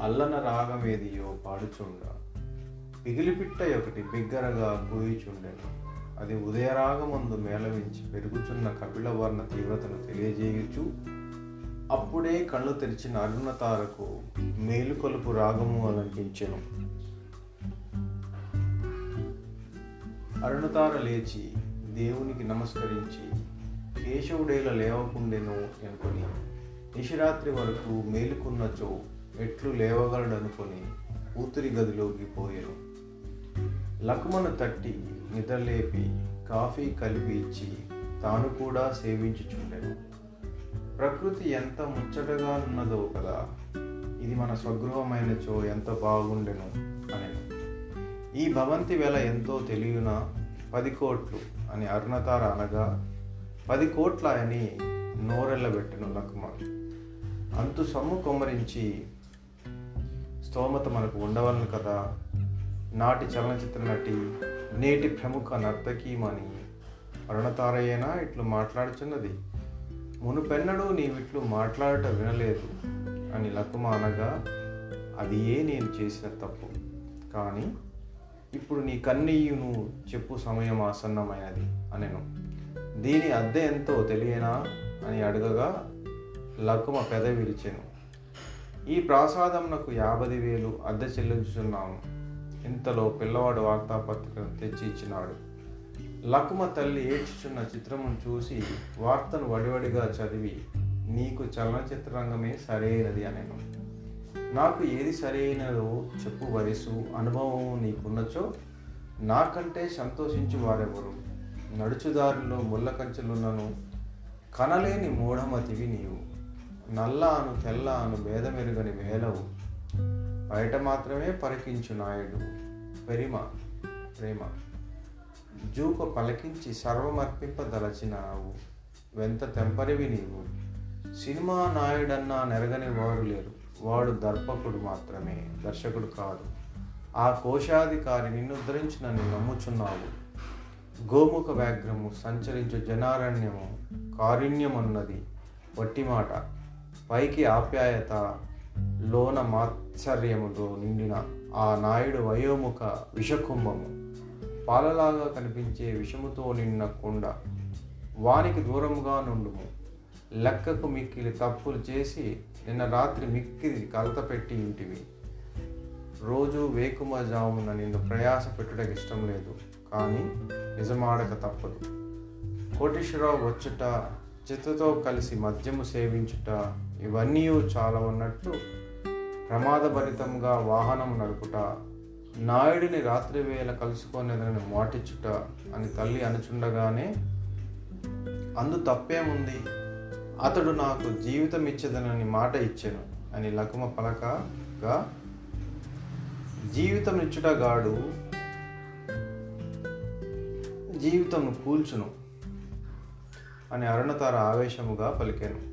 అల్లన రాగమేదియో పాడుచుండ. పిగిలిపిట్ట ఒకటి బిగ్గరగా గోయిచుండెను అది ఉదయరాగమందు మేళవించి పెరుగుచున్న కపిలవర్ణ తీవ్రతను తెలియజేయుచు అప్పుడే కళ్ళు తెరిచిన అరుణతారకు మేలుకొలుపు రాగము అలంకించెను. అరుణతార లేచి దేవునికి నమస్కరించి కేశవుడేల లేవకుండెను అనుకొని నిశిరాత్రి వరకు మేలుకున్నచో ఎట్లు లేవగలడనుకొని కూతురి గదిలోకి పోయాను. లకుమను తట్టి నిద్రలేపి కాఫీ కలిపి ఇచ్చి తాను కూడా సేవించుచుండెను. ప్రకృతి ఎంత ముచ్చటగా ఉన్నదో కదా ఇది మన స్వగృహమైనచో ఎంత బాగుండెను అనెను. ఈ భవంతి వేళ ఎంతో తెలియనా? పది కోట్లు అని అరుణతార అనగా పది కోట్ల అని నోరెళ్ళబెట్టెను లక్మ అంతు సొమ్ము కొమ్మరించి స్తోమత మనకు ఉండవలను కదా నాటి చలనచిత్ర నటి నేటి ప్రముఖ నర్తకీమణి అరుణతారయేనా ఇట్లు మాట్లాడుచున్నది. మునుపెన్నడూ నీవిట్లు మాట్లాడట వినలేదు అని లకుమ అనగా అది ఏ నేను చేసిన తప్పు. కానీ ఇప్పుడు నీ కన్నీయును చెప్పు సమయం ఆసన్నమైనది అనెను. దీని అద్దె ఎంతో తెలియనా అని అడగగా లకుమ పెద విరిచెను. ఈ ప్రాసాదంనకు యాభై వేలు అద్దె చెల్లించుచున్నాము ఇంతలో పిల్లవాడు వార్తాపత్రికను తెచ్చి ఇచ్చినాడు లకుమ తల్లి ఏడ్చుచున్న చిత్రమును చూసి వార్తను వడివడిగా చదివి నీకు చలనచిత్ర రంగమే సరైనది అనెను. నాకు ఏది సరైనదో చెప్పు వయసు అనుభవం నీకున్నచో. నాకంటే సంతోషించు వారెవరు? నడుచుదారిలో ముళ్ళ కంచెలున్నను. కనలేని మూఢమతివి నీవు. నల్ల అను తెల్ల అను భేదమెరుగని వేలవు బయట మాత్రమే పరికించు నాయుడు. పెరిమ ప్రేమ. జూక పలికించి సర్వమర్పింపదలచినావు. వెంత తెంపరివి నీవు. సినిమా నాయుడన్నా నెరగని వారు లేరు వాడు దర్పకుడు మాత్రమే దర్శకుడు కాదు. ఆ కోశాధికారి నిన్ను ఉద్ధరించినని నమ్ముచున్నావు. గోముఖ వ్యాఘ్రము సంచరించు జనారణ్యము కారుణ్యమున్నది. వట్టి మాట పైకి ఆప్యాయత లోన మాత్సర్యముతో నిండిన ఆ నాయుడు వయోముఖ విషకుంభము. పాలలాగా కనిపించే విషముతో నిన్న కొండ వానికి దూరంగా నుండుము. లెక్కకు మిక్కిలి తప్పులు చేసి నిన్న రాత్రి మిక్కిలి కలత పెట్టి ఇంటివి. రోజు వేకుమజామున నిన్ను ప్రయాస పెట్టుటకు ఇష్టం లేదు కానీ నిజమాడక తప్పదు. కోటేశ్వరరావు వచ్చుట చిత్తతో కలిసి మద్యము సేవించుట ఇవన్నీ చాలా ఉన్నట్టు ప్రమాదభరితంగా వాహనం నడుపుట నాయుడిని రాత్రి వేళ కలుసుకొనేదని మాటిచ్చుట అని తల్లి అనుచుండగానే అందు తప్పేముంది? అతడు నాకు జీవితం ఇచ్చేదనని మాట ఇచ్చాను అని లకుమ పలకగా జీవితం ఇచ్చుటగాడు జీవితం కూల్చును అని అరుణతార ఆవేశముగా పలికాను.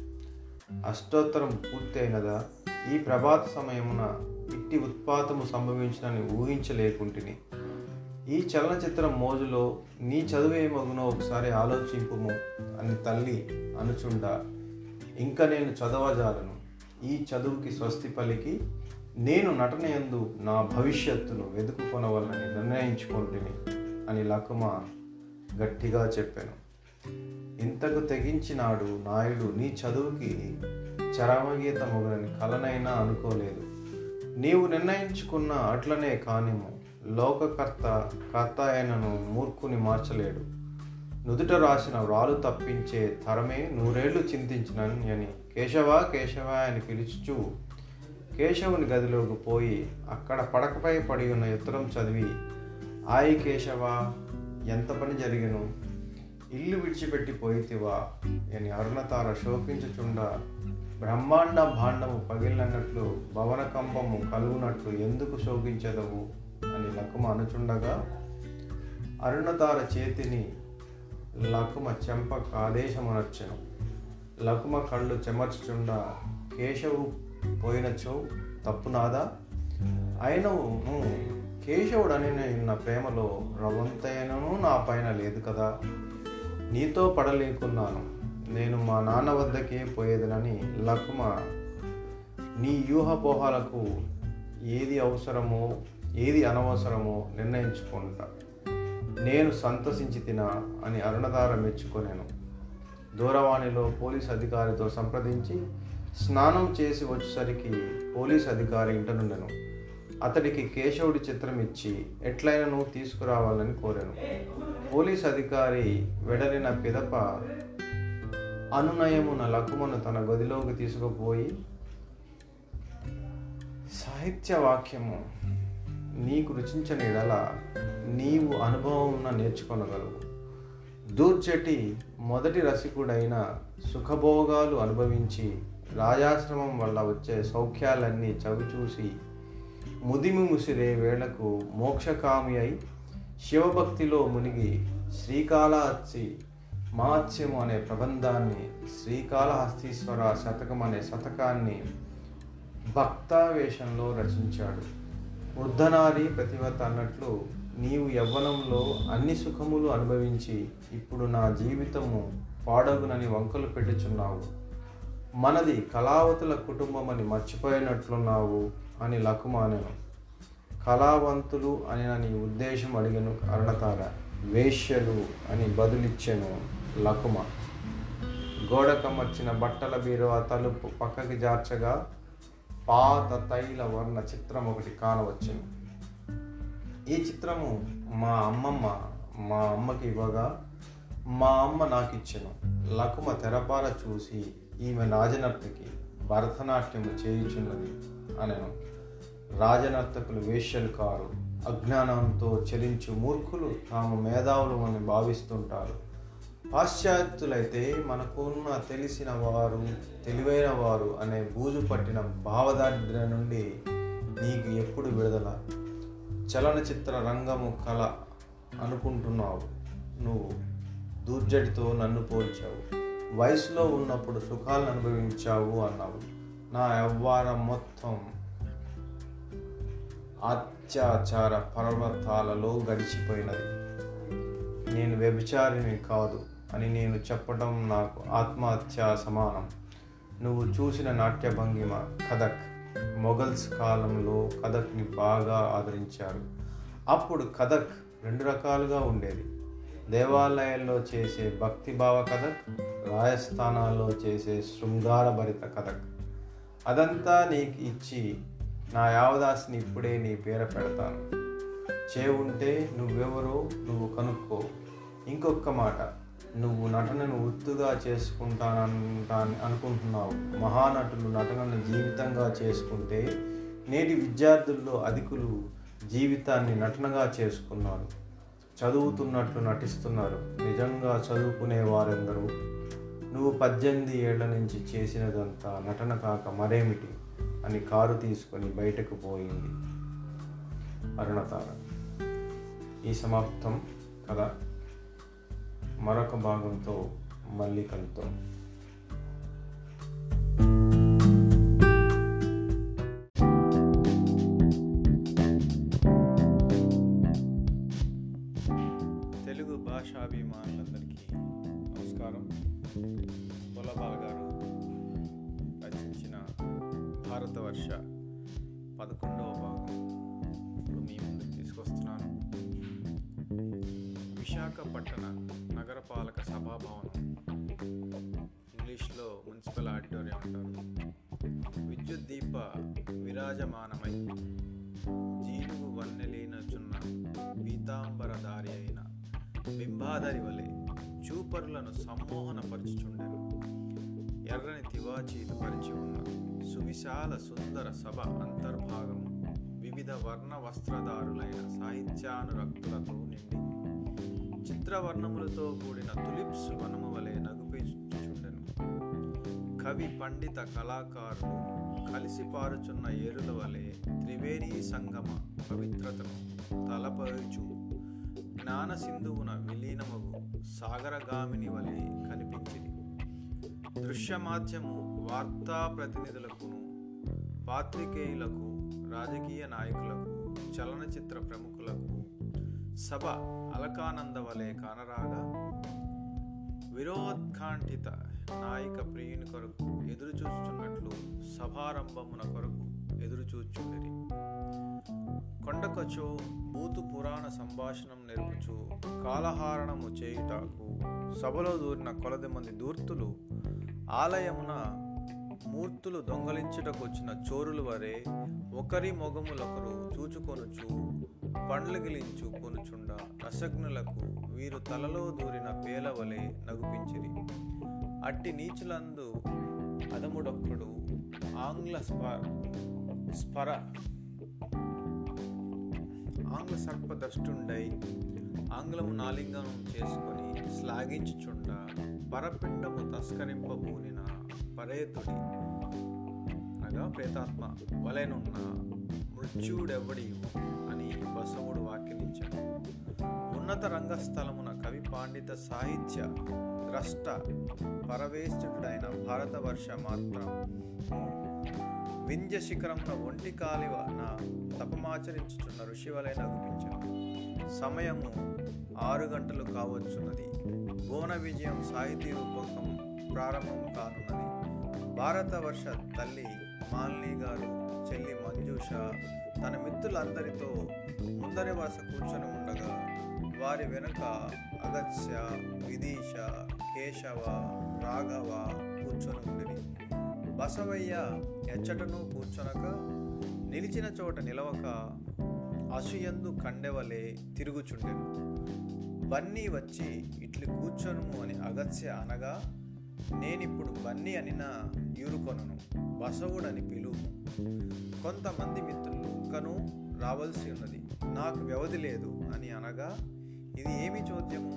అష్టోత్తరం పూర్తయినదా? ఈ ప్రభాత సమయమున ఇట్టి ఉత్పాతము సంభవించినని ఊహించలేకుంటుని. ఈ చలనచిత్రం మోజులో నీ చదువేమగునో ఒకసారి ఆలోచింపుము అని తల్లి అనుచుండా. ఇంకా నేను చదవజాలను. ఈ చదువుకి స్వస్తి పలికి నేను నటనయందు నా భవిష్యత్తును వెతుకుకొనవలని నిర్ణయించుకుంటుని అని లకుమ గట్టిగా చెప్పాను. ఇంతకు తెగించినాడు నాయుడు నీ చదువుకి చరమగీతముగని కలనైనా అనుకోలేదు. నీవు నిర్ణయించుకున్న అట్లనే కానిము లోకకర్త కర్త అయినను మూర్ఖుని మార్చలేడు. నుదుట రాసిన వ్రాలు తప్పించే తరమే నూరేళ్ళు చింతించినని అని కేశవ కేశవ అని పిలుచుచు కేశవుని గదిలోకి పోయి అక్కడ పడకపై పడి ఉన్న ఉత్తరం చదివి ఆయి కేశవ ఎంత పని జరిగను? ఇల్లు విడిచిపెట్టి పోయితివా అని అరుణతార శోకించుచుండా బ్రహ్మాండ భాండము పగిలినట్లు భవన కంపము కలుగునట్లు ఎందుకు శోకించదవు? అని లకుమ అనుచుండగా అరుణతార చేతిని లకుమ చెంప ఆదేశమనర్చను లకుమ కళ్ళు చెమర్చుచుండ కేశవు పోయినచో తప్పునాదా? నాదా అయినను కేశవుడని ఉన్న ప్రేమలో రవంతైనను నా పైన లేదు కదా? నీతో పడలేకున్నాను. నేను మా నాన్న వద్దకే పోయేదనని లకుమ నీ వ్యూహపోహాలకు ఏది అవసరమో ఏది అనవసరమో నిర్ణయించుకుంటా. నేను సంతసించి తినా అని అరుణధార మెచ్చుకొనేను. దూరవాణిలో పోలీస్ అధికారితో సంప్రదించి స్నానం చేసి వచ్చేసరికి పోలీస్ అధికారి ఇంటనుండెను అతడికి కేశవుడి చిత్రం ఇచ్చి ఎట్లయినను తీసుకురావాలని కోరాను. పోలీస్ అధికారి వెడలిన పిదప అనునయమున లకుమను తన గదిలోకి తీసుకుపోయి సాహిత్య వాక్యము నీకు రుచించని ఎడల నీవు అనుభవం నేర్చుకొనగలవు. దూర్చటి మొదటి రసికుడైన సుఖభోగాలు అనుభవించి రాజాశ్రమం వల్ల వచ్చే సౌఖ్యాలన్నీ చవిచూసి ముదిమి ముసిరే వేళకు మోక్షకామి అయి శివభక్తిలో మునిగి శ్రీకాళహస్తి మాత్స్యము అనే ప్రబంధాన్ని శ్రీకాళహస్తీశ్వర శతకం అనే శతకాన్ని భక్తావేశంలో రచించాడు. వృద్ధనారి ప్రతివత అన్నట్లు నీవు యవ్వనంలో అన్ని సుఖములు అనుభవించి ఇప్పుడు నా జీవితము పాడగునని వంకలు పెట్టుచున్నావు. మనది కళావతుల కుటుంబం అని మర్చిపోయినట్లున్నావు. అని లకుమానెను కళావంతులు అని నీ ఉద్దేశం అడిగను అరుణతార వేశ్యలు అని బదులిచ్చెను లకుమ. గోడకమర్చిన బట్టల బీరువా తలుపు పక్కకి జార్చగా పాత తైల వర్ణ చిత్రం ఒకటి కానవచ్చును. ఈ చిత్రము మా అమ్మమ్మ మా అమ్మకి ఇవ్వగా మా అమ్మ నాకు ఇచ్చెను లకుమ తెరపాల చూసి ఈమె రాజనర్తకి భరతనాట్యము చేయుచున్నది. అనను. రాజనర్తకులు వేష్యలు కారు అజ్ఞానంతో చెలించు మూర్ఖులు తాము మేధావులు అని భావిస్తుంటారు. పాశ్చాత్యులైతే మనకున్న తెలిసిన వారు తెలివైన వారు అనే బూజు పట్టిన భావదారిద్ర్యం నుండి నీకు ఎప్పుడు విడుదల? చలనచిత్ర రంగము కళ అనుకుంటున్నావు. నువ్వు దూర్జటితో నన్ను పోల్చావు. వయసులో ఉన్నప్పుడు సుఖాలను అనుభవించావు అన్నావు. నా యవ్వారం మొత్తం అత్యాచార పర్వతాలలో గడిచిపోయినది. నేను వ్యభిచారిని కాదు అని నేను చెప్పడం నాకు ఆత్మహత్య సమానం. నువ్వు చూసిన నాట్య భంగిమ కథక్ మొఘల్స్ కాలంలో కథక్ని బాగా ఆదరించారు అప్పుడు కథక్ రెండు రకాలుగా ఉండేది. దేవాలయాల్లో చేసే భక్తిభావ కథక్ రాజస్థానాల్లో చేసే శృంగారభరిత కథక్. అదంతా నీకు ఇచ్చి నా యావదాసిని ఇప్పుడే నీ పేర పెడతాను. చేవుంటే నువ్వెవరో నువ్వు కనుక్కో. ఇంకొక మాట నువ్వు నటనను ఉత్తుగా చేసుకుంటానంటా అనుకుంటున్నావు. మహానటులు నటనను జీవితంగా చేసుకుంటే నేటి విద్యార్థుల్లో అధికులు జీవితాన్ని నటనగా చేసుకున్నారు. చదువుతున్నట్లు నటిస్తున్నారు. నిజంగా చదువుకునే వారందరూ నువ్వు పద్దెనిమిది ఏళ్ళ నుంచి చేసినదంతా నటన కాక మరేమిటి? అని కారు తీసుకొని బయటకు పోయింది అరుణతార. ఈ సమాప్తం కదా మరొక భాగంతో మళ్ళీ కలుద్దాం. సమ్మోహనపరచుచుండెను ఎర్రని తివాచీలు పరిచి ఉన్న సువిశాల సుందర సభ అంతర్భాగము వివిధ వర్ణ వస్త్రధారులైన సాహిత్యానురక్తులతో నిండి చిత్రవర్ణములతో కూడిన తులిప్స్ వనము వలె నగుపించుచుండెను. కవి పండిత కళాకారులు కలిసి పారుచున్న ఏరుల వలె త్రివేణీ సంగమ పవిత్రతను తలపరుచు జ్ఞాన సింధువున విలీనమగు సాగరగామిని వలె కనిపించింది దృశ్య మాధ్యము వార్తా ప్రతినిధులకును పాత్రికేయులకు రాజకీయ నాయకులకు చలనచిత్ర ప్రముఖులకు సభ అలకానంద వలె కానరాగా విరోత్కాంఠిత నాయక ప్రియుని కొరకు ఎదురుచూస్తున్నట్లు సభారంభమున కొరకు ఎదురుచూచుండిరి. కొండకచో భూతు పురాణ సంభాషణం నేర్పుచు కాలహారణము చేయుటకు సభలో దూరిన కొలది మంది దూర్తులు ఆలయమున మూర్తులు దొంగలించుటకు వచ్చిన చోరుల వరే ఒకరి మొగములొకరు చూచుకొనుచు పండ్లు గిలించు కొనుచుండ రసజ్ఞులకు వీరు తలలో దూరిన పేలవలే నగుపించిరి. అట్టి నీచులందు అదముడొక్కడు ఆంగ్ల స్పా స్పర. ఆంగ్ల సర్ప దష్టుండై ఆంగ్లము నాలింగనం చేసుకొని శ్లాఘించుచుండ పరపిండము తస్కరింపబూనిన పరేతుడి. అనగా ప్రేతాత్మ వలెనున్న మృత్యుడెవడి అని బసవుడు వ్యాఖ్యానించాడు ఉన్నత రంగస్థలమున కవి పాండిత సాహిత్య ద్రష్ట పరవేష్ఠుడైన భారతవర్ష మాత్రం వింధ్య శిఖరమున ఒంటి కాలివన తపమాచరించుచున్న ఋషివలే నగుపించాను సమయము ఆరు గంటలు కావచ్చున్నది. భువన విజయం సాహితీ రూపకం ప్రారంభం కానున్నది. భారతవర్ష తల్లి మాలిని గారు చెల్లి మంజూష తన మిత్రులందరితో ముందరి వరుస కూర్చొని ఉండగా వారి వెనుక అగత్య విదీష కేశవ రాఘవ కూర్చొని ఉండిరి. బసవయ్య ఎచ్చటను కూర్చొనక నిలిచిన చోట నిలవక అసుయందు కండెవలే తిరుగుచుండెను. బన్నీ వచ్చి ఇట్లు కూర్చొను అని అగత్య అనగా నేనిప్పుడు బన్నీ అనిన యూరుకొనను బసవుడని పిలువు కొంతమంది మిత్రులు ఇంకను రావాల్సి ఉన్నది నాకు వ్యవధి లేదు అని అనగా ఇది ఏమి చోద్యము?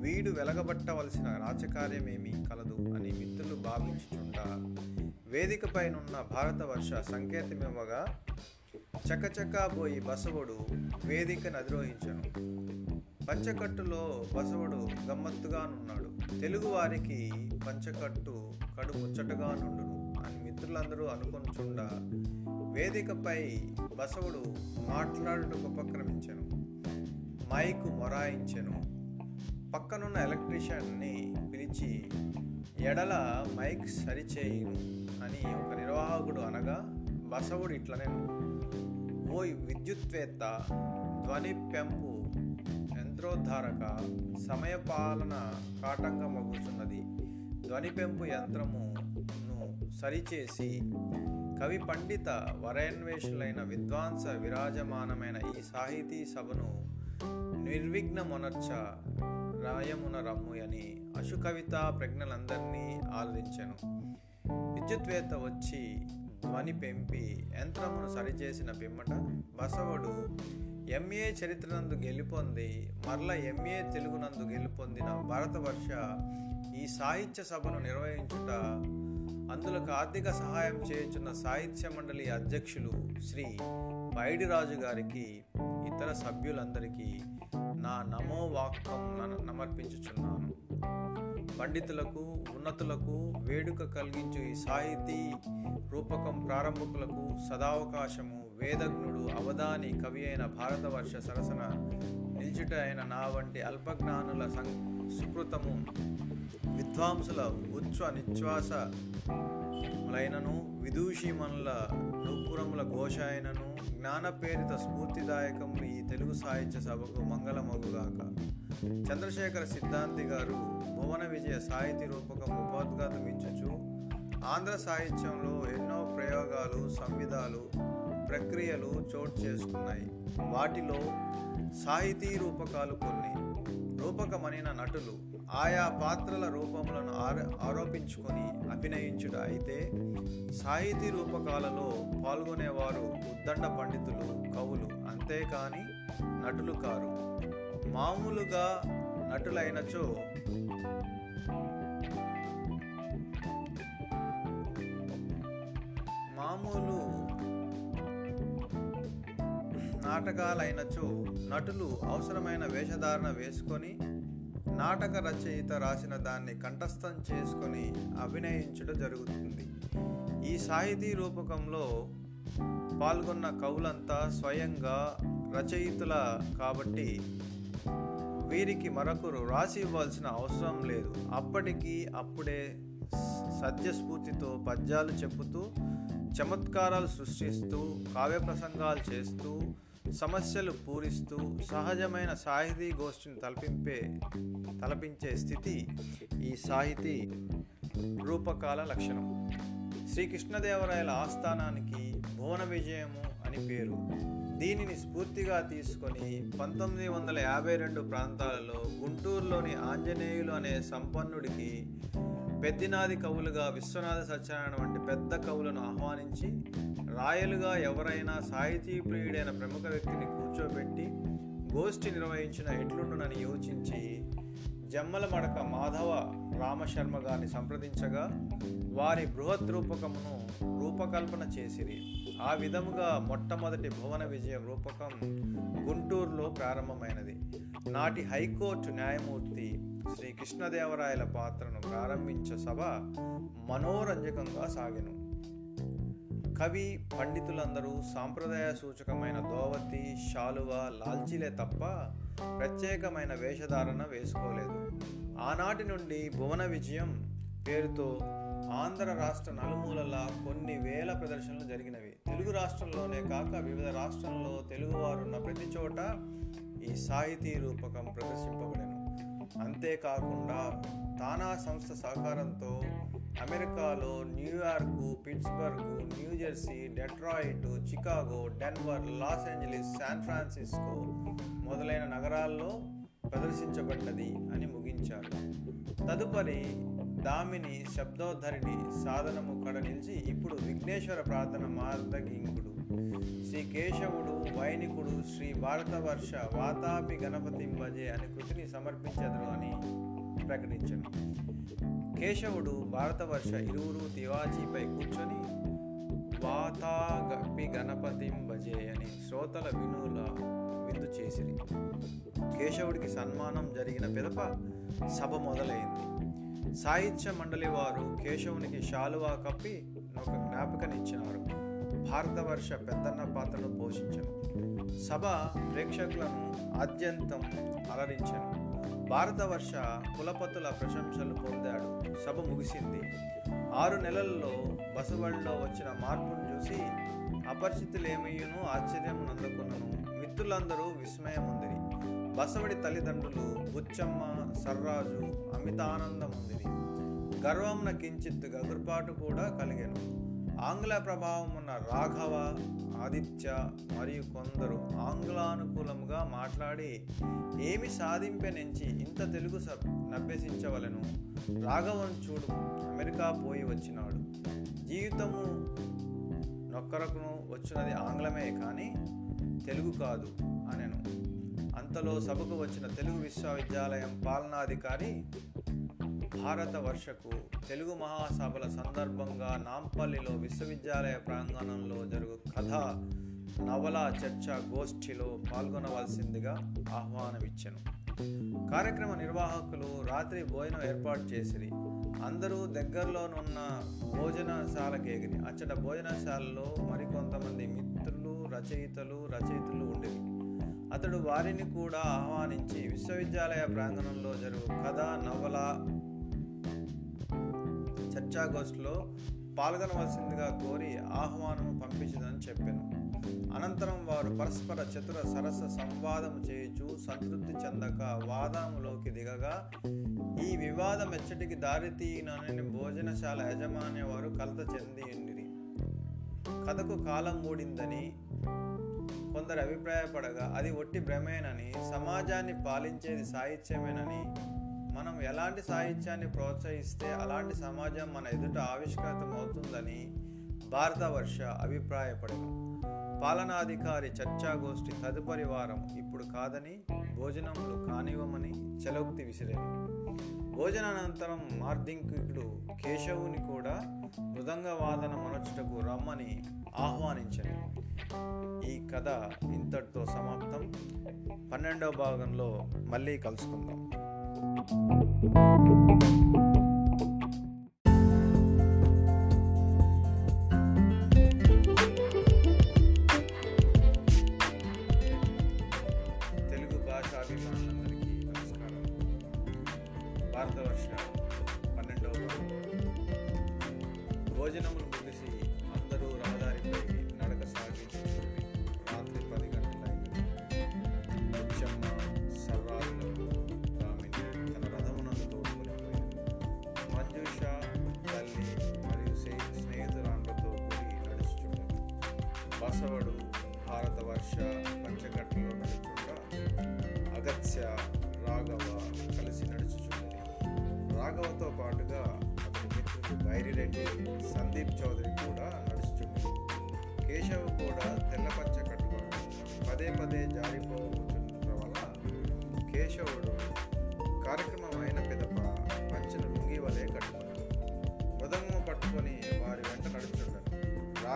వీడు వెలగబట్టవలసిన రాజకార్యమేమీ కలదు అని మిత్రులు భావించుచుంటారు వేదికపైనున్న భారతవర్ష సంకేతమివ్వగా చకచకాబోయి బసవుడు వేదికను అధిరోహించను. పంచకట్టులో బసవుడు గమ్మత్తుగానున్నాడు. తెలుగువారికి పంచకట్టు కడు ముచ్చటగా నుండును అని మిత్రులందరూ అనుకొనుచుండా వేదికపై బసవుడు మాట్లాడుటకు ఉపక్రమించను. మైకు మొరాయించెను. పక్కనున్న ఎలక్ట్రీషియన్ని పిలిచి ఎడల మైక్ సరిచేయును అని ఒక నిర్వాహకుడు అనగా బసవుడు ఇట్లనేను ఓ విద్యుత్వేత్త ధ్వని పెంపు యంత్రోద్ధారక సమయపాలన కాటంగా మగుచున్నది ధ్వని పెంపు యంత్రమును సరిచేసి కవి పండిత వరయన్వేషులైన విద్వాంస విరాజమానమైన ఈ సాహితీ సభను నిర్విఘ్నమొనర్చ రాయమున రమ్ము అని అశుకవిత ప్రజ్ఞలందరినీ ఆలరించాను. విద్యుత్వేత్త వచ్చి ధ్వని పెంపి యంత్రమును సరిచేసిన పిమ్మట బసవుడు ఎంఏ చరిత్రనందు గెలుపొంది మరల ఎంఏ తెలుగునందు గెలుపొందిన భారతవర్ష ఈ సాహిత్య సభను నిర్వహించుట అందులోకి ఆర్థిక సహాయం చేయుచున్న సాహిత్య మండలి అధ్యక్షులు శ్రీ పైడిరాజు గారికి ఇతర సభ్యులందరికీ నా నమో వాక్యం సమర్పించుచున్నాను పండితులకు ఉన్నతులకు వేడుక కలిగించు ఈ సాహితీ రూపకం ప్రారంభకులకు సదావకాశము. వేదజ్ఞుడు అవధాని కవి అయిన భారతవర్ష సరసన నిల్చుట అయిన నా వంటి అల్పజ్ఞానుల సం సుకృతము విద్వాంసుల ఉచ్ఛ్వ నిశ్వాస లైనను విదూషిమనుల నూపురముల ఘోషాయనను జ్ఞానపేరిత స్ఫూర్తిదాయకములు ఈ తెలుగు సాహిత్య సభకు మంగళమగుగాక. చంద్రశేఖర సిద్ధాంతి గారు భువన విజయ సాహితీ రూపకం ఉపోద్ఘాతం ఇచ్చుచు ఆంధ్ర సాహిత్యంలో ఎన్నో ప్రయోగాలు సంవిధాలు ప్రక్రియలు చోటు చేసుకున్నాయి. వాటిలో సాహితీ రూపకాలు కొన్ని రూపకమనిన నటులు ఆయా పాత్రల రూపములను ఆరోపించుకొని అభినయించుట అయితే సాహితీ రూపకాలలో పాల్గొనేవారు ఉద్దండ పండితులు కవులు అంతేకాని నటులు కారు. మామూలుగా నటులైనచో మామూలు నాటకాలైనచో నటులు అవసరమైన వేషధారణ వేసుకొని నాటక రచయిత రాసిన దాన్ని కంఠస్థం చేసుకొని అభినయించడం జరుగుతుంది. ఈ సాహితీ రూపకంలో పాల్గొన్న కవులంతా స్వయంగా రచయితుల కాబట్టి వీరికి మరొకరు రాసి ఇవ్వాల్సిన అవసరం లేదు. అప్పటికి అప్పుడే సద్యస్ఫూర్తితో పద్యాలు చెబుతూ చమత్కారాలు సృష్టిస్తూ కావ్య ప్రసంగాలు చేస్తూ సమస్యలు పూరిస్తూ సహజమైన సాహితీ గోష్ఠిని తలపింపే తలపించే స్థితి ఈ సాహితీ రూపకాల లక్షణం. శ్రీకృష్ణదేవరాయల ఆస్థానానికి భువన విజయము అని పేరు. దీనిని స్ఫూర్తిగా తీసుకొని పంతొమ్మిది వందల యాభై రెండు ప్రాంతాలలో గుంటూరులోని ఆంజనేయులు అనే సంపన్నుడికి పెద్దినాది కవులుగా విశ్వనాథ సత్యనారాయణ వంటి పెద్ద కవులను ఆహ్వానించి రాయలుగా ఎవరైనా సాహితీ ప్రియుడైన ప్రముఖ వ్యక్తిని కూర్చోబెట్టి గోష్ఠి నిర్వహించిన ఎట్లుండునని యోచించి జమ్మల మడక మాధవ రామశర్మ గారిని సంప్రదించగా వారి బృహత్ రూపకమును రూపకల్పన చేసిరి. ఆ విధముగా మొట్టమొదటి భువన విజయం రూపకం గుంటూరులో ప్రారంభమైనది. నాటి హైకోర్టు న్యాయమూర్తి శ్రీ కృష్ణదేవరాయల పాత్రను ప్రారంభించే సభ మనోరంజకంగా సాగెను. కవి పండితులందరూ సాంప్రదాయ సూచకమైన దోవతి శాలువ లాల్చీలే తప్ప ప్రత్యేకమైన వేషధారణ వేసుకోలేదు. ఆనాటి నుండి భువన విజయం పేరుతో ఆంధ్ర రాష్ట్ర నలుమూలలా కొన్ని వేల ప్రదర్శనలు జరిగినవి. తెలుగు రాష్ట్రంలోనే కాక వివిధ రాష్ట్రంలో తెలుగువారున్న ప్రతి చోట ఈ సాహితీ రూపకం ప్రదర్శింపబడింది అంతేకాకుండా తానా సంస్థ సహకారంతో అమెరికాలో New York Pittsburgh New Jersey Detroit Chicago Denver Los Angeles San Francisco మొదలైన నగరాల్లో ప్రదర్శించబడ్డది అని ముగించారు తదుపరి దామిని శబ్దోద్ధరిణి సాధనము కడ నిలిచి ఇప్పుడు విఘ్నేశ్వర ప్రార్థన మార్దగింగుడు శ్రీ కేశవుడు వైనికుడు శ్రీ భారతవర్ష వాతాపి గణపతి భజే అనే కృతిని సమర్పించదురు అని ప్రకటించను. కేశవుడు భారతవర్ష ఇరువురు తివాచీపై కూర్చొని వాతాగపి గణపతి భజే అని శ్రోతల వినుల విందు చేసిరి. కేశవుడికి సన్మానం జరిగిన పిదప సభ మొదలైంది. సాహిత్య మండలి వారు కేశవునికి శాలువా కప్పి ఒక జ్ఞాపికనిచ్చినారు. భారతవర్ష పెద్దన్న పాత్రను పోషించను. సభ ప్రేక్షకులను ఆద్యంతం అలరించను. భారతవర్ష కులపతుల ప్రశంసలు పొందాడు. సభ ముగిసింది. ఆరు నెలల్లో బసవళ్ళలో వచ్చిన మార్పును చూసి అపరిచితులేమయ్యను ఆశ్చర్యం నందుకున్నను మిత్రులందరూ విస్మయముందిరి. బసవడి తల్లిదండ్రులు బుచ్చమ్మ సర్రాజు అమితానందముందిరి. గర్వంన కించిత్ గగుర్పాటు కూడా కలిగెను. ఆంగ్ల ప్రభావం ఉన్న రాఘవ ఆదిత్య మరియు కొందరు ఆంగ్లానుకూలముగా మాట్లాడి ఏమి సాధింపెనెంచి ఇంత తెలుగు నభ్యసించవలను. రాఘవన్ చూడు అమెరికా పోయి వచ్చినాడు. జీవితము నొక్కరకును వచ్చినది ఆంగ్లమే కానీ తెలుగు కాదు అనెను. అంతలో సభకు వచ్చిన తెలుగు విశ్వవిద్యాలయం పాలనాధికారి భారత వర్షకు తెలుగు మహాసభల సందర్భంగా నాంపల్లిలో విశ్వవిద్యాలయ ప్రాంగణంలో జరుగు కథ నవల చర్చ గోష్ఠిలో పాల్గొనవలసిందిగా ఆహ్వానమిచ్చాను. కార్యక్రమ నిర్వాహకులు రాత్రి భోజనం ఏర్పాటు చేసిరి. అందరూ దగ్గరలోనున్న భోజనశాలకేగిరి. అచ్చట భోజనశాలలో మరికొంతమంది రచయితలు రచయితలు ఉండేవి. అతడు వారిని కూడా ఆహ్వానించి విశ్వవిద్యాలయ ప్రాంగణంలో జరుగు కథ నవల చర్చాగోష్ఠిలో పాల్గొనవలసిందిగా కోరి ఆహ్వానము పంపించదని చెప్పాను. అనంతరం వారు పరస్పర చతుర సరస సంవాదము చేయుచు సంతృప్తి చెందక వాదములోకి దిగగా ఈ వివాదం ఎచ్చటికి దారితీయనని భోజనశాల యజమాని వారు కలత చెంది ఉండిరి కథకు కాలం మూడిందని కొందరు అభిప్రాయపడగా అది ఒట్టి భ్రమేనని సమాజాన్ని పాలించేది సాహిత్యమేనని మనం ఎలాంటి సాహిత్యాన్ని ప్రోత్సహిస్తే అలాంటి సమాజం మన ఎదుట ఆవిష్కృతం అవుతుందని భారతవర్ష అభిప్రాయపడను. పాలనాధికారి చర్చాగోష్ఠి తదుపరి వారం ఇప్పుడు కాదని భోజనములు కానివ్వమని చలోక్తి విసిరాను. భోజనానంతరం మార్దింకుడు కేశవుని కూడా మృదంగ వాదన మనొచ్చుటకు రమ్మని ఆహ్వానించను. ఈ కథ ఇంతటితో సమాప్తం. పన్నెండవ భాగంలో మళ్ళీ కలుసుకుందాం.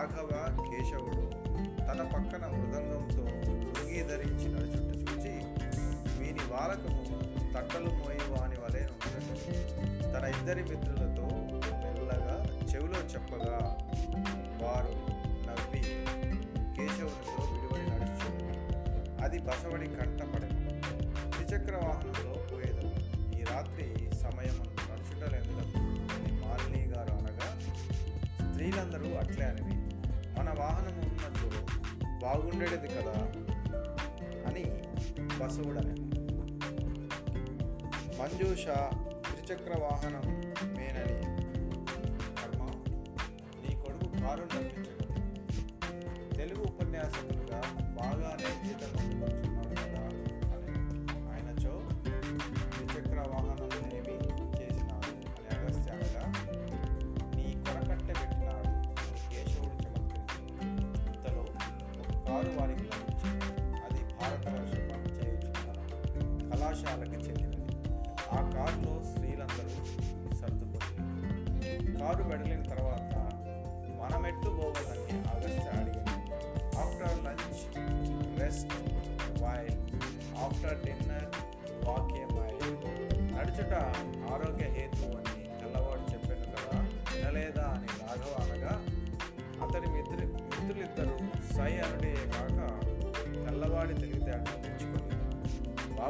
రాఘవ కేశవుడు తన పక్కన మృదంగంతో లుంగి ధరించి నడుచుంట చూచి వీని బాలకము తట్టలు మోయేవాని వలె ఉండటం తన ఇద్దరి మిత్రులతో మెల్లగా చెవిలో చెప్పగా వారు నవ్వి కేశవునితో విడివడి నడుచు. అది బసవడి కంటపడను ద్విచక్ర వాహనంలో పోయేదము ఈ రాత్రి సమయం నడుచుటలేందుకు మాలిని గారు అనగా స్త్రీలందరూ అట్లే అని. వాహనం ఉన్నట్టు బాగుండేది కదా అని బసవుడని మంజూష త్రిచక్ర వాహనం మేనని కర్మ. నీ కొడుకు కారు నడిపించడం తెలుగు ఉపన్యాసకులుగా బాగానే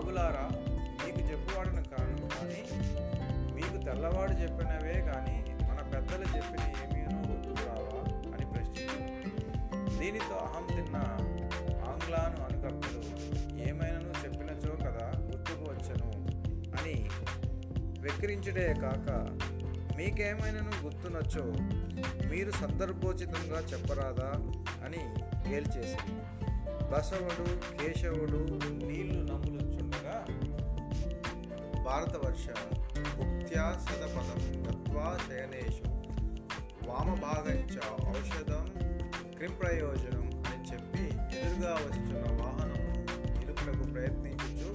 బాబులారా మీకు చెప్పువాడను కాను కానీ మీకు తెల్లవాడు చెప్పినవే కానీ మన పెద్దలు చెప్పిన ఏమీనూ గుర్తుకురావా అని ప్రశ్నించారు దీనితో అహం తిన్న ఆంగ్లాను అనుకర్తలు ఏమైనాను చెప్పినచో కదా గుర్తుకు వచ్చను అని వెక్కిరించుడే కాక మీకేమైనాను గుర్తునొచ్చో మీరు సందర్భోచితంగా చెప్పరాదా అని గేల్చేసింది బసవుడు కేశవుడు నీళ్ళు నములు భారతవర్ష భుక్త్యా సదపదం గత్వా శయనేషు. వామభాగంచ ఔషధం క్రిప్రయోజనం అని చెప్పి ఎదురుగా వస్తున్న వాహనము నిలుపునకు ప్రయత్నించు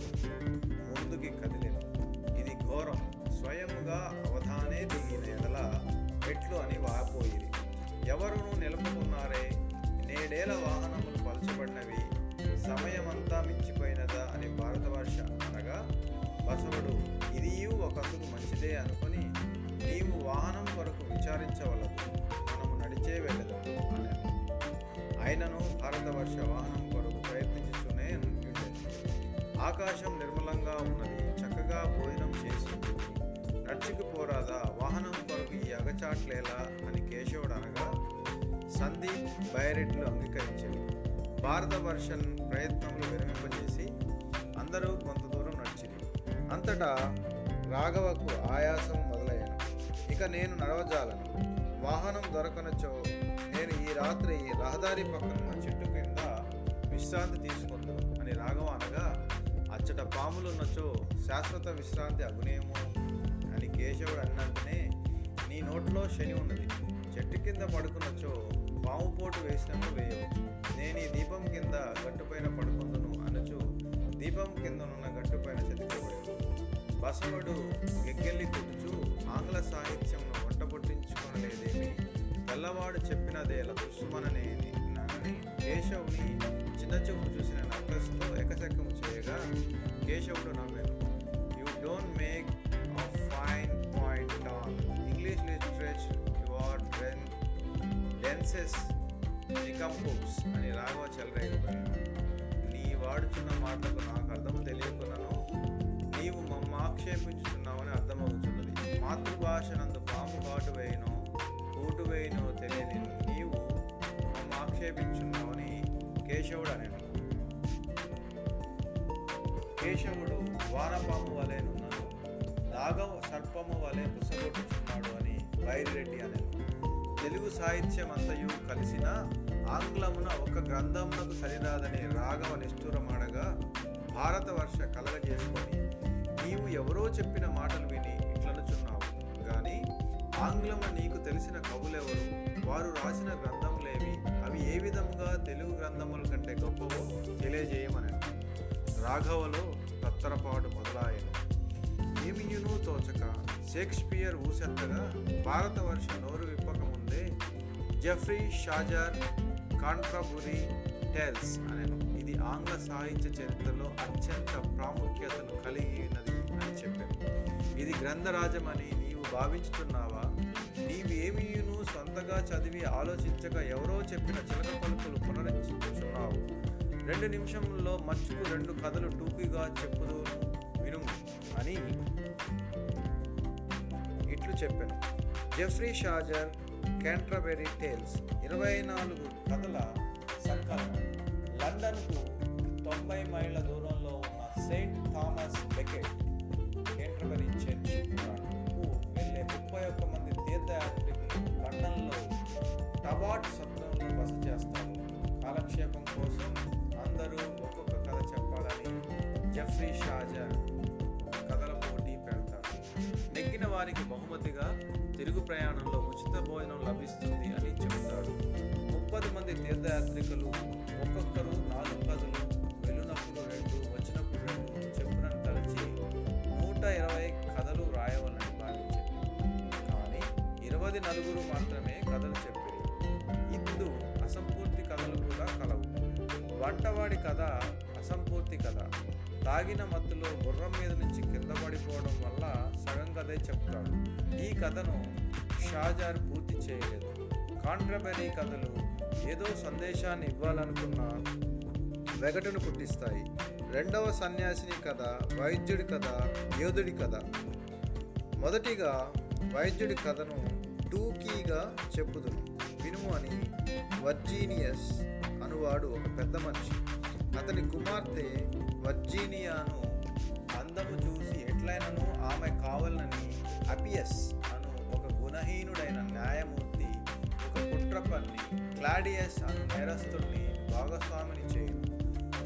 ముందుకి కదిలిను. ఇది ఘోరం. స్వయముగా అవధానే దిగిన ఎడల మెట్లు అని వాపోయిరి ఎవరును నిలుపుకున్నారే? నేడేల వాహనములు పలచబడినవి? సమయమంతా మించిపోయినదా అని భారతవర్ష అనగా బసవుడు ఇదియు ఒకసుకు మంచిదే అనుకొని నీవు వాహనం కొరకు విచారించవలదు. మనము నడిచే వెళ్ళదు అని ఆయనను భారతవర్ష వాహనం కొరకు ప్రయత్నించుతూనే ఆకాశం నిర్మలంగా ఉన్నది చక్కగా భోజనం చేసి నడుచుకుపోరాదా వాహనం కొరకు ఈ అగచాట్లేలా అని కేశవుడు అనగా సందీప్ బైరెడ్లు అంగీకరించింది భారత వర్షన్ ప్రయత్నములు విరమింపజేసి అందరూ కొంత అంతటా రాఘవకు ఆయాసం మొదలయ్యాను. ఇక నేను నడవజాలను. వాహనం దొరకనచో నేను ఈ రాత్రి రహదారి పక్కన చెట్టు కింద విశ్రాంతి తీసుకుందాం అని రాఘవ అనగా అచ్చట పాములున్నచో శాశ్వత విశ్రాంతి అగునేమో అని కేశవుడు అన్నంటనే నీ నోట్లో శని ఉన్నది. చెట్టు కింద పడుకున్నచో పాము పోటు వేసినను వేయవచ్చు నేను ఈ దీపం కింద గట్టుపైన పడుకుందును అనచు దీపం కింద ఉన్న గట్టుపైన చెతికిపోయాడు బసవుడు గెగ్గెల్లి కొట్టుచు ఆంగ్ల సాహిత్యంను వంట పుట్టించుకొనలేదేమి? తెల్లవాడు చెప్పినదేల దుస్సుమననేది నని కేశవుని చిన్న చూపు చూసిన నక్కస్తో ఎకశకము చేయగా కేశవుడు నవ్వాను. You don't make a fine point on English literature you are den dances decompose అని రాఘవ చెలరేగిపోయాను నీ వాడుచున్న మాటలకు నాకు అర్థం తెలియకున్నాను. మమ్మ అర్థమవుతున్నది. మాతృభాష నందు పాము కాటు వేయను కూటు వేయను తెలియని నీవు మమ్మ ఆక్షేపించున్నావని కేశవుడు అనేను కేశవుడు వారపాము వలెనున్నాను రాఘవ సర్పము వలె పుసగొట్టుచున్నాడు అని బైరిరెడ్డి అనేను. తెలుగు సాహిత్యం అంతయు కలిసిన ఆంగ్లమున ఒక గ్రంథమునకు సరిరాదని రాఘవ నిష్ఠూరమాడగా భారతవర్ష కలగజేసుకొని నీవు ఎవరో చెప్పిన మాటలు విని ఇట్లనుచున్నావు. కానీ ఆంగ్లము నీకు తెలిసిన కవులెవరు? వారు రాసిన గ్రంథములేవి. అవి ఏ విధంగా తెలుగు గ్రంథముల కంటే గొప్పవో తెలియజేయమని రాఘవలో తత్తరపాటు మొదలాయను. ఏమియును తోచక? షేక్స్పియర్ ఊసెత్తగా భారతవర్ష నోరు విప్పక ముందే జెఫ్రీ షాజార్ కాంట్రాబురీ టెల్స్ అనెను. ఇది ఆంగ్ల సాహిత్య చరిత్రలో అత్యంత ప్రాముఖ్యతను కలిగినది అని చెప్పాను ఇది గ్రంథరాజమని నీవు భావించుతున్నావా? నీవేమీను సొంతగా చదివి ఆలోచించక ఎవరో చెప్పిన చిలక పలుకులు పునరుచున్నావు రెండు నిమిషంలో మచ్చుకు రెండు కథలు టూకీగా చెప్పుదు వినుము అని ఇట్లు చెప్పాను. జెఫ్రీ షాజర్ క్యాంట్రబెరీ టేల్స్ ఇరవై నాలుగు కథల సంకలనం. లండన్కు తొంభై మైళ్ళ దూరంలో ఉన్న saint Thomas Becket Canterbury church వెళ్ళే ముప్పై ఒక్క మంది తీర్థయాత్రికులు లండన్లో టబాట్ సత్రంలో బస చేస్తారు. కాలక్షేపం కోసం అందరూ ఒక్కొక్క కథ చెప్పాలని జెఫ్రీ షాజర్ కథల పోటీ పెడతారు. నెగ్గిన వారికి బహుమతిగా తిరుగు ప్రయాణంలో ఉచిత భోజనం లభిస్తుంది అని చెబుతారు. ముప్పది మంది తీర్థయాత్రికులు ఒక్కొక్కరు నాలుగు కథలు నూట ఇరవై కథలు రాయవాలని భావించారు కానీ ఇరవై నలుగురు మాత్రమే కథలు చెప్పారు. ఇందు అసంపూర్తి కథలు కూడా కలవు. వంటవాడి కథ అసంపూర్తి కథ. తాగిన మత్తులో గుర్రం మీద నుంచి కింద పడిపోవడం వల్ల సగం కథే చెప్తాడు. ఈ కథను షాజార్ పూర్తి చేయలేదు. కాంట్రబరీ కథలు ఏదో సందేశాన్ని ఇవ్వాలనుకున్న వెగటును పుట్టిస్తాయి. రెండవ సన్యాసిని కథ వైద్యుడి కథ యోధుడి కథ. మొదటిగా వైద్యుడి కథను టూకీగా చెప్పుదును. వినుము అని వర్జీనియస్ అనువాడు ఒక పెద్ద మనిషి. అతని కుమార్తె వర్జీనియాను అందము చూసి ఎట్లయినను ఆమె కావాలని అపియస్ అను ఒక గుణహీనుడైన న్యాయమూర్తి ఒక కుట్ర పన్ని క్లాడియస్ అను నేరస్తుడిని భాగస్వామిని చేయను.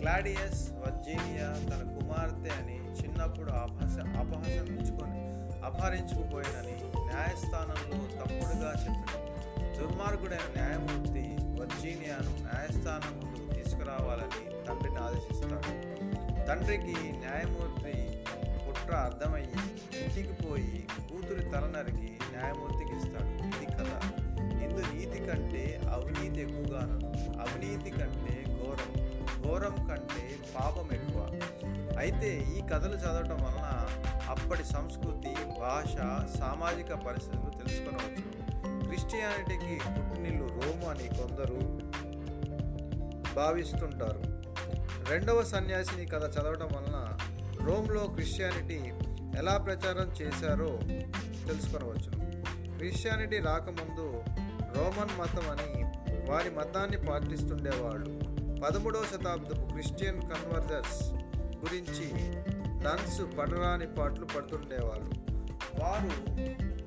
క్లాడియస్ వర్జీనియా తన కుమార్తె అని చిన్నప్పుడు అపహస అపహసించుకొని అపహరించుకుపోయినని న్యాయస్థానంలో తప్పుడుగా చెప్పాడు దుర్మార్గుడైన న్యాయమూర్తి వర్జీనియాను న్యాయస్థానం ముందుకు తీసుకురావాలని తండ్రిని ఆదేశిస్తాడు. తండ్రికి న్యాయమూర్తి కుట్ర అర్థమయ్యి ఇంటికి పోయి కూతురి తల నరికి న్యాయమూర్తికి ఇస్తాడు. ఇది కథ. ఇందు నీతి కంటే అవినీతి ఎక్కువగాను అవినీతి కంటే ఘోరం కంటే పాపం ఎక్కువ. అయితే ఈ కథలు చదవటం వలన అప్పటి సంస్కృతి భాష సామాజిక పరిస్థితులు తెలుసుకొనవచ్చు. క్రిస్టియానిటీకి పుట్టినిల్లు రోము అని కొందరు భావిస్తుంటారు. రెండవ సన్యాసిని కథ చదవడం వలన రోమ్లో క్రిస్టియానిటీ ఎలా ప్రచారం చేశారో తెలుసుకొనవచ్చు. క్రిస్టియానిటీ రాకముందు రోమన్ మతం అని వారి మతాన్ని పాటిస్తుండేవాళ్ళు. పదమూడవ శతాబ్దపు క్రిస్టియన్ కన్వర్జర్స్ గురించి నన్స్ పడరాని పాటలు పడుతుండేవాళ్ళు వారు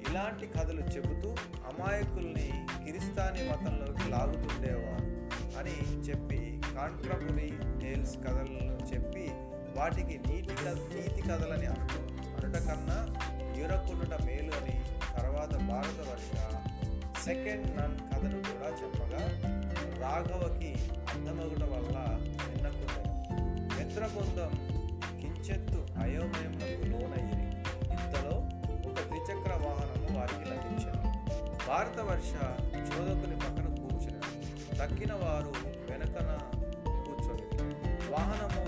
ఇలాంటి కథలు చెబుతూ అమాయకుల్ని కిరిస్తానీ మతంలోకి లాగుతుండేవారు అని చెప్పి కాంట్రపురి టేల్స్ కథలను చెప్పి వాటికి నీటి కథ నీతి కథలని అంటూ అనట కన్నా యూరకుండుట మేలు అని తర్వాత భారతవర్ష సెకండ్ నన్ కథను కూడా చెప్పగా రాఘవకి అర్థమగుట వల్ల విన్నకుండెను మిత్రబృందం కించెత్తు అయోమయములకు లోనయ్యి ఇంతలో ఒక ద్విచక్ర వాహనము వారికి లభించెను. భారతవర్ష చోదకుని పక్కన కూర్చుని తక్కిన వారు వెనకన కూర్చొని వాహనము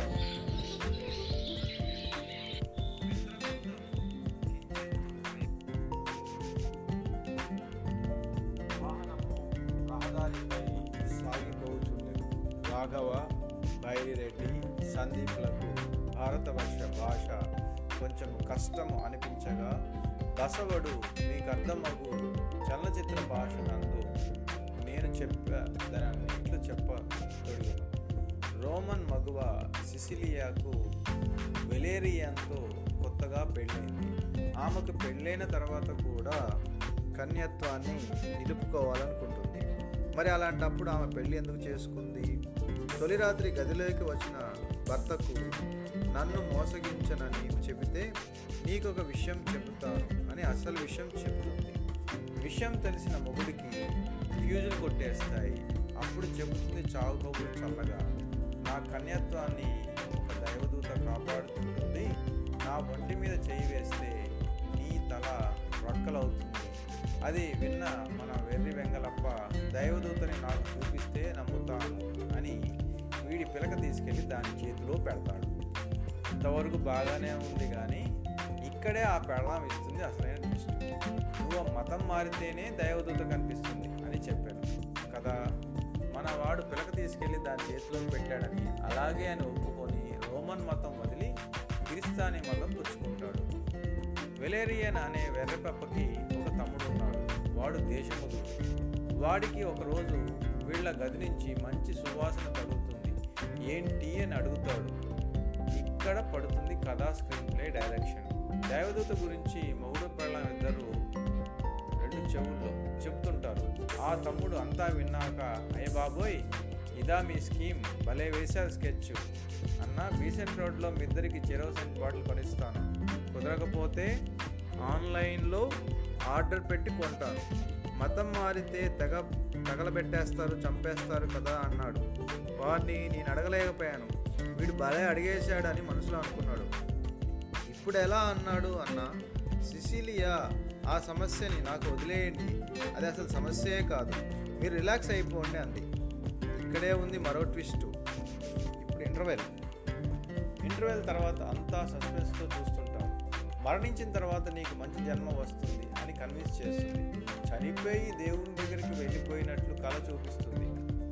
రాఘవ బైరిరెడ్డి సందీప్లకు భారతవర్ష భాష కొంచెం కష్టము అనిపించగా బసవడు మీకు అర్థమగు చలనచిత్ర భాష నందు. నేను చెప్పదాన్ని ఇట్లు చెప్పగలిగాను రోమన్ మగువ సిసిలియాకు వెలేరియాన్తో కొత్తగా పెళ్ళైంది. ఆమెకు పెళ్ళైన తర్వాత కూడా కన్యత్వాన్ని నిలుపుకోవాలనుకుంటుంది. మరి అలాంటప్పుడు ఆమె పెళ్ళి ఎందుకు చేసుకుంది? తొలి రాత్రి గదిలోకి వచ్చిన భర్తకు నన్ను మోసగించనని చెబితే నీకొక విషయం చెబుతాను అని అసలు విషయం చెబుతుంది. విషయం తెలిసిన మొగుడికి ఫ్యూజులు కొట్టేస్తాయి. అప్పుడు చెబుతుంది చావు కబురు చల్లగా నా కన్యత్వాన్ని ఒక దైవదూత కాపాడుతుంటుంది. నా ఒంటి మీద చేయి వేస్తే నీ తల రొక్కలవుతుంది. అది విన్న మన వెర్రి వెంగలప్ప దైవదూతని నాకు చూపిస్తే నమ్ముతాను అని వీడి పిలక తీసుకెళ్ళి దాని చేతిలో పెడతాడు. ఇంతవరకు బాగానే ఉంది కానీ ఇక్కడే ఆ పెళ్ళం ఇస్తుంది అసలైన ట్విస్ట్. నువ్వు మతం మారితేనే దైవదూత కనిపిస్తుంది అని చెప్పాను కదా? మన వాడు పిలక తీసుకెళ్ళి దాని చేతిలో పెట్టాడని అలాగే అని ఒప్పుకొని రోమన్ మతం వదిలి క్రిస్తానీ మతం పుచ్చుకుంటాడు. వెలేరియన్ అనే వెర్రపెప్పకి ఒక తమ్ముడు ఉన్నాడు. వాడు దేశముడు వాడికి ఒకరోజు వీళ్ళ గది నుంచి మంచి సువాసన తగులుతుంది ఏంటి అని అడుగుతాడు. ఇక్కడ పడుతుంది కథా స్క్రీన్ ప్లే డైరెక్షన్. దేవదూత గురించి మౌడు పెళ్ళం ఇద్దరు రెండు చెవుల్లో చెప్తుంటారు ఆ తమ్ముడు అంతా విన్నాక అయ్య బాబోయ్ ఇదా మీ స్కీమ్. భలే వేశారు స్కెచ్. అన్న బీసెంట్ రోడ్లో మీ ఇద్దరికి చెరో సెంట్ బాటిల్ కొనిస్తాను. కుదరకపోతే ఆన్లైన్లో ఆర్డర్ పెట్టి కొంటాను. మతం మారితే తెగ తగలబెట్టేస్తారు చంపేస్తారు కదా అన్నాడు. వారిని నేను అడగలేకపోయాను. వీడు భలే అడిగేశాడని మనసులో అనుకున్నాడు. ఇప్పుడు ఎలా అన్నాడు అన్న సిసిలియా ఆ సమస్యని నాకు వదిలేయండి. అది అసలు సమస్యే కాదు. మీరు రిలాక్స్ అయిపోండి అంది. ఇక్కడే ఉంది మరో ట్విస్ట్. ఇప్పుడు ఇంటర్వెల్. ఇంటర్వెల్ తర్వాత అంతా సస్పెన్స్తో చూస్తుంటాం. మరణించిన తర్వాత నీకు మంచి జన్మ వస్తుంది. కన్విన్స్ చేస్తుంది. చనిపోయి దేవుని దగ్గరికి వెళ్ళిపోయినట్లు కళ చూపిస్తుంది.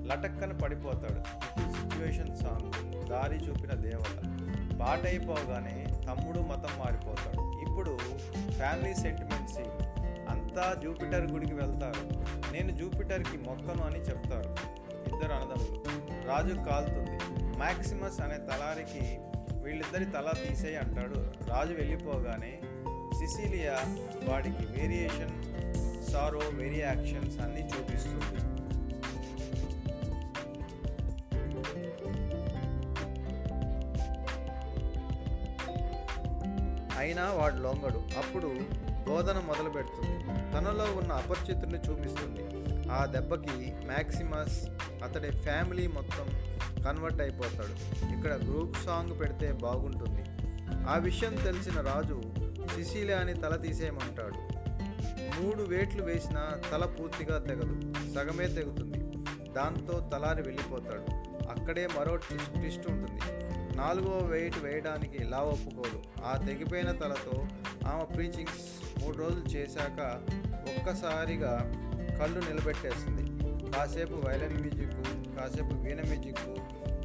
లటక్కన పడిపోతాడు. సిచ్యువేషన్ సాంగ్ దారి చూపిన దేవత. పాట అయిపోగానే తమ్ముడు మతం మారిపోతాడు. ఇప్పుడు ఫ్యామిలీ సెంటిమెంట్ సీన్ అంతా జూపిటర్ గుడికి వెళ్తారు. నేను జూపిటర్కి మొక్కను అని చెప్తారు. ఇద్దరు అన్నదమ్ములు. రాజు కాలుతుంది. మ్యాక్సిమస్ అనే తలారికి వీళ్ళిద్దరి తల తీసేయి అంటాడు. రాజు వెళ్ళిపోగానే సిసిలియా వాడికి వేరియేషన్ సారో వేరియాక్షన్స్ అన్నీ చూపిస్తుంది. అయినా వాడు లొంగడు. అప్పుడు బోధన మొదలు పెడుతుంది తనలో ఉన్న అపరిచితుడిని చూపిస్తుంది. ఆ దెబ్బకి మ్యాక్సిమస్ అతడి ఫ్యామిలీ మొత్తం కన్వర్ట్ అయిపోతాడు. ఇక్కడ గ్రూప్ సాంగ్ పెడితే బాగుంటుంది. ఆ విషయం తెలిసిన రాజు సిసిలియాని తల తీసేయమంటాడు. మూడు వేట్లు వేసినా తల పూర్తిగా తెగదు. సగమే తెగుతుంది. దాంతో తలారి వెళ్ళిపోతాడు. అక్కడే మరో ట్విస్ట్ ట్విస్ట్ ఉంటుంది. నాలుగో వెయిట్ వేయడానికి లా ఒప్పుకోదు ఆ తెగిపోయిన తలతో ఆమె ప్రీచింగ్స్ మూడు రోజులు చేశాక ఒక్కసారిగా కళ్ళు నిలబెట్టేస్తుంది కాసేపు వైలన్ మ్యూజిక్ కాసేపు వీణ మ్యూజిక్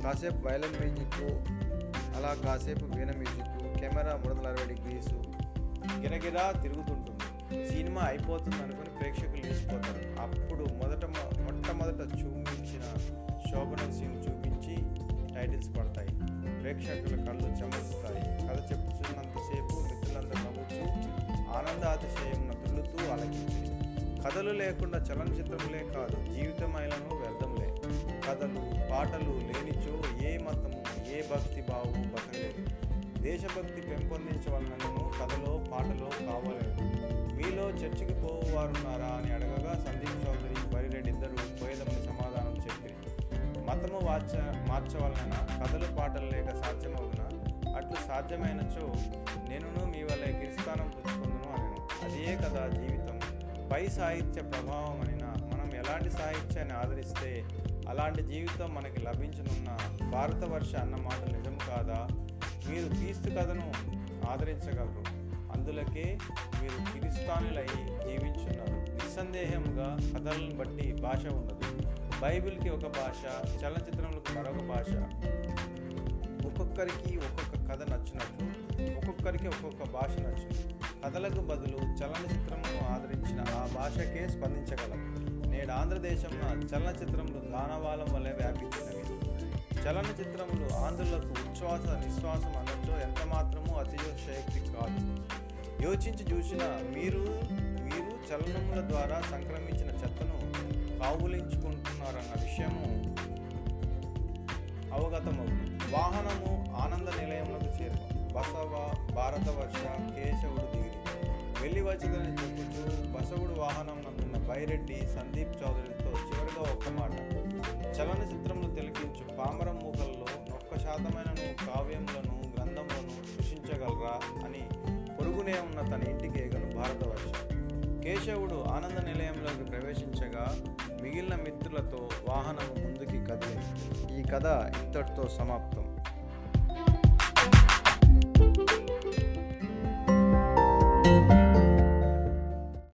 కాసేపు వైలన్ మ్యూజిక్ అలా కాసేపు వీణ మ్యూజిక్ కెమెరా మూడు వందల అరవై డిగ్రీసు గిరగిరా తిరుగుతుంటుంది. సినిమా అయిపోతుంది అనుకుని ప్రేక్షకులు లేచిపోతారు. అప్పుడు మొదట మొట్టమొదట చూపించిన శోభన సీన్ చూపించి టైటిల్స్ పడతాయి ప్రేక్షకుల కళ్ళు చెమరుస్తాయి. కథ చెప్పుచున్నంతసేపు మిత్రులందరూ నవ్వుతూ ఆనందాతిశయం తుల్లుతూ ఆలకించింది కథలు లేకుండా చలనచిత్రములే కాదు జీవితమైలను వ్యర్థంలే కథలు పాటలు లేనిచో ఏ మతము ఏ భక్తి భావము బతకలేదు. దేశభక్తి పెంపొందించవలనను కథలో పాటలో కావలేదు. మీలో చర్చికి పోవారున్నారా అని అడగగా సందీప్ చౌదరి బరిరెడ్డిద్దరూ పోయేదమని సమాధానం చెప్పి మతము వాచ మార్చవలన కథలు పాటలు లేక సాధ్యమవునా అట్లు సాధ్యమైనచో నేనును మీ వల్ల గిరిస్థానం పుచ్చుకుందును అనను. అదే కదా జీవితం. పై సాహిత్య ప్రభావం అనినా మనం ఎలాంటి సాహిత్యాన్ని ఆదరిస్తే అలాంటి జీవితం మనకి లభించనున్న భారతవర్ష అన్న మాట నిజం కాదా? మీరు క్రీస్తు కథను ఆదరించగలరు. అందులకే మీరు కిరిస్తానులై జీవించున్నారు. నిస్సందేహంగా కథలను బట్టి భాష ఉండదు బైబిల్కి ఒక భాష చలనచిత్రములకు మరొక భాష. ఒక్కొక్కరికి ఒక్కొక్క కథ నచ్చినట్లు ఒక్కొక్కరికి ఒక్కొక్క భాష నచ్చును. కథలకు బదులు చలనచిత్రమును ఆదరించిన ఆ భాషకే స్పందించగలం. నేడు ఆంధ్రదేశంలో చలనచిత్రములు దానవాలం వలె వ్యాపించినవి. చలనచిత్రములు ఆంధ్రులకు ఉచ్ఛ్వాస నిశ్వాసం అనొచ్చో ఎంత మాత్రమూ అతిశయోక్తి కాదు. యోచించి చూసిన మీరు మీరు చలనముల ద్వారా సంక్రమించిన చెత్తను కావులించుకుంటున్నారన్న విషయము అవగతమవును వాహనము ఆనంద నిలయములకు చేరును. బసవ భారతవర్ష కేశవుడు దిగి వెళ్ళి వచ్చుకొని చెప్పుచు బసవుడు వాహనం నందున్న బైరెడ్డి సందీప్ చౌదరితో చివరిగా ఒక్క మాట. చలనచిత్రంలో తిలకించు పామరం మూకల్లో ఒక్క శాతమైన కావ్యములను గ్రంథములను సృష్టించగలరా అని పొరుగునే ఉన్న తన ఇంటికి ఎగను భారతవర్ష. కేశవుడు ఆనంద నిలయంలోకి ప్రవేశించగా మిగిలిన మిత్రులతో వాహనం ముందుకి కదిలే ఈ కథ ఇంతటితో సమాప్తం.